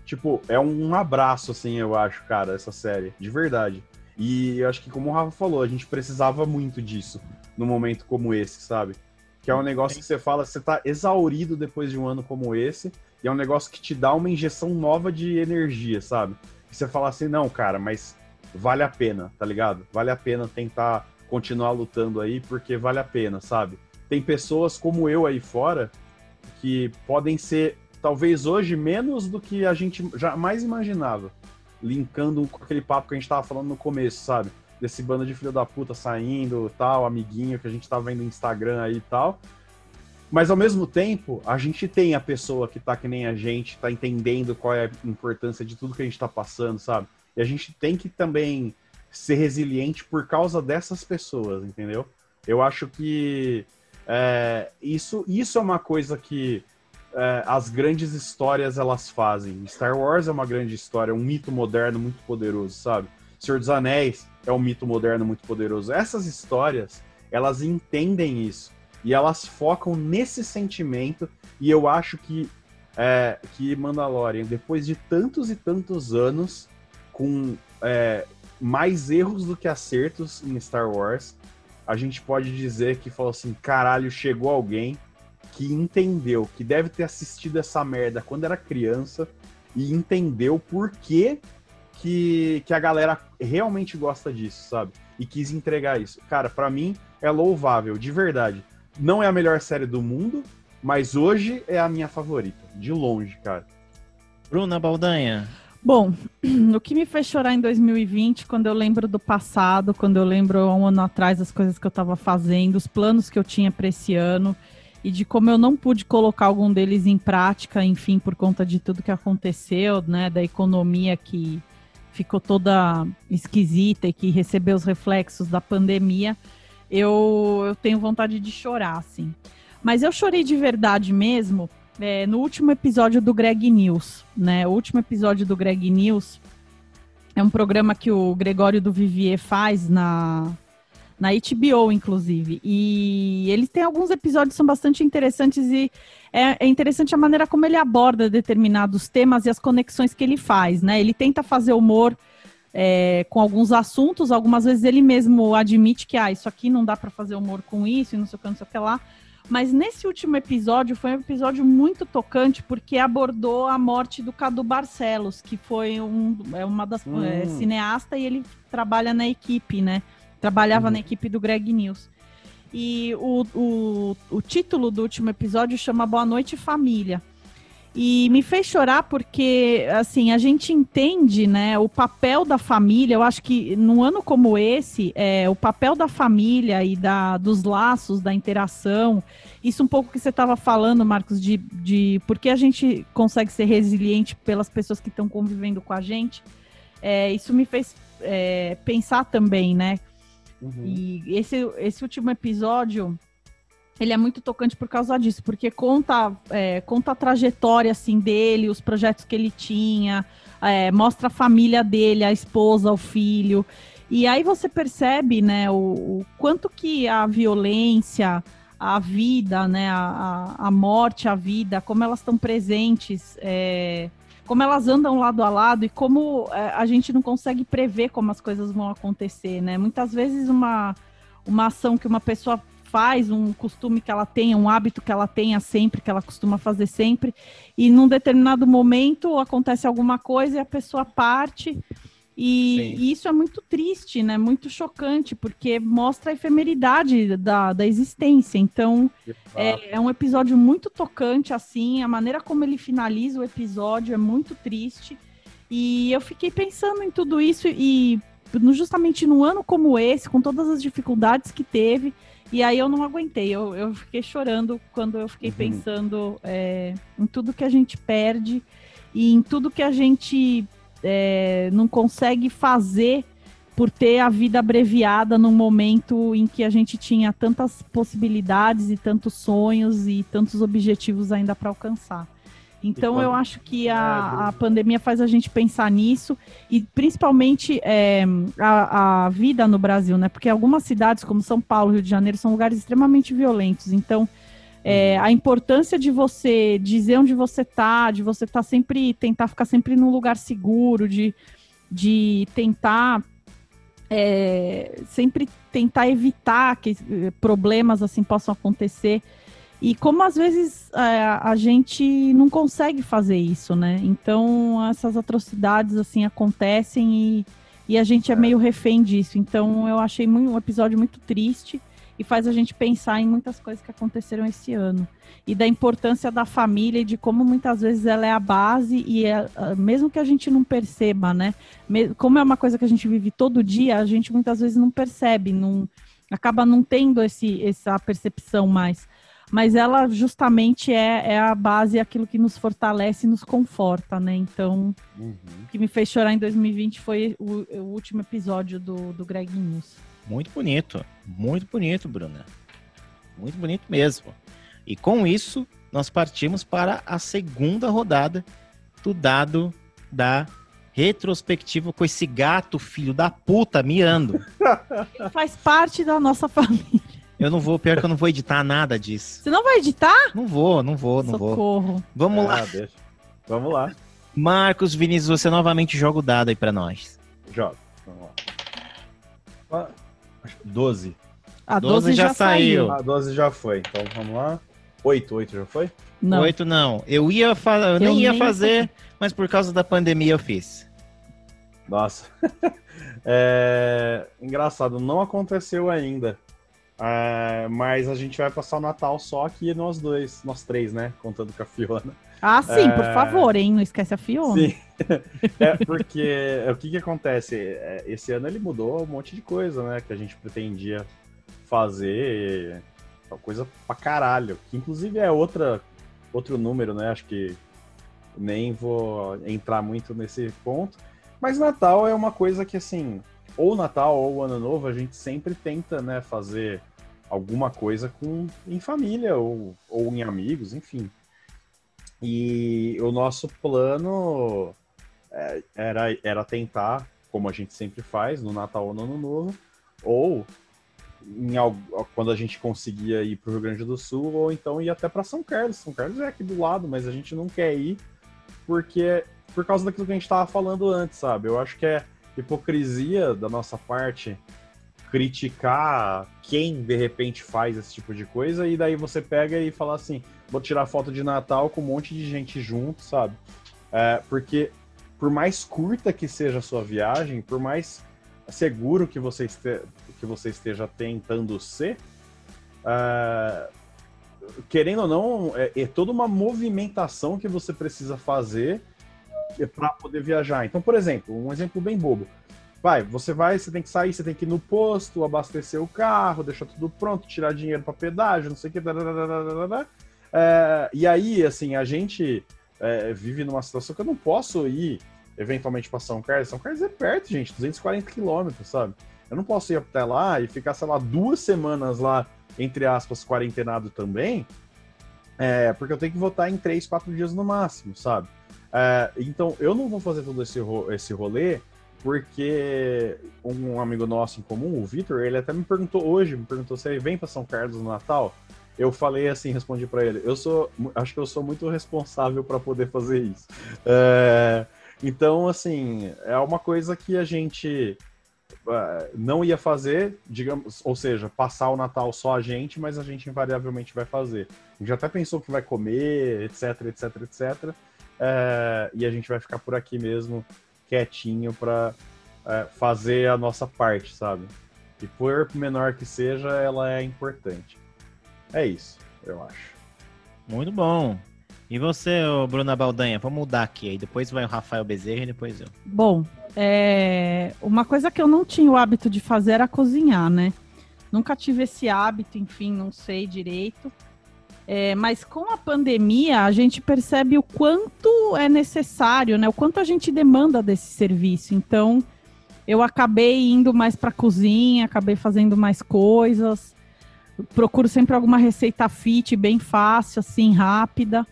Tipo, é um abraço, assim, eu acho, cara, essa série. De verdade. E eu acho que, como o Rafa falou, a gente precisava muito disso num momento como esse, sabe? Que é um negócio que você fala, você tá exaurido depois de um ano como esse, e é um negócio que te dá uma injeção nova de energia, sabe? E você fala assim, não, cara, mas vale a pena, tá ligado? Vale a pena tentar continuar lutando aí, porque vale a pena, sabe? Tem pessoas como eu aí fora que podem ser talvez hoje menos do que a gente jamais imaginava. Linkando com aquele papo que a gente tava falando no começo, sabe? Desse bando de filho da puta saindo, tal, amiguinho que a gente tá vendo no Instagram aí e tal. Mas ao mesmo tempo, a gente tem a pessoa que tá que nem a gente, tá entendendo qual é a importância de tudo que a gente tá passando, sabe? E a gente tem que também ser resiliente por causa dessas pessoas, entendeu? Eu acho que é, isso, isso é uma coisa que é, as grandes histórias elas fazem. Star Wars é uma grande história, um mito moderno muito poderoso, sabe? Senhor dos Anéis é um mito moderno muito poderoso. Essas histórias, elas entendem isso e elas focam nesse sentimento e eu acho que é, que Mandalorian, depois de tantos e tantos anos, com é, mais erros do que acertos em Star Wars, a gente pode dizer que falou assim, caralho, chegou alguém que entendeu, que deve ter assistido essa merda quando era criança e entendeu por que, que, que a galera realmente gosta disso, sabe? E quis entregar isso. Cara, para mim é louvável, de verdade. Não é a melhor série do mundo, mas hoje é a minha favorita, de longe, cara. Bruna Baldanha. Bom, o que me fez chorar em 2020, quando eu lembro do passado, quando eu lembro há um ano atrás as coisas que eu estava fazendo, os planos que eu tinha para esse ano, e de como eu não pude colocar algum deles em prática, enfim, por conta de tudo que aconteceu, né, da economia que ficou toda esquisita e que recebeu os reflexos da pandemia, eu, eu tenho vontade de chorar, assim. Mas eu chorei de verdade mesmo é, no último episódio do Greg News, né? O último episódio do Greg News é um programa que o Gregório do Vivier faz na, na HBO, inclusive. E eles têm alguns episódios que são bastante interessantes e é, é, interessante a maneira como ele aborda determinados temas e as conexões que ele faz, né? Ele tenta fazer humor é, com alguns assuntos, algumas vezes ele mesmo admite que ah, isso aqui não dá para fazer humor com isso e não sei o que, não sei o que lá. Mas nesse último episódio foi um episódio muito tocante porque abordou a morte do Cadu Barcelos, que foi um, é uma das hum. é, cineasta e ele trabalha na equipe, né? Trabalhava uhum. na equipe do Greg News. E o, o, o título do último episódio chama Boa Noite Família. E me fez chorar porque, assim, a gente entende, né, o papel da família. Eu acho que num ano como esse, é, o papel da família e da, dos laços, da interação, isso um pouco que você estava falando, Marcos, de, de por que a gente consegue ser resiliente pelas pessoas que estão convivendo com a gente. É, isso me fez é, pensar também, né? Uhum. E esse, esse último episódio ele é muito tocante por causa disso, porque conta, é, conta a trajetória assim dele, os projetos que ele tinha, é, mostra a família dele, a esposa, o filho. E aí você percebe, né, o, o quanto que a violência, a vida, né, a, a morte, a vida, como elas estão presentes, é, como elas andam lado a lado e como é, a gente não consegue prever como as coisas vão acontecer, né? Muitas vezes uma, uma ação que uma pessoa faz, um costume que ela tenha, um hábito que ela tenha sempre, que ela costuma fazer sempre, e num determinado momento acontece alguma coisa e a pessoa parte. E, e, isso é muito triste, né? Muito chocante, porque mostra a efemeridade da, da existência. Então, é, é, um episódio muito tocante, assim. A maneira como ele finaliza o episódio é muito triste. E eu fiquei pensando em tudo isso e justamente num ano como esse, com todas as dificuldades que teve, e aí eu não aguentei, eu, eu fiquei chorando quando eu fiquei uhum. pensando é, em tudo que a gente perde e em tudo que a gente é, não consegue fazer por ter a vida abreviada num momento em que a gente tinha tantas possibilidades e tantos sonhos e tantos objetivos ainda para alcançar. Então eu acho que a, a pandemia faz a gente pensar nisso e principalmente é, a, a vida no Brasil, né? Porque algumas cidades como São Paulo, Rio de Janeiro, são lugares extremamente violentos. Então é, uhum. a importância de você dizer onde você tá, de você tá sempre tentar ficar sempre num lugar seguro, de, de tentar é, sempre tentar evitar que problemas assim possam acontecer. E como às vezes é, a gente não consegue fazer isso, né? Então essas atrocidades assim acontecem e, e a gente é meio refém disso. Então eu achei muito, um episódio muito triste e faz a gente pensar em muitas coisas que aconteceram esse ano e da importância da família e de como muitas vezes ela é a base e é, mesmo que a gente não perceba, né? Como é uma coisa que a gente vive todo dia, a gente muitas vezes não percebe, não acaba não tendo esse, essa percepção mais mas ela justamente é, é a base, é aquilo que nos fortalece e nos conforta, né? Então, uhum. o que me fez chorar em 2020 foi o, o último episódio do, do Greg News. Muito bonito, muito bonito, Bruna. Muito bonito mesmo. E com isso, nós partimos para a segunda rodada do dado da retrospectiva com esse gato filho da puta miando. Ele faz parte da nossa família. Eu não vou, pior que eu não vou editar nada disso. Você não vai editar? Não vou, não vou, não Socorro. vou. Vamos ah, lá. Deixa. Vamos lá. Marcos Vinícius, você novamente joga o dado aí pra nós. Joga. Vamos lá. 12. A 12, 12 já, já saiu. A 12 já foi. Então vamos lá. 8, 8 já foi? Não. 8 não. Eu ia fazer, eu, eu nem ia nem fazer, mas por causa da pandemia eu fiz. Nossa. é... Engraçado, não aconteceu ainda. Uh, mas a gente vai passar o Natal só aqui nós dois, nós três, né? Contando com a Fiona. Ah, sim, uh, por favor, hein? Não esquece a Fiona. Sim. é porque o que que acontece? É, esse ano ele mudou um monte de coisa, né? Que a gente pretendia fazer. Coisa pra caralho. Que inclusive é outra, outro número, né? Acho que nem vou entrar muito nesse ponto. Mas Natal é uma coisa que, assim, ou Natal ou Ano Novo, a gente sempre tenta, né, fazer alguma coisa com em família ou, ou em amigos, enfim. E o nosso plano é, era, era tentar, como a gente sempre faz, no Natal ou no Ano Novo, ou em, quando a gente conseguia ir para o Rio Grande do Sul, ou então ir até para São Carlos. São Carlos é aqui do lado, mas a gente não quer ir porque por causa daquilo que a gente estava falando antes, sabe? Eu acho que é hipocrisia da nossa parte criticar quem de repente faz esse tipo de coisa e daí você pega e fala assim, vou tirar foto de Natal com um monte de gente junto, sabe? É, porque por mais curta que seja a sua viagem, por mais seguro que você, este, que você esteja tentando ser, é, querendo ou não, é, é toda uma movimentação que você precisa fazer para poder viajar. Então, por exemplo, um exemplo bem bobo. Vai, você vai, você tem que sair, você tem que ir no posto, abastecer o carro, deixar tudo pronto, tirar dinheiro para pedágio, não sei o que. É, e aí, assim, a gente é, vive numa situação que eu não posso ir eventualmente para São Carlos. São Carlos é perto, gente, 240 quilômetros, sabe? Eu não posso ir até lá e ficar, sei lá, duas semanas lá, entre aspas, quarentenado também, é, porque eu tenho que votar em três, quatro dias no máximo, sabe? É, então, eu não vou fazer todo esse, ro esse rolê, porque um amigo nosso em comum, o Vitor, ele até me perguntou hoje, me perguntou se ele vem para São Carlos no Natal. Eu falei assim, respondi para ele, eu sou, acho que eu sou muito responsável para poder fazer isso. É, então, assim, é uma coisa que a gente uh, não ia fazer, digamos, ou seja, passar o Natal só a gente, mas a gente invariavelmente vai fazer. A gente até pensou que vai comer, etc, etc, etc. Uh, e a gente vai ficar por aqui mesmo, quietinho, para é, fazer a nossa parte, sabe? E por menor que seja, ela é importante. É isso, eu acho. Muito bom. E você, Bruna Baldanha, vamos mudar aqui. Aí depois vai o Rafael Bezerra e depois eu. Bom, é... uma coisa que eu não tinha o hábito de fazer era cozinhar, né? Nunca tive esse hábito, enfim, não sei direito. É, mas com a pandemia, a gente percebe o quanto é necessário, né? O quanto a gente demanda desse serviço. Então, eu acabei indo mais para a cozinha, acabei fazendo mais coisas. Procuro sempre alguma receita fit, bem fácil, assim, rápida.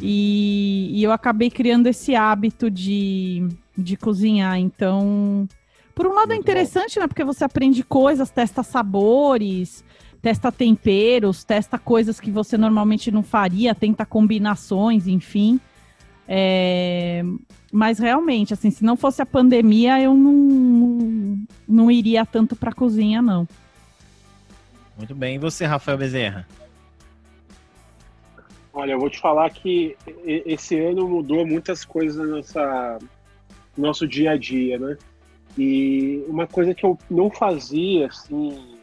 E, e, eu acabei criando esse hábito de, de cozinhar. Então, por um lado é Muito é interessante, bom. né? Porque você aprende coisas, testa sabores, testa temperos, testa coisas que você normalmente não faria, tenta combinações, enfim. É... Mas realmente, assim, se não fosse a pandemia, eu não, não iria tanto para cozinha, não. Muito bem. E você, Rafael Bezerra? Olha, eu vou te falar que esse ano mudou muitas coisas na nossa no nosso dia a dia, né? E uma coisa que eu não fazia, assim,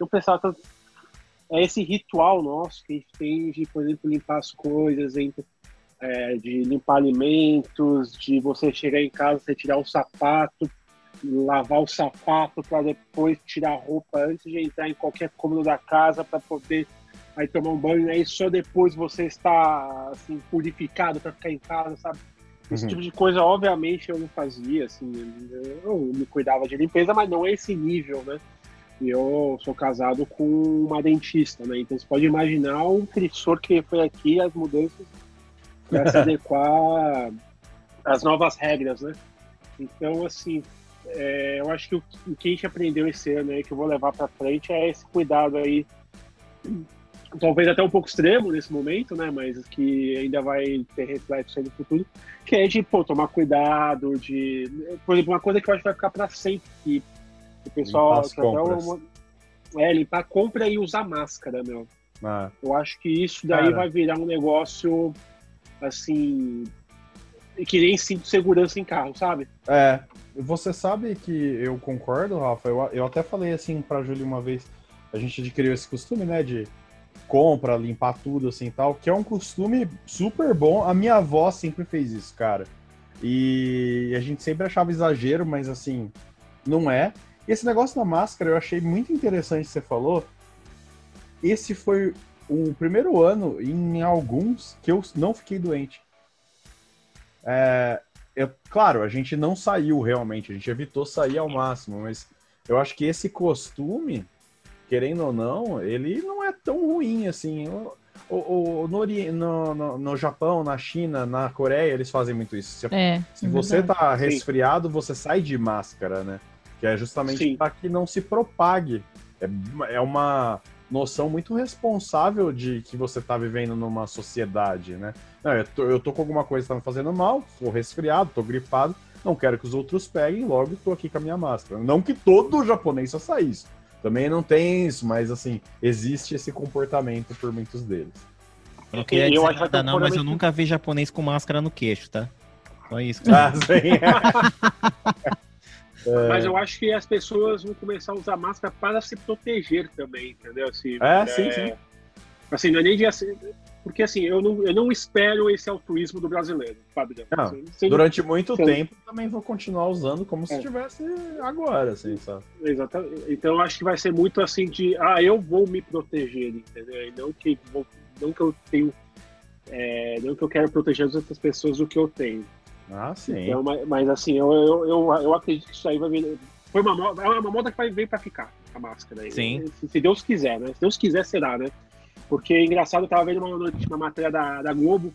eu pensava tanto, é esse ritual nosso que a gente tem de, por exemplo, limpar as coisas, é, de limpar alimentos, de você chegar em casa, você tirar o sapato, lavar o sapato para depois tirar a roupa antes de entrar em qualquer cômodo da casa para poder aí tomar um banho, aí só depois você está assim, purificado para ficar em casa, sabe? Esse uhum. tipo de coisa, obviamente, eu não fazia, assim, eu me cuidava de limpeza, mas não é esse nível, né? E eu sou casado com uma dentista, né? Então você pode imaginar o professor que foi aqui, as mudanças para se adequar às novas regras, né? Então, assim, é, eu acho que o, o que a gente aprendeu esse ano aí, que eu vou levar para frente, é esse cuidado aí talvez até um pouco extremo nesse momento, né? Mas que ainda vai ter reflexo no futuro, que é de pô, tomar cuidado, de. Por exemplo, uma coisa que eu acho que vai ficar para sempre, que o pessoal. Que uma, é, limpar a compra e usar máscara, meu. Ah. Eu acho que isso daí Cara. vai virar um negócio assim. Que nem sinto segurança em carro, sabe? É. Você sabe que eu concordo, Rafa. Eu, eu até falei assim pra Júlia uma vez. A gente adquiriu esse costume, né? De compra, limpar tudo assim tal, que é um costume super bom. A minha avó sempre fez isso, cara. E a gente sempre achava exagero, mas assim, não é. E esse negócio da máscara eu achei muito interessante que você falou. Esse foi o primeiro ano em alguns que eu não fiquei doente. É, eu, claro, a gente não saiu realmente, a gente evitou sair ao máximo, mas eu acho que esse costume querendo ou não, ele não é tão ruim assim. O, o, no, no, no, Japão, na China, na Coreia, eles fazem muito isso. Se, é, se é você verdade. tá resfriado, você sai de máscara, né? Que é justamente para que não se propague. É, é uma noção muito responsável de que você tá vivendo numa sociedade, né? Não, eu, tô, eu tô com alguma coisa que tá me fazendo mal, tô resfriado, tô gripado, não quero que os outros peguem, logo tô aqui com a minha máscara. Não que todo japonês faça isso, também não tem isso, mas assim, existe esse comportamento por muitos deles. Eu não queria dizer nada não, mas eu nunca vi japonês com máscara no queixo, tá? Só isso. Ah, é. Mas eu acho que as pessoas vão começar a usar máscara para se proteger também, entendeu? Assim, é, é, sim, sim. Assim, não é nem de assim, porque assim, eu não, eu não espero esse altruísmo do brasileiro, Fabiano. Não, Assim, sem- Durante muito Sim. tempo também vou continuar usando como se É. tivesse agora, assim, sabe? Exatamente. Então eu acho que vai ser muito assim de ah, eu vou me proteger, entendeu? E não que, vou, não que eu tenho. é, não que eu quero proteger as outras pessoas do que eu tenho. Ah, sim. Então, mas, mas, assim, eu, eu, eu, eu acredito que isso aí vai vir. Foi uma moda, é uma moda que vai vir pra ficar, a máscara aí. Sim. Se, se Deus quiser, né? Se Deus quiser, será, né? Porque é engraçado, eu tava vendo uma, notícia- uma matéria da, da Globo,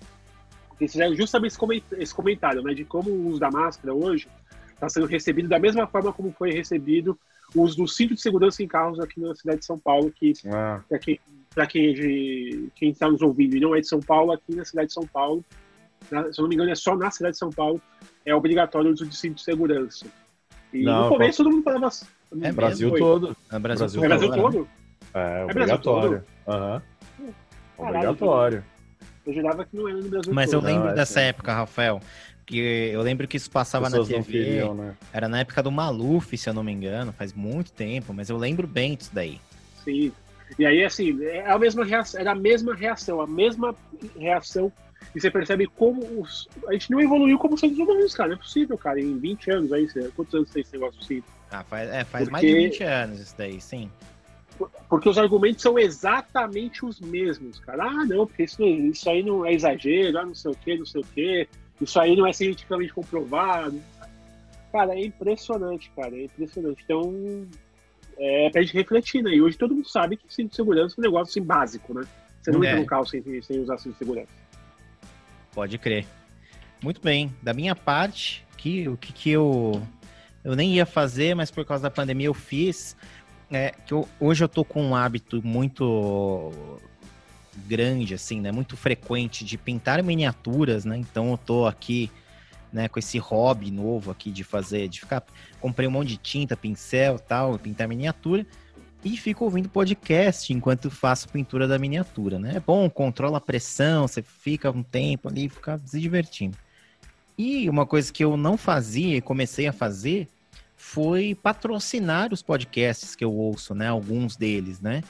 que fizeram justamente esse coment- esse comentário, né? De como o uso da máscara hoje está sendo recebido da mesma forma como foi recebido o uso do cinto de segurança em carros aqui na cidade de São Paulo, que Ah, para quem, pra quem, é de- quem está nos ouvindo e não é de São Paulo, aqui na cidade de São Paulo, se eu não me engano, é só na cidade de São Paulo, é obrigatório o uso de cinto de segurança. E Não, no começo todo mundo falava. assim, É Brasil foi. todo. No Brasil, É Brasil todo, né? todo? É, Brasil obrigatório. Aham. Caralho, Obrigatório. Eu jurava que não era no Brasil Mas eu todo. lembro Não, é dessa sim. época, Rafael, que eu lembro que isso passava na TV, queriam, né? era na época do Maluf, se eu não me engano, faz muito tempo, mas eu lembro bem disso daí. Sim. E aí, assim, é a mesma reação, era a mesma reação, a mesma reação. E você percebe como os- a gente não evoluiu como seres humanos, cara. Não é possível, cara. Em 20 anos aí, quantos anos tem esse negócio assim? Ah, faz, é, faz mais Porque- de 20 anos isso daí, sim. Porque os argumentos são exatamente os mesmos, cara. Ah, não, porque isso, isso aí não é exagero, ah, não sei o que, não sei o que. Isso aí não é cientificamente comprovado. Cara, é impressionante, cara. É impressionante. Então, é pra gente refletir, né? E hoje todo mundo sabe que cinto de segurança é um negócio assim, básico, né? Você não É. entra no carro sem, sem usar cinto de segurança. Pode crer. Muito bem. Da minha parte, que, o que, que eu. Eu nem ia fazer, mas por causa da pandemia eu fiz. É, que eu- hoje eu tô com um hábito muito grande, assim, né? Muito frequente de pintar miniaturas, né? Então eu tô aqui, né, com esse hobby novo aqui de fazer, de ficar. Comprei um monte de tinta, pincel tal, pintar miniatura. E fico ouvindo podcast enquanto faço pintura da miniatura, né? É bom, controla a pressão, você fica um tempo ali, fica se divertindo. E uma coisa que eu não fazia e comecei a fazer foi patrocinar os podcasts que eu ouço, né? Alguns deles, né?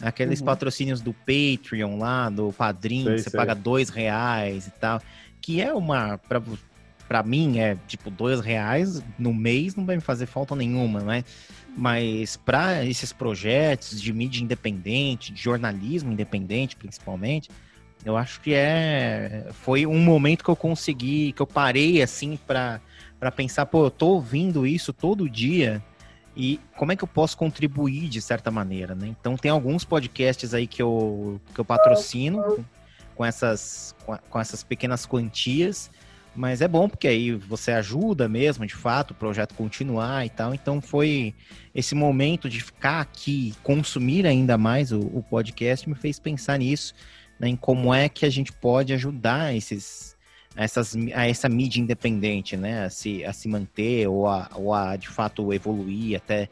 Aqueles Uhum. patrocínios do Patreon lá, do Padrim, Sei, você sei. paga dois reais e tal. Que é uma. Pra, pra mim, é tipo dois reais no mês não vai me fazer falta nenhuma, né? Mas para esses projetos de mídia independente, de jornalismo independente, principalmente, eu acho que é foi um momento que eu consegui, que eu parei assim para para pensar, pô, eu tô ouvindo isso todo dia e como é que eu posso contribuir de certa maneira, né? Então tem alguns podcasts aí que eu que eu patrocino com, essas com essas pequenas quantias, mas é bom porque aí você ajuda mesmo, de fato, o projeto continuar e tal. Então foi esse momento de ficar aqui, consumir ainda mais o, o podcast, me fez pensar nisso, né, em como é que a gente pode ajudar esses, essas, a essa mídia independente, né, a se, a se manter ou a, ou a de fato evoluir até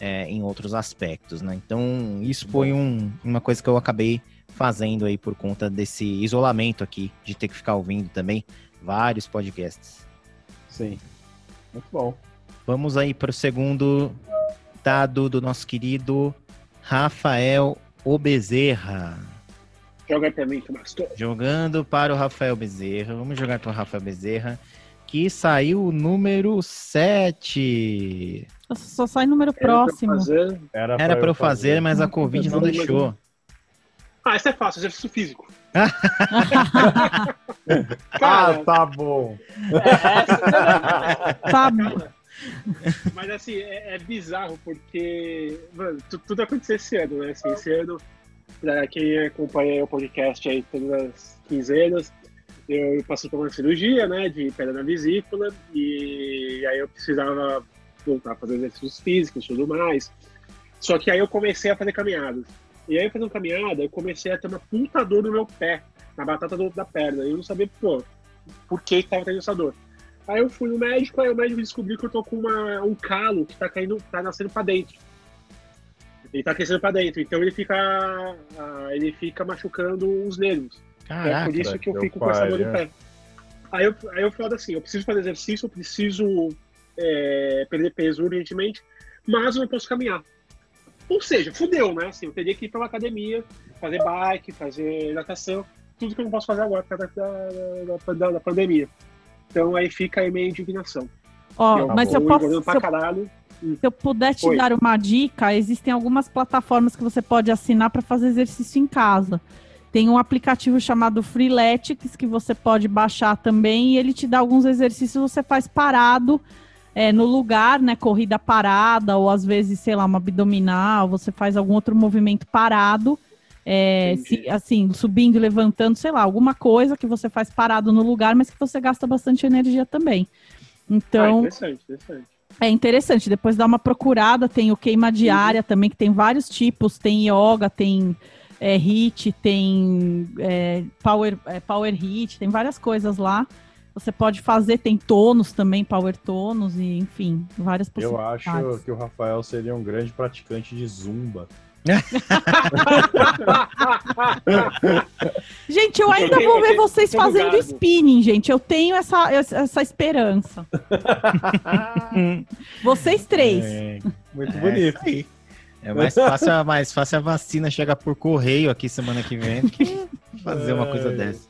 é, em outros aspectos, né? Então isso foi um- uma coisa que eu acabei fazendo aí por conta desse isolamento aqui, de ter que ficar ouvindo também vários podcasts. Sim. Muito bom. Vamos aí para o segundo dado do nosso querido Rafael Obezerra. Joga pra mim, Tomastor. Jogando para o Rafael Bezerra. Vamos jogar para o Rafael Bezerra. Que saiu o número 7. Só, só sai número próximo. Fazer... Era, Era para eu fazer, mas a Covid não deixou. Ah, isso é fácil, exercício físico. Ah, Cara, tá bom. Tá, Mas assim, é, é bizarro porque, mano, tu- tudo aconteceu esse ano, né? Assim, esse ano, pra quem acompanha o podcast aí todas as quinzenas, eu passei por uma cirurgia, né, de pedra na vesícula, e aí eu precisava voltar a fazer exercícios físicos e tudo mais. Só que aí eu comecei a fazer caminhadas. E aí, fazendo caminhada, eu comecei a ter uma puta dor no meu pé, na batata do, da perna. E eu não sabia, pô, por que que tava tendo essa dor. Aí eu fui no médico, aí o médico descobriu que eu tô com uma, um calo que tá caindo, tá nascendo pra dentro. Ele tá crescendo pra dentro, então ele fica, ah, ele fica machucando os nervos. é Caraca. por isso que eu fico com essa dor no pai, pé. Aí eu, aí eu falo assim, eu preciso fazer exercício, eu preciso é, perder peso urgentemente, mas eu não posso caminhar. Ou seja, fudeu, né? Assim, eu teria que ir pra uma academia, fazer bike, fazer natação, tudo que eu não posso fazer agora por causa da, da, da, da pandemia. Então aí fica aí minha indignação. Ó, Eu mas se eu posso. Se eu, caralho. se eu puder te Oi. dar uma dica, existem algumas plataformas que você pode assinar para fazer exercício em casa. Tem um aplicativo chamado Freeletics que você pode baixar também e ele te dá alguns exercícios você faz parado é, no lugar, né? Corrida parada, ou às vezes, sei lá, uma abdominal, você faz algum outro movimento parado. é, se- assim, subindo levantando, sei lá, alguma coisa que você faz parado no lugar, mas que você gasta bastante energia também. Ah, Então, interessante, interessante. é interessante. Depois dá uma procurada, tem o queima diária também, que tem vários tipos. Tem yoga, tem é, hit, tem é, power, é, power hit, tem várias coisas lá. Você pode fazer, tem tônus também, power tônus, e enfim, várias Eu possibilidades. acho que o Rafael seria um grande praticante de zumba. Gente, eu ainda Eu vou ver eu vocês fazendo spinning, gente. Eu tenho essa, essa esperança. Vocês três. É, Muito é bonito. aí. É mais fácil, a- mais fácil a vacina chegar por correio aqui semana que vem do que fazer uma coisa Ai. dessa.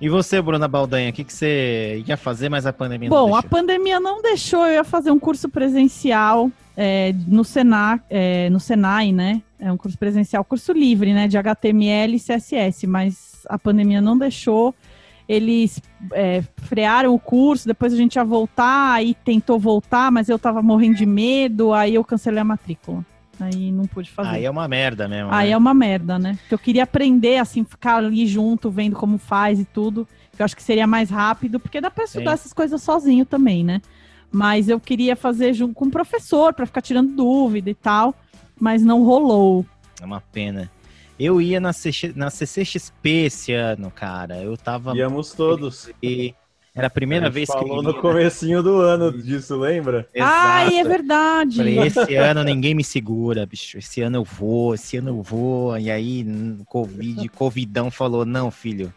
E você, Bruna Baldanha, o que, que você ia fazer, mas a pandemia não Bom, a deixou? pandemia não deixou eu ia fazer um curso presencial é, no, é, no Senai, né? É um curso presencial, curso livre, né? De HTML e CSS, mas a pandemia não deixou. Eles é, frearam o curso, depois a gente ia voltar, aí tentou voltar, mas eu tava morrendo de medo, aí eu cancelei a matrícula. Aí não pude fazer. Aí é uma merda mesmo. Aí né? é uma merda, né? Porque eu queria aprender, assim, ficar ali junto, vendo como faz e tudo. Que eu acho que seria mais rápido, porque dá pra estudar Sim. essas coisas sozinho também, né? Mas eu queria fazer junto com o professor, pra ficar tirando dúvida e tal. Mas não rolou. É uma pena. Eu ia na, CX na CCXP esse ano, cara. Eu tava. Íamos todos. e Era a primeira A vez que falou no ia. comecinho do ano disso, lembra? Ai, é Exato. verdade. Falei, esse ano ninguém me segura, bicho. Esse ano eu vou, esse ano eu vou. E aí, Covid, Covidão falou: não, filho,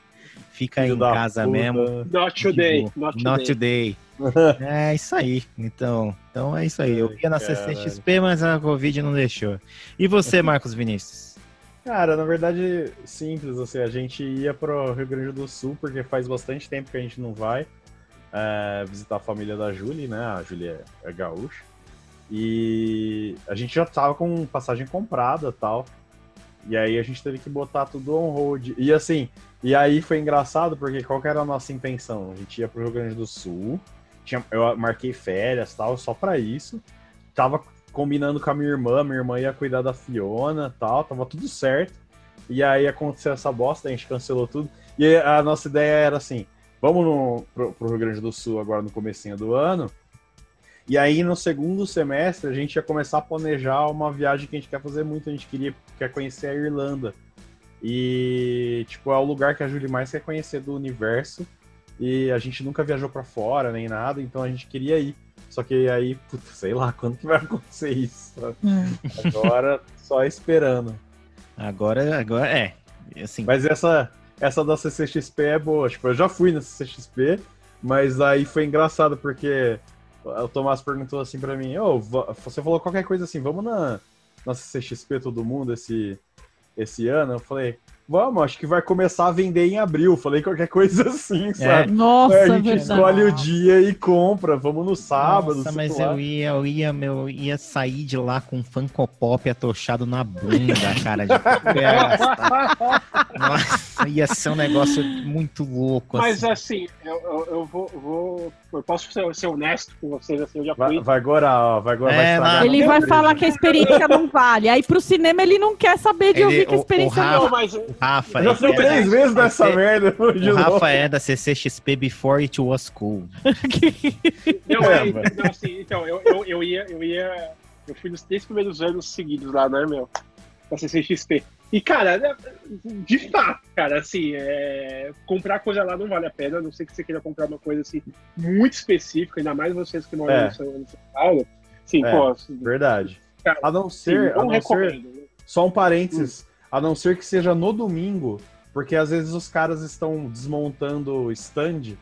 fica aí Filho em casa puta. mesmo. Not today. Tipo, Not, Not today. today. é isso aí. Então, então é isso aí. Eu ia na Caralho. CCXP, mas a Covid não deixou. E você, Marcos Vinícius? Cara, na verdade, simples, assim, a gente ia pro Rio Grande do Sul, porque faz bastante tempo que a gente não vai é, visitar a família da Julie, né? A Julie é, é gaúcha. E a gente já tava com passagem comprada tal. E aí a gente teve que botar tudo on hold. E assim, e aí foi engraçado, porque qual que era a nossa intenção? A gente ia pro Rio Grande do Sul, tinha, eu marquei férias tal, só pra isso. Tava combinando com a minha irmã, minha irmã ia cuidar da Fiona tal, tava tudo certo. E aí aconteceu essa bosta, a gente cancelou tudo. E a nossa ideia era assim: vamos no, pro, pro Rio Grande do Sul agora no comecinho do ano. E aí no segundo semestre a gente ia começar a planejar uma viagem que a gente quer fazer muito, a gente queria quer conhecer a Irlanda. E tipo, é o lugar que a Julie mais quer conhecer do universo. E a gente nunca viajou pra fora nem nada, então a gente queria ir. Só que aí, puta, sei lá quando que vai acontecer isso. É. Agora só esperando. Agora, agora é. Assim, Mas essa, essa da CCXP é boa. Tipo, eu já fui na CCXP, mas aí foi engraçado porque o Tomás perguntou assim pra mim: Ô, va- você falou qualquer coisa assim, vamos na, na CCXP todo mundo esse, esse ano? Eu falei: vamos, acho que vai começar a vender em abril. Falei qualquer coisa assim, sabe? Nossa, Aí é a gente verdade. escolhe o dia e compra. Vamos no sábado. Nossa, mas lá. eu ia, eu ia, meu, ia sair de lá com um Funko Pop atochado na bunda, cara. De. Nossa, ia ser um negócio muito louco. Mas assim. assim, eu, eu, eu vou, vou- Eu posso ser, ser honesto com vocês, assim, eu já Vai, fui. vai gorar, ó. Vai gorar, vai É, estragar. lá- Ele vai falar que a experiência não vale. Aí pro cinema ele não quer saber de Ele- ouvir que a o- o experiência Rafa- Não, mas Rafa, Eu já fui é- três vezes nessa Esse- merda. o novo. Rafa é da CCXP before it was cool. Não, É, é, então, assim, então, eu, eu, eu ia, eu ia. Eu fui nos três primeiros anos seguidos lá, né, meu? Da CCXP. E, cara, é- de fato, cara, assim, é, comprar coisa lá não vale a pena, a não sei que você queira comprar uma coisa assim muito específica, ainda mais vocês que moram É. no, São, no São Paulo. Sim, É, pô, assim, Verdade. Cara, A não sim, ser, a não não ser recomendo. né? Só um parênteses. A não ser que seja no domingo, porque às vezes os caras estão desmontando o stand.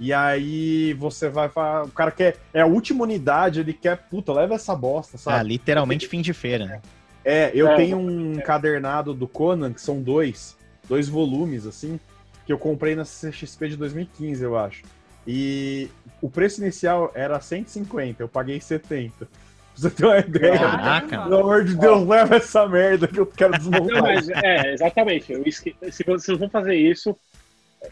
E aí você vai falar. O cara quer. É a última unidade, ele quer. Puta, leva essa bosta, Ah, sabe? literalmente fim de feira, né? É, eu É, tenho um encadernado do Conan, que são dois, dois volumes, assim, que eu comprei na CXP de 2015, eu acho. E o preço inicial era 150, eu paguei 70. Você ter uma ideia. Caraca. Pelo amor de Deus, leva essa merda que eu quero Não, desmontar. mas é, exatamente. Eu esque... Se vocês vão fazer isso,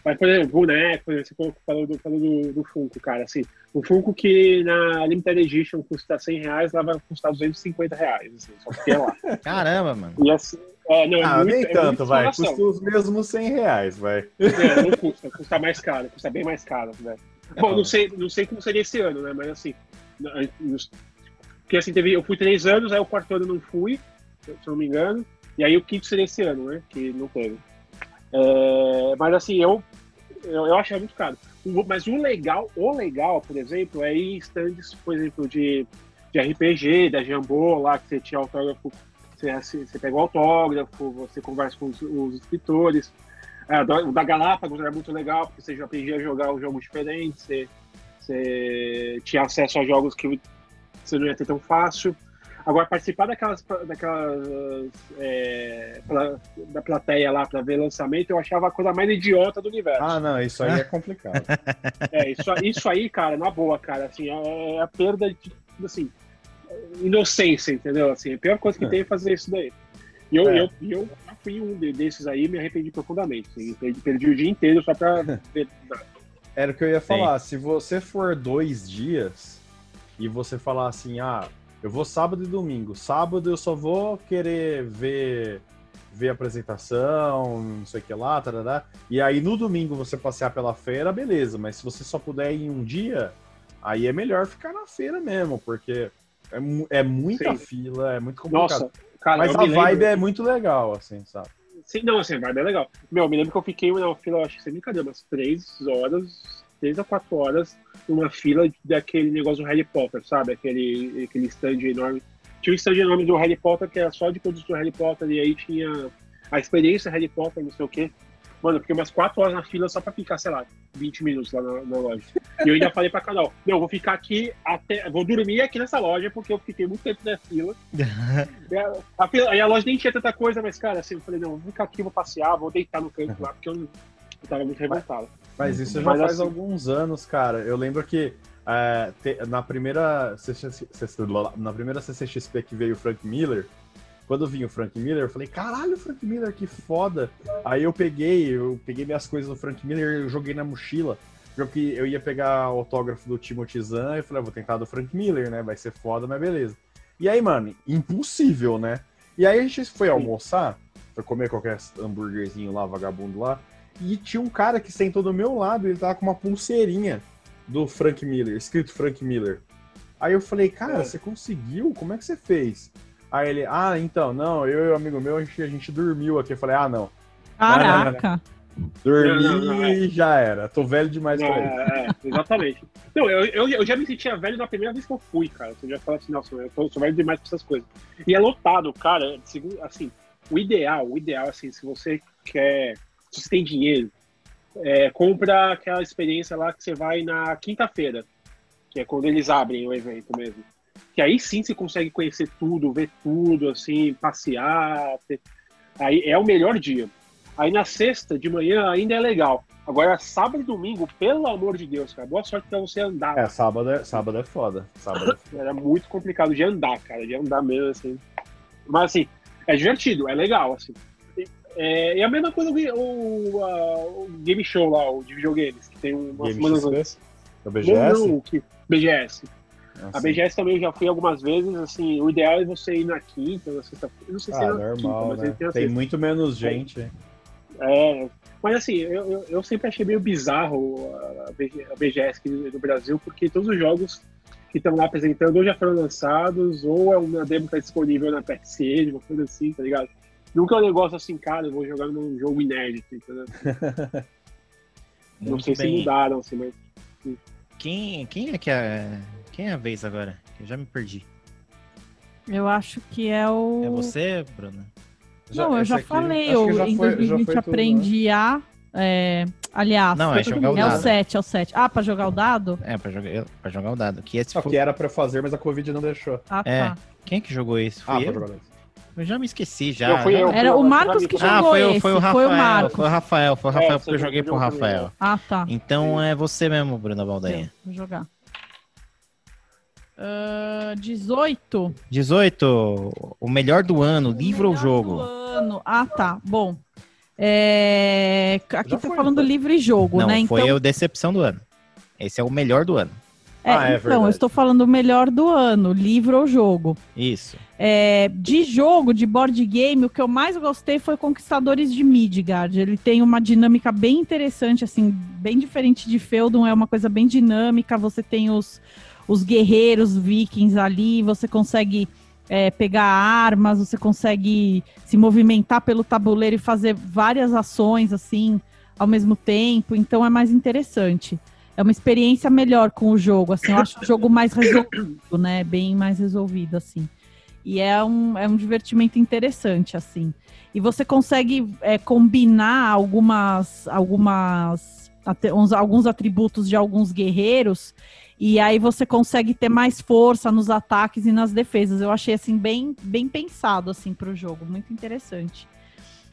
mas, por exemplo, boneco, você falou do, falou do, do Funko, cara. Assim, o Funko que na Limited Edition custa 100 reais, lá vai custar 250 reais, assim, só porque é lá. Caramba, mano. E assim, é, não, é Ah, muito- nem é tanto, vai. Custa os mesmos 100 reais, vai. É, não custa, custa mais caro, custa bem mais caro, né? Bom, não sei, não sei como seria esse ano, né? Mas assim, porque assim, teve, eu fui três anos, aí o quarto ano não fui, se eu não me engano, e aí o quinto seria esse ano, né? Que não teve. É, mas assim, eu, eu, eu achei muito caro. Mas o legal, o legal, por exemplo, é ir em stands, por exemplo, de, de RPG, da Jambô, lá que você tinha autógrafo, você, assi- você pega o autógrafo, você conversa com os, os escritores. É, o da Galápagos era muito legal, porque você já aprendia a jogar um jogo diferente, você, você tinha acesso a jogos que você não ia ter tão fácil. Agora, participar daquelas, daquelas é, pla- da plateia lá para ver lançamento, eu achava a coisa mais idiota do universo. Ah, não, isso aí é complicado. É, isso, isso aí, cara, na boa, cara, assim, é é a perda de, assim, inocência, entendeu? Assim, a pior coisa que É. tem é fazer isso daí. E eu, É. eu, eu fui um de- desses aí e me arrependi profundamente. Assim, perdi, perdi o dia inteiro só pra ver. Era o que eu ia falar. Se você for dois dias e você falar assim, ah, eu vou sábado e domingo. Sábado eu só vou querer ver ver a apresentação, não sei o que lá, tarará. E aí no domingo você passear pela feira, beleza. Mas se você só puder ir em um dia, aí é melhor ficar na feira mesmo, porque é, é muita Sim. fila, é muito complicado. Nossa, cara, Mas a me lembro- vibe é muito legal, assim, sabe? Sim, não, assim, a vibe é legal. Meu, eu me lembro que eu fiquei na fila, acho que sem brincadeira, umas três horas, três a quatro horas, numa fila daquele negócio do Harry Potter, sabe? Aquele, aquele stand enorme. Tinha um stand enorme do Harry Potter, que era só de produtos do Harry Potter, e aí tinha a experiência Harry Potter, não sei o quê. Mano, eu fiquei umas quatro horas na fila só pra ficar, sei lá, 20 minutos lá na, na loja. E eu ainda falei pra canal, não, eu vou ficar aqui até. Vou dormir aqui nessa loja, porque eu fiquei muito tempo na fila. A, a fila- aí a loja nem tinha tanta coisa, mas, cara, assim, eu falei, não, vou ficar aqui, vou passear, vou deitar no canto lá, porque eu, eu tava muito revoltado. Mas isso já Mas faz assim- alguns anos, cara. Eu lembro que é, te- na, primeira CCX na primeira CCXP que veio o Frank Miller, quando vinha o Frank Miller, eu falei, caralho, Frank Miller, que foda. Aí eu peguei, eu peguei minhas coisas do Frank Miller e joguei na mochila. Porque eu ia pegar o autógrafo do Timothy Zahn e falei, ah, vou tentar do Frank Miller, né? Vai ser foda, mas beleza. E aí, mano, impossível, né? E aí a gente foi almoçar, foi comer qualquer hambúrguerzinho lá, vagabundo lá. E tinha um cara que sentou do meu lado, ele tava com uma pulseirinha do Frank Miller, escrito Frank Miller. Aí eu falei, cara, É. você conseguiu? Como é que você fez? Aí ele, ah, então, não, eu e o amigo meu, a gente, a gente dormiu aqui. Eu falei, ah, não, Caraca. dormi é. e já era. Tô velho demais Não, pra isso. é, é, exatamente. Não, eu, eu, eu já me sentia velho na primeira vez que eu fui, cara. Você já fala assim, nossa, eu tô, sou velho demais pra essas coisas. E é lotado, cara. Segundo, assim, o ideal, o ideal, assim, se você quer, se você tem dinheiro, é, compra aquela experiência lá que você vai na quinta-feira, que é quando eles abrem o evento mesmo. Que aí sim você consegue conhecer tudo, ver tudo, assim, passear. ter- Aí é o melhor dia. Aí na sexta de manhã ainda é legal. Agora, sábado e domingo, pelo amor de Deus, cara, boa sorte pra você andar. É, sábado é, sábado é foda. Sábado é foda. Era muito complicado de andar, cara, de andar mesmo, assim. Mas, assim, é divertido, é legal, assim. É, e a mesma coisa o, o, a- o game show lá, o de videogames, que tem semanas XP? antes. É o BGS? Não, não, que, BGS. A Assim. BGS também eu já fui algumas vezes, assim, o ideal é você ir na quinta, na sexta-feira. Não sei se é Ah, na normal, quinta, mas né? tem a Tem sexta. muito menos gente. É, mas assim, eu, eu, eu sempre achei meio bizarro a BG a BGS no Brasil, porque todos os jogos que estão lá apresentando ou já foram lançados, ou é uma demo que tá disponível na PSN, uma coisa assim, tá ligado? Nunca é um negócio assim, cara, eu vou jogar num jogo inédito, entendeu? Não sei se bem. mudaram, assim, mas. Quem, quem é que é. Quem é a vez agora? Eu já me perdi. Eu acho que é o. É você, Bruno? Não, eu já aqui- falei, eu já em foi- já 2020 foi tudo, né? aprendi a. é, aliás, Não, é jogar o é o dado. 7, é o 7. Ah, pra jogar o dado? É, pra jogar, pra jogar o dado. Que esse Só foi- que era pra fazer, mas a Covid não deixou. Ah, É. tá. Quem é que jogou esse? Ah, Fui pra eu? jogar isso. Eu já me esqueci, já. Eu fui eu. Era o Marcos que Ah, jogou foi, o- esse, foi o foi Rafael. o Marcos. Foi o Rafael, foi o Rafael, É, porque eu joguei pro Rafael. primeiro. Ah, tá. Então é você mesmo, Bruna Baldainha. Vou jogar. Ah, 18. 18. O melhor do ano, livro ou Melhor jogo? do ano. Ah, tá. Bom. É, Aqui Já tá foi, falando foi. livro e jogo, Não, né? foi então, a decepção do ano. Esse é o melhor do ano. É, Ah, é então verdade. eu estou falando o melhor do ano, livro ou jogo. Isso. É, de jogo, de board game, o que eu mais gostei foi Conquistadores de Midgard. Ele tem uma dinâmica bem interessante, assim, bem diferente de Feudum, é uma coisa bem dinâmica. Você tem os, os guerreiros vikings ali, você consegue é, pegar armas, você consegue se movimentar pelo tabuleiro e fazer várias ações, assim, ao mesmo tempo. Então é mais interessante. É uma experiência melhor com o jogo, assim, eu acho o jogo mais resolvido, né? Bem mais resolvido, assim. E é um, é um divertimento interessante, assim. E você consegue é, combinar algumas, algumas uns- alguns atributos de alguns guerreiros, e aí você consegue ter mais força nos ataques e nas defesas. Eu achei assim bem, bem pensado assim o jogo, muito interessante.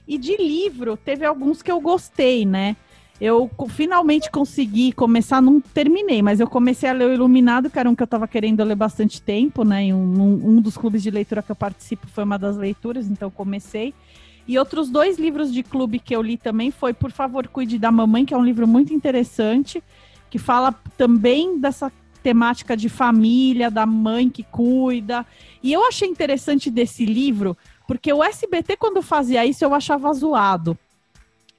E de livro, teve alguns que eu gostei, né? Eu finalmente consegui começar, não terminei, mas eu comecei a ler o Iluminado, que era um que eu estava querendo ler bastante tempo, né? Um, um- um dos clubes de leitura que eu participo foi uma das leituras, então comecei. E outros dois livros de clube que eu li também foi Por Favor Cuide da Mamãe, que é um livro muito interessante, que fala também dessa temática de família, da mãe que cuida. E eu achei interessante desse livro, porque o SBT, quando fazia isso, eu achava zoado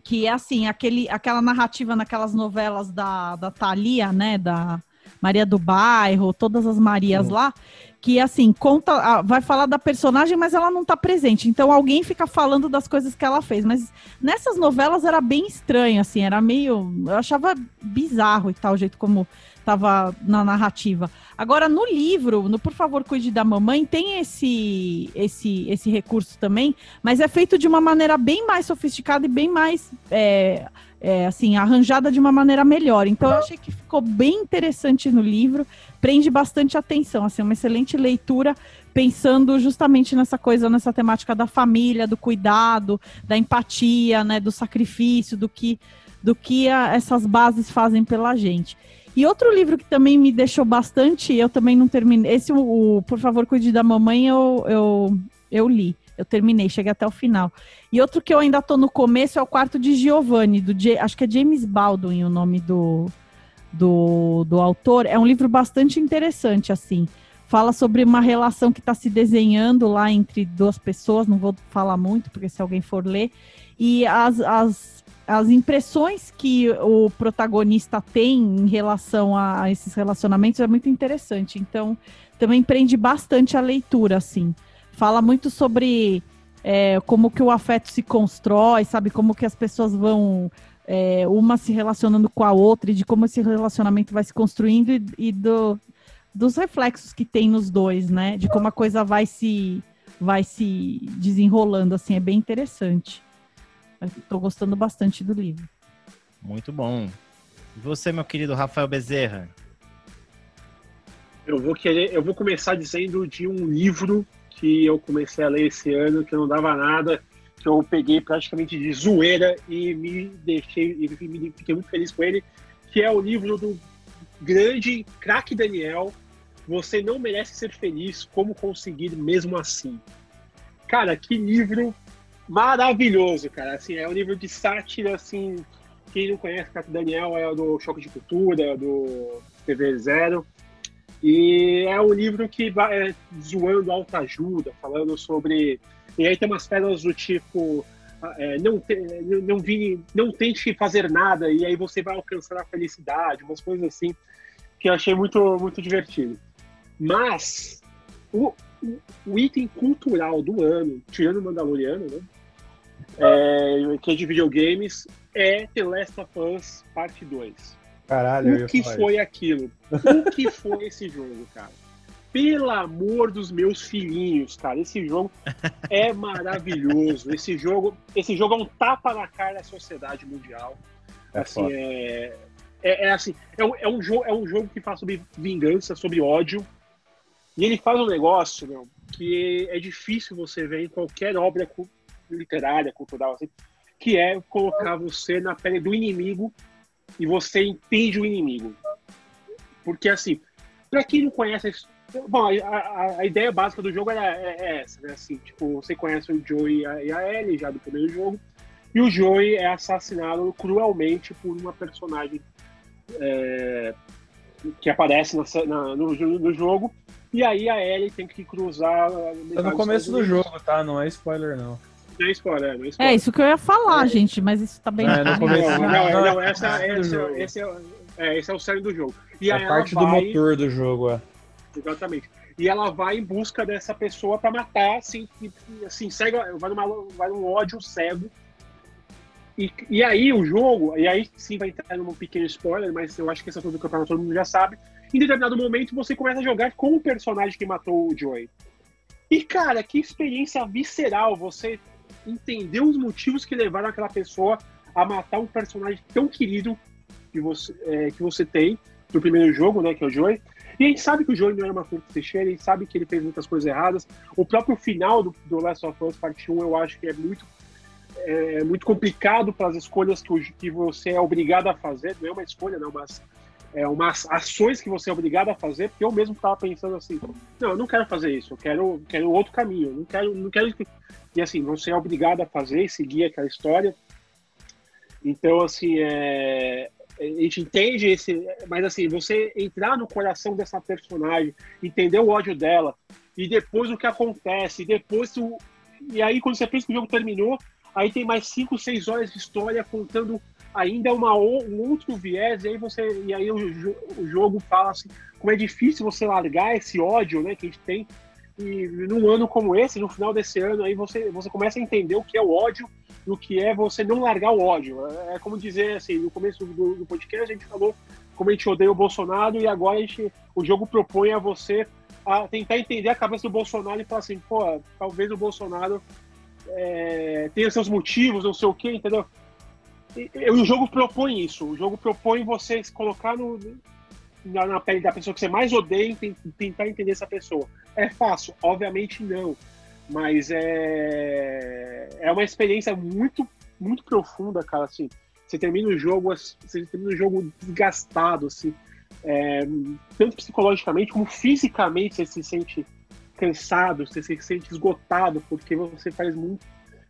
que é assim, aquele, aquela narrativa naquelas novelas da, da Thalia, né, da Maria do Bairro, todas as Marias lá, que assim, conta, vai falar da personagem, mas ela não tá presente. Então alguém fica falando das coisas que ela fez, mas nessas novelas era bem estranho assim, era meio, eu achava bizarro e tal o jeito como tava na narrativa. Agora no livro, no Por favor, cuide da mamãe, tem esse esse esse recurso também, mas é feito de uma maneira bem mais sofisticada e bem mais é, é, assim arranjada de uma maneira melhor. Então eu achei que ficou bem interessante no livro, prende bastante atenção, assim, uma excelente leitura pensando justamente nessa coisa, nessa temática da família, do cuidado, da empatia, né, do sacrifício, do que do que a- essas bases fazem pela gente. E outro livro que também me deixou bastante, eu também não terminei. Esse, o, o Por favor, cuide da mamãe, eu, eu, eu li. Eu terminei, cheguei até o final. E outro que eu ainda tô no começo é o quarto de Giovanni, do acho que é James Baldwin o nome do, do, do autor. É um livro bastante interessante, assim. Fala sobre uma relação que está se desenhando lá entre duas pessoas, não vou falar muito, porque se alguém for ler. E as, as, as impressões que o protagonista tem em relação a, a esses relacionamentos é muito interessante. Então, também prende bastante a leitura, assim. Fala muito sobre é, como que o afeto se constrói, sabe? Como que as pessoas vão é, uma se relacionando com a outra e de como esse relacionamento vai se construindo e, e do, dos reflexos que tem nos dois, né? De como a coisa vai se vai se desenrolando, assim, é bem interessante. Estou gostando bastante do livro. Muito bom. E você, meu querido Rafael Bezerra? Eu vou querer, eu vou começar dizendo de um livro que eu comecei a ler esse ano, que não dava nada, que eu peguei praticamente de zoeira e me deixei, e me fiquei muito feliz com ele, que é o livro do grande craque Daniel. Você não merece ser feliz, como conseguir mesmo assim. Cara, que livro maravilhoso, cara. Assim, é um livro de sátira, assim, quem não conhece Craque Daniel é do Choque de Cultura, do TV Zero. E é um livro que vai é, zoando autoajuda, falando sobre. E aí tem umas pérolas do tipo. é, não, te, não, vi, não tente fazer nada e aí você vai alcançar a felicidade, umas coisas assim que eu achei muito, muito divertido. Mas o, o, o item cultural do ano, tirando o Mandaloriano, né? É, que é de videogames, é The Last of Us Parte 2. Caralho, O que foi aquilo? O que foi esse jogo, cara? Pelo amor dos meus filhinhos, cara, esse jogo é maravilhoso. Esse jogo, esse jogo é um tapa na cara da sociedade mundial. É assim, é, é, é assim, é um, é, um jogo, é um jogo que fala sobre vingança, sobre ódio. E ele faz um negócio, meu, que é difícil você ver em qualquer obra literária, cultural, assim, que é colocar você na pele do inimigo e você entende o inimigo. Porque, assim, pra quem não conhece Bom, a, a- ideia básica do jogo era, é, é essa, né? Assim, tipo, você conhece o Joey e a, Ellie já do primeiro jogo, e o Joey é assassinado cruelmente por uma personagem é, que aparece na na- no, no jogo, e aí a Ellie tem que cruzar. Tá no começo do jogo, tá? Não é spoiler, não. É spoiler, não é spoiler. É isso que eu ia falar, gente, mas isso tá bem. É, Não, não, Não, não, não, não, é essa, do esse, é, é, esse é o cerne do jogo. E É ela parte do vai- motor do jogo, é. Exatamente. E ela vai em busca dessa pessoa pra matar, assim, e, e, assim cega, vai, numa, vai num ódio cego. E, e aí o jogo, e aí sim vai entrar num pequeno spoiler, mas eu acho que essa coisa do campeonato todo mundo já sabe. Em determinado momento você começa a jogar com o personagem que matou o Joey. E cara, que experiência visceral você entender os motivos que levaram aquela pessoa a matar um personagem tão querido que você, é, que você tem do primeiro jogo, né, que é o Joey. E a gente sabe que o Joey não era uma fruta Teixeira, a gente sabe que ele fez muitas coisas erradas. O próprio final do, do Last of Us Part 1 eu acho que é muito, é, muito complicado para as escolhas que, que você é obrigado a fazer. Não é uma escolha, não, mas é umas ações que você é obrigado a fazer. Porque eu mesmo estava pensando assim: não, eu não quero fazer isso, eu quero, quero outro caminho. Não quero, não quero. que-" E assim, você é obrigado a fazer e seguir aquela história. Então, assim, é, a gente entende esse. Mas assim, você entrar no coração dessa personagem, entender o ódio dela, e depois o que acontece, e depois o. E aí, quando você pensa que o jogo terminou, aí tem mais 5, 6 horas de história contando ainda uma, o- um outro viés, e aí você. E aí o, o jogo fala assim, como é difícil você largar esse ódio né, que a gente tem. E num ano como esse, no final desse ano, aí você, você começa a entender o que é o ódio do que é você não largar o ódio. É, é como dizer assim, no começo do, do podcast a gente falou como a gente odeia o Bolsonaro e agora a gente, o jogo propõe a você a tentar entender a cabeça do Bolsonaro e falar assim, pô, talvez o Bolsonaro é, tenha seus motivos, não sei o quê, entendeu? O jogo propõe isso. O jogo propõe você se colocar no, na, na pele da pessoa que você mais odeia e ten- tentar entender essa pessoa. É fácil? Obviamente não. Mas é, é uma experiência muito, muito profunda, cara. Assim, você termina o jogo, você termina o jogo desgastado, assim, é, tanto psicologicamente como fisicamente. Você se sente cansado, você se sente esgotado, porque você faz muito.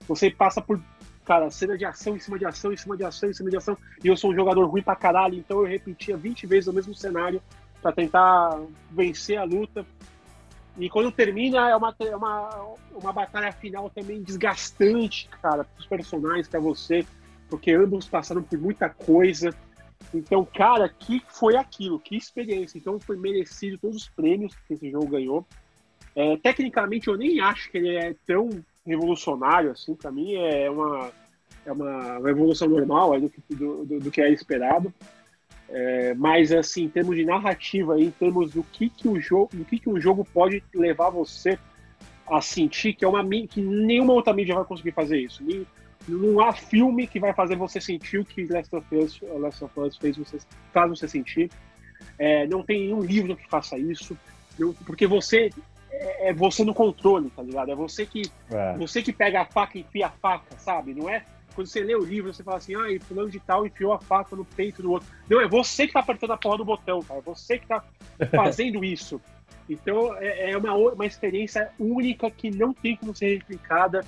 Você passa por, cara, cena de ação em cima de ação, em cima de ação, em cima de ação. E eu sou um jogador ruim pra caralho, então eu repetia 20 vezes o mesmo cenário pra tentar vencer a luta. E quando termina, é uma, é uma, uma batalha final também desgastante, cara, pros personagens, pra você, porque ambos passaram por muita coisa. Então, cara, que foi aquilo? Que experiência. Então, foi merecido todos os prêmios que esse jogo ganhou. É, tecnicamente, eu nem acho que ele é tão revolucionário assim. Pra mim, é uma, é uma, evolução normal aí do, que- do, do, do que é esperado. É, mas, assim, em termos de narrativa, em termos do que, que o jogo, do que, que um jogo pode levar você a sentir, que é uma que nenhuma outra mídia vai conseguir fazer isso. Nem- não há filme que vai fazer você sentir o que Last of Us, Last of Us fez você, faz você sentir. É, não tem nenhum livro que faça isso, não- porque você é, é você no controle, tá ligado? É você que É. você que pega a faca e enfia a faca, sabe? Não é quando você lê o livro, você fala assim, ah, e fulano de tal enfiou a faca no peito do outro. Não, é você que tá apertando a porra do botão, cara. É você que tá fazendo isso. Então, é, é uma, uma experiência única que não tem como ser replicada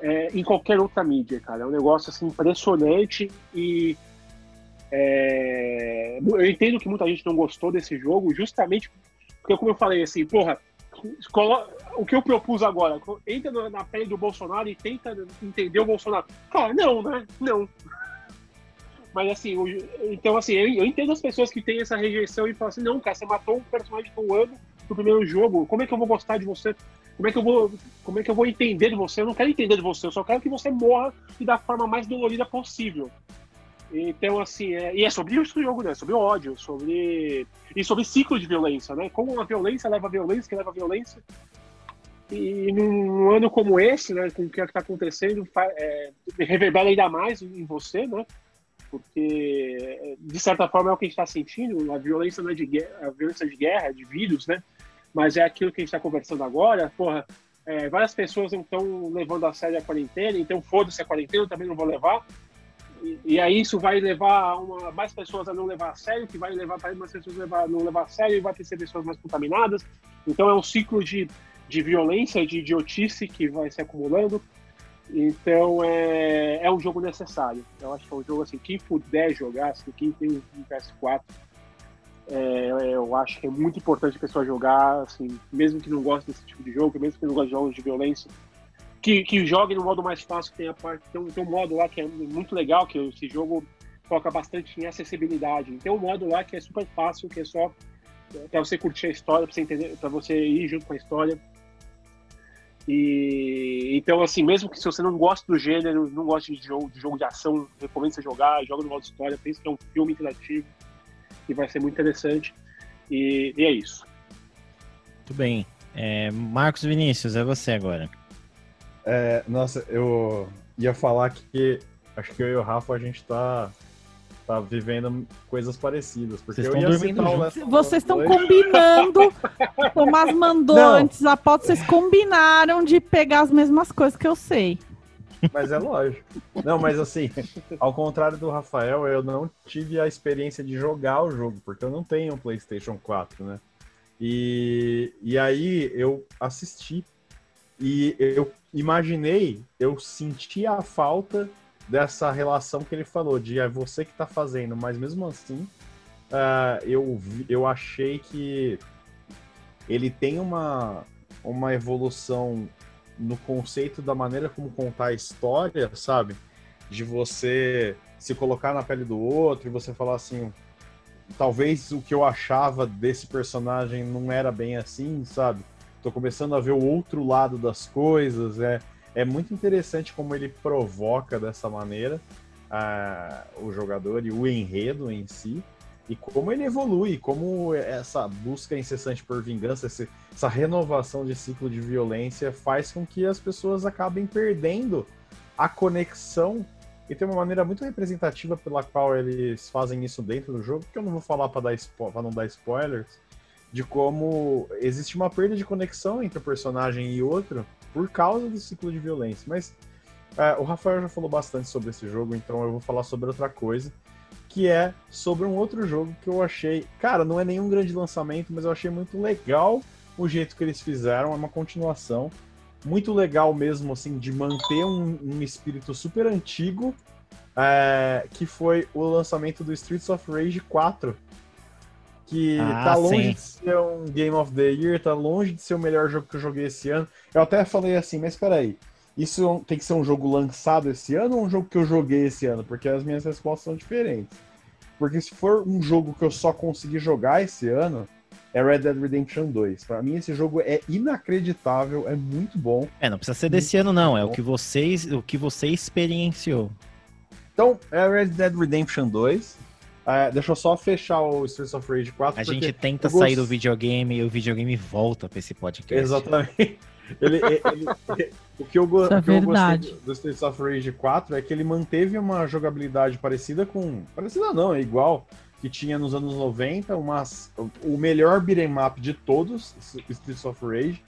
é, em qualquer outra mídia, cara. É um negócio, assim, impressionante e... é, eu entendo que muita gente não gostou desse jogo, justamente porque, como eu falei, assim, porra, o que eu propus agora, entra na- pele do Bolsonaro e tenta entender o Bolsonaro. Cara, não, né? Não. Mas assim, o- então assim, eu, eu entendo as pessoas que têm essa rejeição e falam assim, não, cara, você matou um personagem que eu amo no primeiro jogo, como é que eu vou gostar de você? Como é que eu vou, como é que eu vou entender de você? Eu não quero entender de você, eu só quero que você morra e da forma mais dolorida possível. Então, assim, é, e é sobre isso o jogo, né? Sobre ódio, sobre. E sobre ciclo de violência, né? Como a violência leva a violência, que leva a violência. E num ano como esse, né? Com o que está acontecendo, é, reverbera ainda mais em você, né? Porque, de certa forma, é o que a gente está sentindo. A violência não é de guerra, a violência de guerra, é de vírus, né? mas é aquilo que a gente está conversando agora, porra, é, várias pessoas não estão levando a sério a quarentena, então foda-se a quarentena, eu também não vou levar. E, aí isso vai levar uma, mais pessoas a não levar a sério, que vai levar mais pessoas a levar, não levar a sério e vai ter pessoas mais contaminadas. Então é um ciclo de, de violência, de idiotice que vai se acumulando. Então é, é um jogo necessário. Eu acho que é um jogo assim, quem puder jogar, assim, quem tem um PS4, é, eu acho que é muito importante a pessoa jogar, assim, mesmo que não goste desse tipo de jogo, mesmo que não goste de jogos de violência, que, que jogue no modo mais fácil, tem a parte, tem um, tem um modo lá que é muito legal, que esse jogo foca bastante em acessibilidade. Tem um modo lá que é super fácil, que é só para você curtir a história, para você entender, para você ir junto com a história. E então assim, mesmo que se você não gosta do gênero, não gosta de jogo de jogo de ação, recomendo você jogar, joga no modo história, pensa que é um filme interativo que vai ser muito interessante. E, e é isso. Muito bem. É, Marcos Vinícius, é você agora. É, nossa, eu ia falar que acho que eu e o Rafa a gente tá, tá vivendo coisas parecidas. Porque vocês eu estão dormindo juntos. Vocês estão combinando. Tomás mandou Não. antes a pauta, vocês combinaram de pegar as mesmas coisas que eu sei. Mas é lógico. Não, mas assim, ao contrário do Rafael, eu não tive a experiência de jogar o jogo, porque eu não tenho um PlayStation 4, né? E, e aí eu assisti e eu imaginei, eu senti a falta dessa relação que ele falou, de é você que tá fazendo, mas mesmo assim, uh, eu, eu achei que ele tem uma, uma evolução no conceito da maneira como contar a história, sabe? De você se colocar na pele do outro e você falar assim, talvez o que eu achava desse personagem não era bem assim, sabe? Tô começando a ver o outro lado das coisas. É, é muito interessante como ele provoca dessa maneira uh, o jogador e o enredo em si. E como ele evolui, como essa busca incessante por vingança, essa renovação de ciclo de violência faz com que as pessoas acabem perdendo a conexão e tem uma maneira muito representativa pela qual eles fazem isso dentro do jogo, que eu não vou falar para não dar spoilers, de como existe uma perda de conexão entre o personagem e outro por causa do ciclo de violência. Mas é, o Rafael já falou bastante sobre esse jogo, então eu vou falar sobre outra coisa, que é sobre um outro jogo que eu achei, cara, não é nenhum grande lançamento, mas eu achei muito legal o jeito que eles fizeram, é uma continuação muito legal mesmo, assim, de manter um, um espírito super antigo, é, que foi o lançamento do Streets of Rage 4, que ah, tá longe sim. de ser um Game of the Year, tá longe de ser o melhor jogo que eu joguei esse ano. Eu até falei assim, mas peraí, isso tem que ser um jogo lançado esse ano ou um jogo que eu joguei esse ano? Porque as minhas respostas são diferentes. Porque se for um jogo que eu só consegui jogar esse ano, é Red Dead Redemption 2. Para mim esse jogo é inacreditável, é muito bom. É, não precisa ser desse ano não, é o que vocês, o que você experienciou. Então, é Red Dead Redemption 2. É, deixa eu só fechar o Streets of Rage 4. A gente tenta sair do videogame e o videogame volta pra esse podcast. Exatamente. Ele, ele, ele, o que eu, go é que eu gostei do Streets of Rage 4 é que ele manteve uma jogabilidade parecida com. Parecida não, é igual. Que tinha nos anos 90, umas, o melhor beat'em up de todos, Streets of Rage.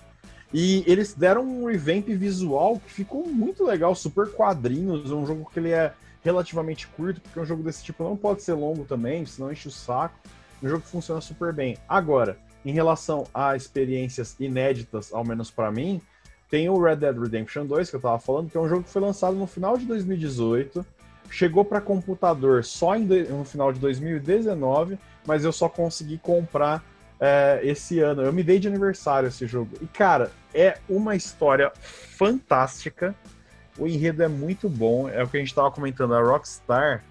E eles deram um revamp visual que ficou muito legal, super quadrinhos, um jogo que ele é relativamente curto, porque um jogo desse tipo não pode ser longo também, senão enche o saco. Um jogo que funciona super bem. Agora, em relação a experiências inéditas, ao menos para mim, tem o Red Dead Redemption 2, que eu tava falando, que é um jogo que foi lançado no final de 2018, chegou para computador só no final de 2019, mas eu só consegui comprar é, esse ano. Eu me dei de aniversário esse jogo. E, cara, é uma história fantástica. O enredo é muito bom, é o que a gente estava comentando. A Rockstar,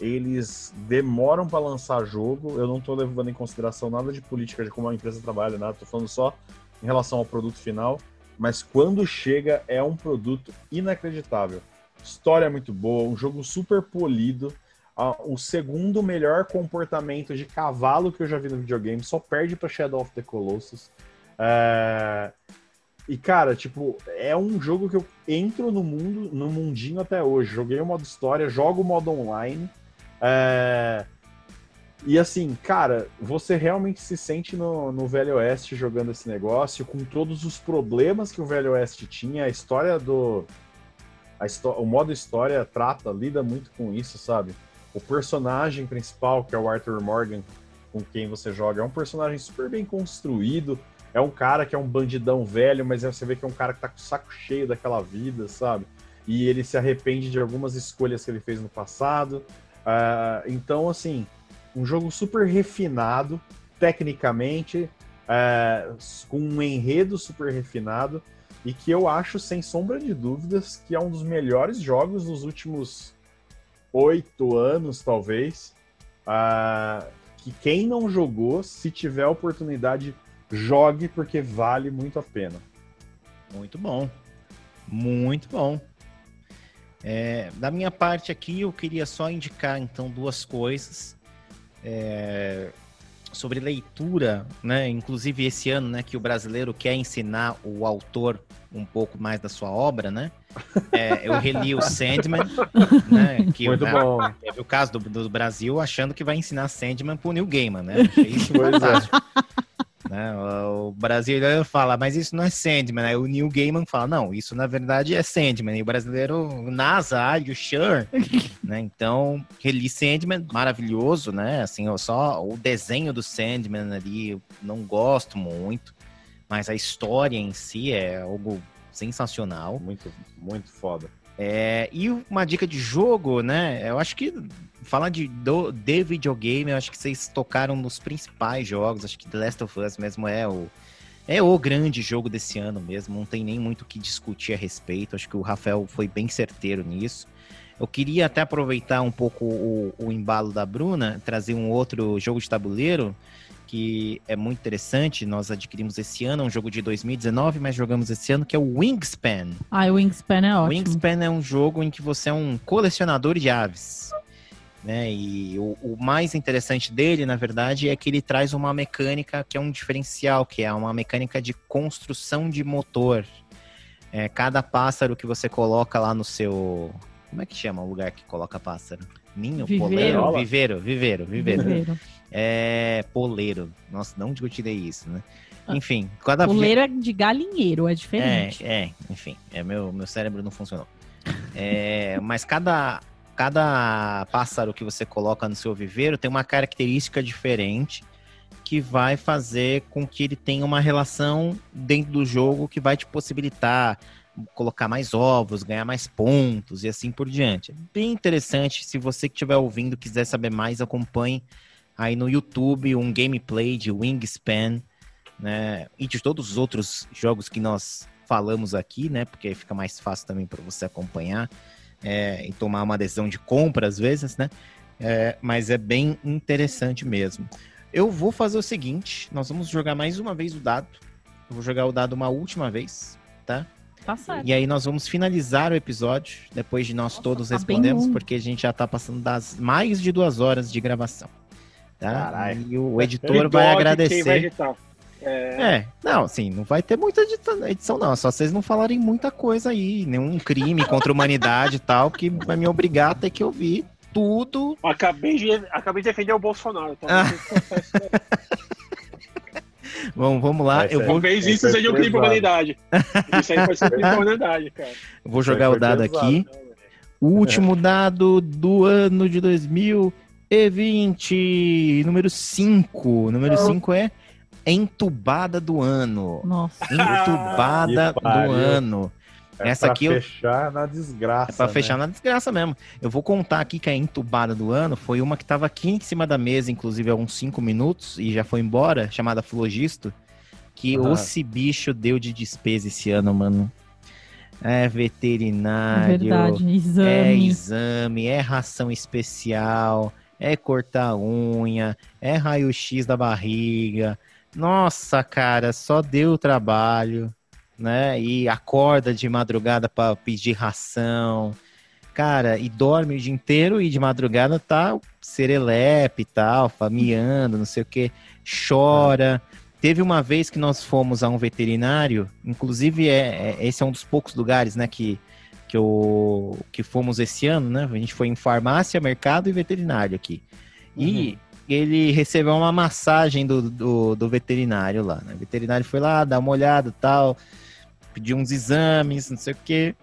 eles demoram para lançar jogo. Eu não estou levando em consideração nada de política de como a empresa trabalha, nada. Estou falando só em relação ao produto final. Mas quando chega, é um produto inacreditável. História é muito boa, um jogo super polido. o segundo melhor comportamento de cavalo que eu já vi no videogame, só perde para Shadow of the Colossus. É... E, cara, tipo, é um jogo que eu entro no mundo, no mundinho até hoje. Joguei o modo história, jogo o modo online. É... E assim, cara, você realmente se sente no, no Velho Oeste jogando esse negócio, com todos os problemas que o Velho Oeste tinha, a história do. A o modo história trata, lida muito com isso, sabe? O personagem principal, que é o Arthur Morgan, com quem você joga, é um personagem super bem construído. É um cara que é um bandidão velho, mas você vê que é um cara que tá com o saco cheio daquela vida, sabe? E ele se arrepende de algumas escolhas que ele fez no passado. Uh, então, assim, um jogo super refinado, tecnicamente, uh, com um enredo super refinado, e que eu acho, sem sombra de dúvidas, que é um dos melhores jogos dos últimos oito anos, talvez. Uh, que quem não jogou, se tiver oportunidade, jogue, porque vale muito a pena. Muito bom. Muito bom. É, da minha parte aqui, eu queria só indicar então duas coisas é, sobre leitura, né? Inclusive esse ano, né, que o brasileiro quer ensinar o autor um pouco mais da sua obra, né? É, eu reli o Sandman, né? Que Muito né, bom. Teve o caso do, do, Brasil achando que vai ensinar Sandman pro New Gaiman, né? Achei isso Pois é. Né? O brasileiro fala, mas isso não é Sandman. Aí o Neil Gaiman fala, não, isso na verdade é Sandman. E o brasileiro, NASA, are you sure? né? Então, reli Sandman, maravilhoso, né? Assim, só o desenho do Sandman ali, eu não gosto muito, mas a história em si é algo sensacional. Muito, muito foda. É, e uma dica de jogo, né? Eu acho que falar de, do, de videogame, eu acho que vocês tocaram nos principais jogos. Acho que The Last of Us mesmo é o, é o grande jogo desse ano mesmo. Não tem nem muito o que discutir a respeito. Acho que o Rafael foi bem certeiro nisso. Eu queria até aproveitar um pouco o, o embalo da Bruna, trazer um outro jogo de tabuleiro que é muito interessante. Nós adquirimos esse ano, é um jogo de 2019, mas jogamos esse ano, que é o Wingspan. Ah, o Wingspan é ótimo. Wingspan é um jogo em que você é um colecionador de aves. Né? E o, o, mais interessante dele, na verdade, é que ele traz uma mecânica que é um diferencial, que é uma mecânica de construção de motor. É, cada pássaro que você coloca lá no seu. Como é que chama o lugar que coloca pássaro? Ninho? Viveiro. Poleiro? Viveiro, viveiro, viveiro. Viveiro. É. Poleiro. Nossa, não onde eu tirei isso, né? Enfim, cada Poleiro é de galinheiro, é diferente. É, é enfim, é, meu, meu cérebro não funcionou. É, mas cada, cada pássaro que você coloca no seu viveiro tem uma característica diferente que vai fazer com que ele tenha uma relação dentro do jogo que vai te possibilitar colocar mais ovos, ganhar mais pontos e assim por diante. Bem interessante. Se você que estiver ouvindo quiser saber mais, acompanhe aí no YouTube um gameplay de Wingspan, né? E de todos os outros jogos que nós falamos aqui, né? Porque fica mais fácil também para você acompanhar é, e tomar uma decisão de compra às vezes, né? É, mas é bem interessante mesmo. Eu vou fazer o seguinte: nós vamos jogar mais uma vez o dado. Eu vou jogar o dado uma última vez, tá? Tá certo. E aí nós vamos finalizar o episódio, depois de nós Nossa, todos tá respondemos, porque a gente já tá passando das mais de duas horas de gravação. Tá? Caralho. E o editor vai dogue Quem vai agradecer. editar. É, É, não, assim, não vai ter muita edição, não. É só vocês não falarem muita coisa aí, nenhum crime contra a humanidade e tal, que vai me obrigar a ter que ouvir tudo. acabei, de, acabei de defender o Bolsonaro. Então, Ah. Vamos, vamos lá, Vai eu ser. vou, Talvez isso é seja um crime pra pesado. humanidade. Isso aí pode ser um crime pra humanidade, cara. vou jogar o dado pesado. aqui. O último dado do ano de 2020, número 5. Número 5 é entubada do ano. Nossa. Entubada Que do ano. É Essa pra aqui eu- fechar na desgraça. É pra né? fechar na desgraça mesmo. Eu vou contar aqui que a entubada do ano foi uma que tava aqui em cima da mesa, inclusive há uns 5 minutos, e já foi embora, chamada Flogisto, que Ah. esse bicho deu de despesa esse ano, mano. É É veterinário, verdade. é Exame. exame, é ração especial, é cortar unha, é raio-x da barriga. Nossa, cara, só deu trabalho, né? E acorda de madrugada para pedir ração. Cara, e dorme o dia inteiro e de madrugada tá serelepe e tal, miando, não sei o que, chora. Teve uma vez que nós fomos a um veterinário, inclusive é, é- esse é um dos poucos lugares, né, que, que, eu, que fomos esse ano, né? A gente foi em farmácia, mercado e veterinário aqui. E ele recebeu uma massagem do, do, do veterinário lá. Né? O veterinário foi lá, dar uma olhada tal, pediu uns exames, não sei o quê.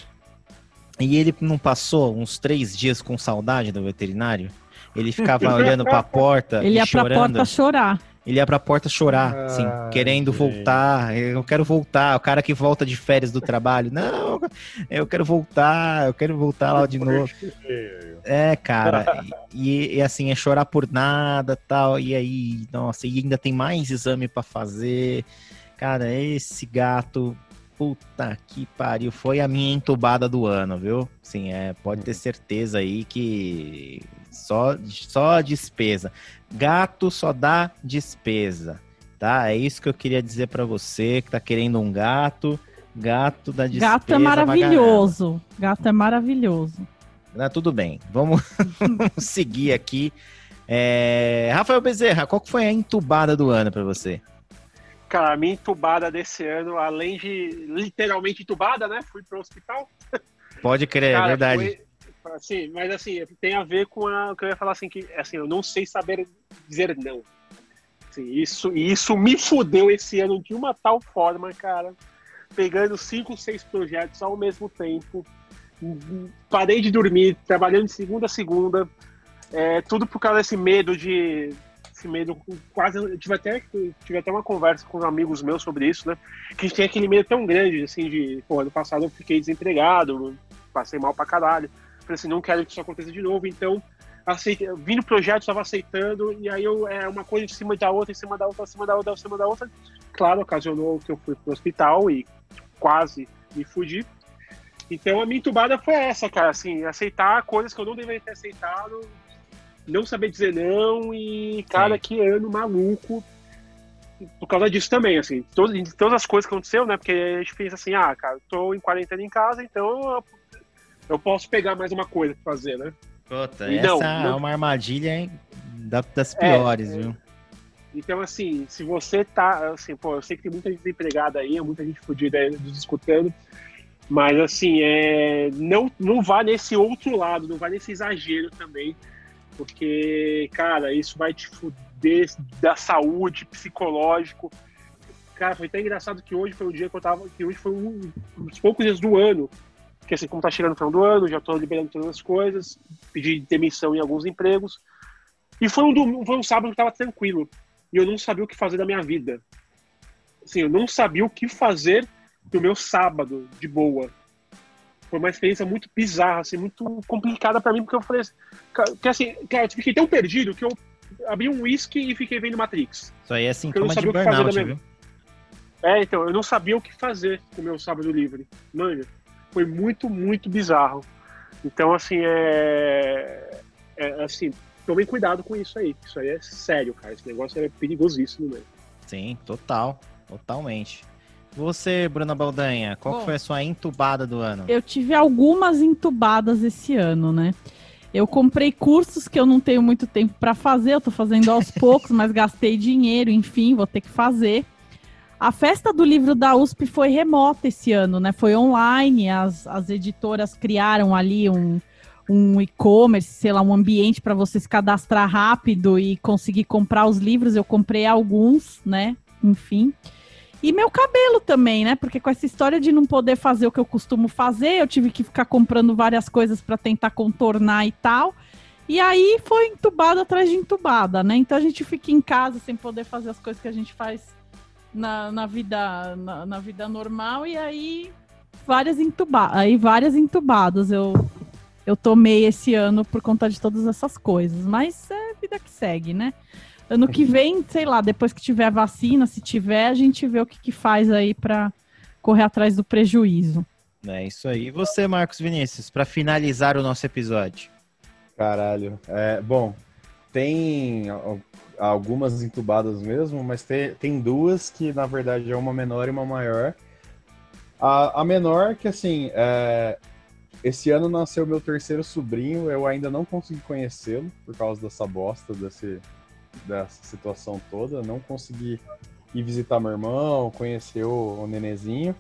E ele não passou uns três dias com saudade do veterinário? Ele ficava olhando pra porta Ele e ia pra chorando. porta chorar. Ele ia pra porta chorar, Ai, assim, querendo gente. voltar. Eu quero voltar. O cara que volta de férias do trabalho. Não, eu quero voltar, eu quero voltar lá de novo. É, cara. E, e, assim, é chorar por nada tal. E aí, nossa, e ainda tem mais exame pra fazer. Cara, esse gato. Puta que pariu. Foi a minha entubada do ano, viu? Sim, é, pode ter certeza aí que só, só despesa. Gato só dá despesa, tá? É isso que eu queria dizer pra você que tá querendo um gato. Gato da despesa. Gato é maravilhoso. Gato é maravilhoso. Ah, tudo bem. Vamos seguir aqui. É, Rafael Bezerra, qual que foi a entubada do ano pra você? Cara, a minha entubada desse ano, além de literalmente entubada, né? Fui pro hospital. Pode crer, é Cara, verdade. foi- assim, mas assim, tem a ver com o que eu ia falar assim, que assim, eu não sei saber dizer não. Assim, isso, isso me fudeu esse ano de uma tal forma, cara. Pegando cinco, seis projetos ao mesmo tempo. Parei de dormir, trabalhando de segunda a segunda. É, tudo por causa desse medo de. Esse medo quase. Eu tive até, tive até uma conversa com amigos meus sobre isso, né? Que a gente tem aquele medo tão grande, assim, de. Pô, ano passado eu fiquei desempregado, passei mal pra caralho. Falei assim, não quero que isso aconteça de novo, então. Aceitei, vim no projeto, estava aceitando, e aí eu, é uma coisa em cima da outra, em cima da outra, em cima da outra, em cima da outra. Claro, ocasionou que eu fui pro hospital e quase me fudi. Então a minha entubada foi essa, cara, assim, aceitar coisas que eu não deveria ter aceitado, não saber dizer não e, cara, Sim. que ano maluco por causa disso também, assim, todas, todas as coisas que aconteceu, né, porque a gente pensa assim, ah, cara, tô em quarentena em casa, então eu, posso pegar mais uma coisa pra fazer, né. Puta, E essa não, é uma armadilha hein, da- das É, piores, é. viu? Então, assim, se você tá, assim, pô, eu sei que tem muita gente desempregada aí, muita gente fodida aí nos escutando, mas, assim, é, não, não vá nesse outro lado, não vá nesse exagero também, porque, cara, isso vai te fuder da saúde, psicológico. Cara, foi até engraçado que hoje foi um dia que eu tava, que hoje foi um, um dos poucos dias do ano, que assim, como tá chegando o final do ano, já tô liberando todas as coisas, pedi demissão em alguns empregos, e foi um, dom- foi um sábado que tava tranquilo e eu não sabia o que fazer da minha vida. Assim, eu não sabia o que fazer do meu sábado de boa. Foi uma experiência muito bizarra, assim, muito complicada pra mim, porque eu falei assim, que assim, cara, eu fiquei tão perdido que eu abri um whisky e fiquei vendo Matrix. Isso aí é sintoma de fazer da burnout, minha- viu? É, então, eu não sabia o que fazer com o meu sábado livre. Manja, foi muito, muito bizarro. Então, assim, é. é assim, tomem cuidado com isso aí. Isso aí é sério, cara. Esse negócio é perigosíssimo mesmo. Sim, total. Totalmente. Você, Bruna Baldanha, qual Bom. foi a sua entubada do ano? Eu tive algumas entubadas esse ano, né? Eu comprei cursos que eu não tenho muito tempo para fazer, eu tô fazendo aos poucos, mas gastei dinheiro, enfim, vou ter que fazer. A festa do livro da USP foi remota esse ano, né? Foi online, as, as editoras criaram ali um, um e-commerce, sei lá, um ambiente para você se cadastrar rápido e conseguir comprar os livros. Eu comprei alguns, né? Enfim. E meu cabelo também, né? Porque com essa história de não poder fazer o que eu costumo fazer, eu tive que ficar comprando várias coisas para tentar contornar e tal. E aí foi entubada atrás de entubada, né? Então a gente fica em casa sem poder fazer as coisas que a gente faz na, na vida na, na vida normal e aí várias entubadas, aí várias entubadas eu eu tomei esse ano por conta de todas essas coisas, mas é vida que segue, né? Ano que vem, sei lá, depois que tiver vacina, se tiver, a gente vê o que, que faz aí para correr atrás do prejuízo. É isso aí. E você, Marcos Vinícius, para finalizar o nosso episódio? Caralho. É, bom, tem algumas entubadas mesmo, mas tem, tem duas que na verdade é uma menor e uma maior. A, a menor, que assim, é, esse ano nasceu meu terceiro sobrinho, eu ainda não consegui conhecê-lo por causa dessa bosta, desse, dessa situação toda. Não consegui ir visitar meu irmão, conhecer o, o nenezinho.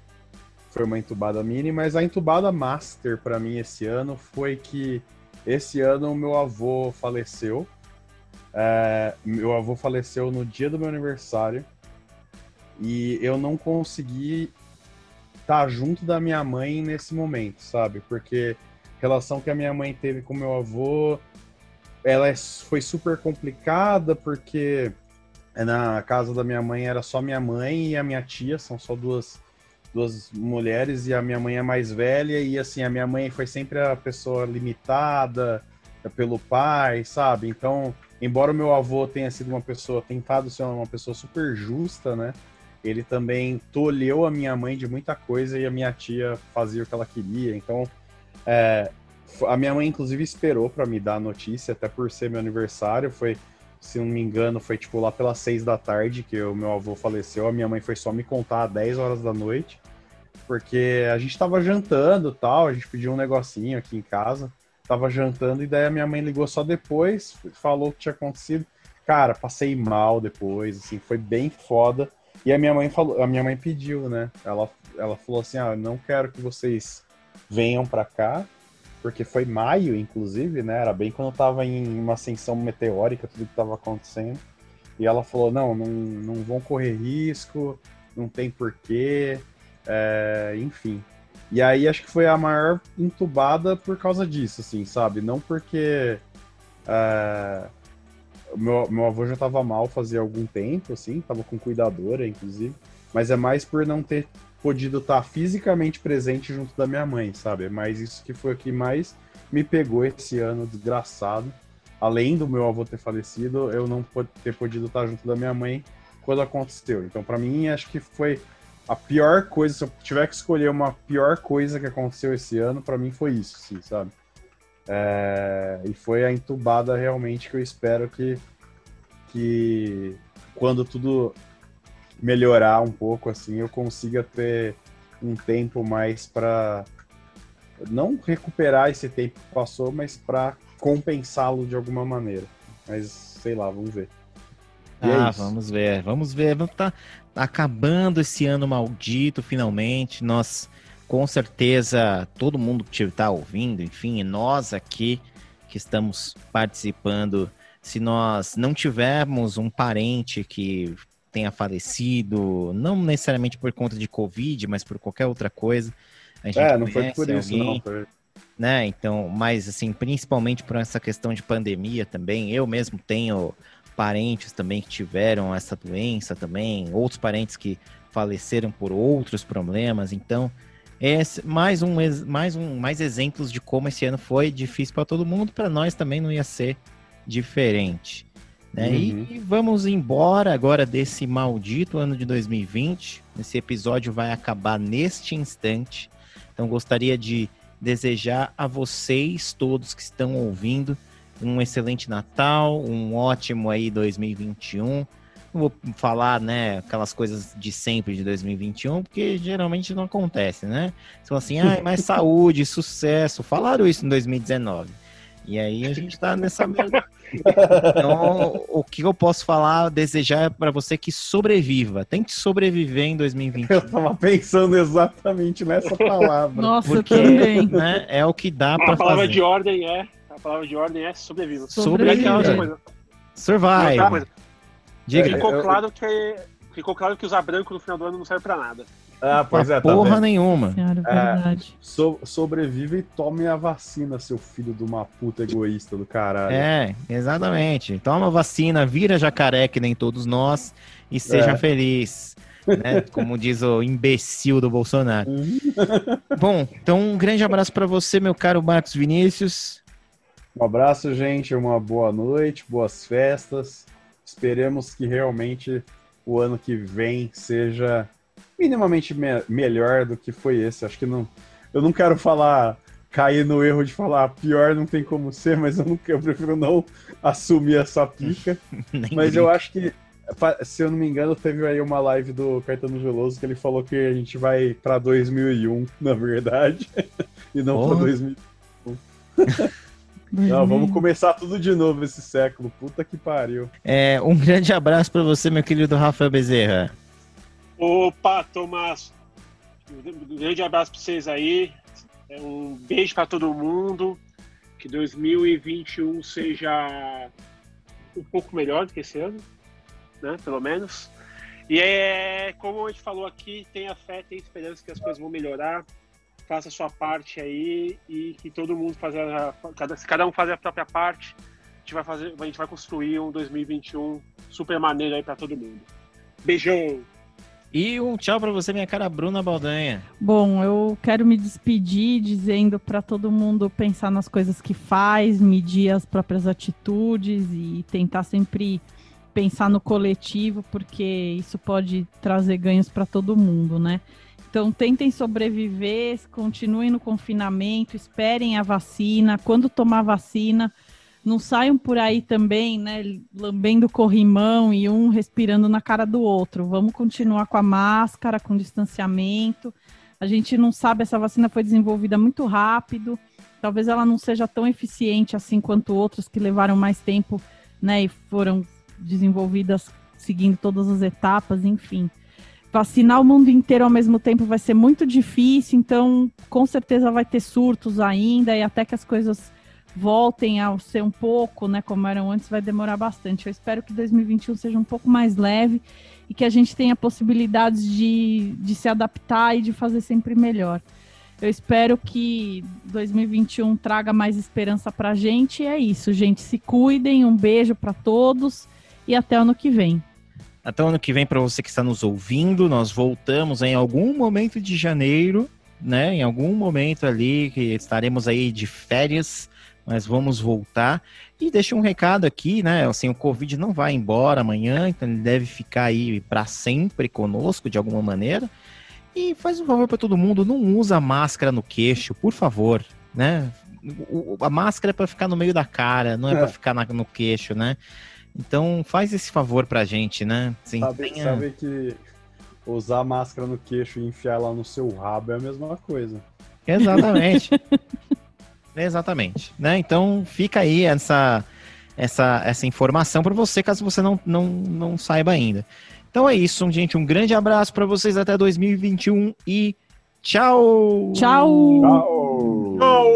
Foi uma entubada mini, mas a entubada master pra mim esse ano foi que esse ano o meu avô faleceu. É, meu avô faleceu no dia do meu aniversário e eu não consegui estar junto da minha mãe nesse momento, sabe? Porque a relação que a minha mãe teve com meu avô, ela é foi super complicada porque na casa da minha mãe era só minha mãe e a minha tia, são só duas duas mulheres e a minha mãe é mais velha e assim a minha mãe foi sempre a pessoa limitada pelo pai, sabe? Então, embora o meu avô tenha sido uma pessoa tentado ser uma pessoa super justa, né? Ele também tolheu a minha mãe de muita coisa e a minha tia fazia o que ela queria. Então, é, a minha mãe inclusive esperou para me dar a notícia, até por ser meu aniversário, foi se não me engano, foi tipo lá pelas seis da tarde que o meu avô faleceu. A minha mãe foi só me contar às 10 horas da noite porque a gente tava jantando tal, a gente pediu um negocinho aqui em casa, tava jantando e daí a minha mãe ligou só depois, falou o que tinha acontecido. Cara, passei mal depois, assim, foi bem foda. E a minha mãe falou, a minha mãe pediu, né? Ela, ela falou assim: "Ah, não quero que vocês venham para cá, porque foi maio, inclusive, né? Era bem quando tava em uma ascensão meteórica, tudo que tava acontecendo. E ela falou: "Não, não, não vão correr risco, não tem porquê. É, enfim. E aí acho que foi a maior entubada por causa disso, assim, sabe? Não porque é, meu, meu avô já tava mal fazia algum tempo, assim, tava com cuidadora, inclusive, mas é mais por não ter podido estar fisicamente presente junto da minha mãe, sabe? É mais isso que foi o que mais me pegou esse ano desgraçado. Além do meu avô ter falecido, eu não ter podido estar junto da minha mãe quando aconteceu. Então, para mim, acho que foi a pior coisa, se eu tiver que escolher uma pior coisa que aconteceu esse ano, para mim foi isso, sim, sabe? É, e foi a entubada realmente que eu espero que, que quando tudo melhorar um pouco, assim, eu consiga ter um tempo mais para não recuperar esse tempo que passou, mas para compensá-lo de alguma maneira. Mas sei lá, vamos ver. E é ah, é vamos ver, vamos ver. Vamos tá acabando esse ano maldito finalmente. Nós, com certeza, todo mundo que está ouvindo, enfim, nós aqui que estamos participando, se nós não tivermos um parente que tenha falecido, não necessariamente por conta de Covid, mas por qualquer outra coisa. A gente é, não foi por isso, alguém, não. Foi... Né? Então, mas assim, principalmente por essa questão de pandemia também, eu mesmo tenho parentes também que tiveram essa doença também, outros parentes que faleceram por outros problemas. Então, é mais um mais um mais exemplos de como esse ano foi difícil para todo mundo, para nós também não ia ser diferente. Né? Uhum. E vamos embora agora desse maldito ano de 2020. Esse episódio vai acabar neste instante. Então gostaria de desejar a vocês todos que estão ouvindo um excelente Natal, um ótimo aí 2021. Não vou falar, né, aquelas coisas de sempre de 2021, porque geralmente não acontece, né? São assim, ah, mais saúde, sucesso. Falaram isso em 2019. E aí a gente tá nessa Então, o que eu posso falar, desejar para você que sobreviva. Tente sobreviver em 2020. Eu tava pensando exatamente nessa palavra. Nossa, porque, também. Né, é o que dá para fazer. A palavra de ordem é a palavra de ordem é sobreviva. Sobreviva. Sobreviva. Survive. Diga. Ficou, claro que, ficou claro que usar branco no final do ano não serve pra nada. Ah, pois é, tá Porra vendo? nenhuma. Senhora, é, so, sobrevive e tome a vacina, seu filho de uma puta egoísta do caralho. É, exatamente. Toma a vacina, vira jacaré que nem todos nós e seja é. feliz. Né? Como diz o imbecil do Bolsonaro. Uhum. Bom, então um grande abraço para você, meu caro Marcos Vinícius. Um abraço, gente. Uma boa noite, boas festas. Esperemos que realmente o ano que vem seja minimamente me melhor do que foi esse. Acho que não. Eu não quero falar, cair no erro de falar pior não tem como ser, mas eu, não, eu prefiro não assumir essa pica. mas eu acho que, se eu não me engano, teve aí uma live do Caetano Veloso que ele falou que a gente vai para 2001, na verdade, e não para 2001. Não, vamos começar tudo de novo esse século. Puta que pariu. É, um grande abraço para você, meu querido Rafael Bezerra. Opa, Tomás. Um grande abraço para vocês aí. É, um beijo para todo mundo. Que 2021 seja um pouco melhor do que esse ano, né? Pelo menos. E é como a gente falou aqui, tenha fé, tenha esperança que as coisas vão melhorar. Faça a sua parte aí e que todo mundo faça a, cada, se cada um fazer a própria parte, a gente vai fazer, a gente vai construir um 2021 super maneiro aí para todo mundo. Beijão. E um tchau para você, minha cara Bruna Baldanha. Bom, eu quero me despedir dizendo para todo mundo pensar nas coisas que faz, medir as próprias atitudes e tentar sempre pensar no coletivo, porque isso pode trazer ganhos para todo mundo, né? Então, tentem sobreviver, continuem no confinamento, esperem a vacina. Quando tomar vacina, não saiam por aí também, né, lambendo corrimão e um respirando na cara do outro. Vamos continuar com a máscara, com distanciamento. A gente não sabe, essa vacina foi desenvolvida muito rápido. Talvez ela não seja tão eficiente assim quanto outras que levaram mais tempo, né, e foram desenvolvidas seguindo todas as etapas, enfim. Vacinar o mundo inteiro ao mesmo tempo vai ser muito difícil, então com certeza vai ter surtos ainda e até que as coisas voltem a ser um pouco, né, como eram antes, vai demorar bastante. Eu espero que 2021 seja um pouco mais leve e que a gente tenha possibilidades de, de se adaptar e de fazer sempre melhor. Eu espero que 2021 traga mais esperança para a gente. E é isso, gente. Se cuidem. Um beijo para todos e até ano que vem. Até o ano que vem, para você que está nos ouvindo, nós voltamos em algum momento de janeiro, né? Em algum momento ali que estaremos aí de férias mas vamos voltar. E deixa um recado aqui, né? Assim, o Covid não vai embora amanhã, então ele deve ficar aí para sempre conosco de alguma maneira. E faz um favor para todo mundo, não usa máscara no queixo, por favor, né? A máscara é para ficar no meio da cara, não é, é. para ficar na, no queixo, né? Então faz esse favor pra gente, né? Assim, sabe, tenha... sabe que usar máscara no queixo e enfiar ela no seu rabo é a mesma coisa. Exatamente. Exatamente. Né? Então fica aí essa, essa, essa informação para você, caso você não, não, não saiba ainda. Então é isso, gente. Um grande abraço para vocês até 2021 e tchau! Tchau! tchau.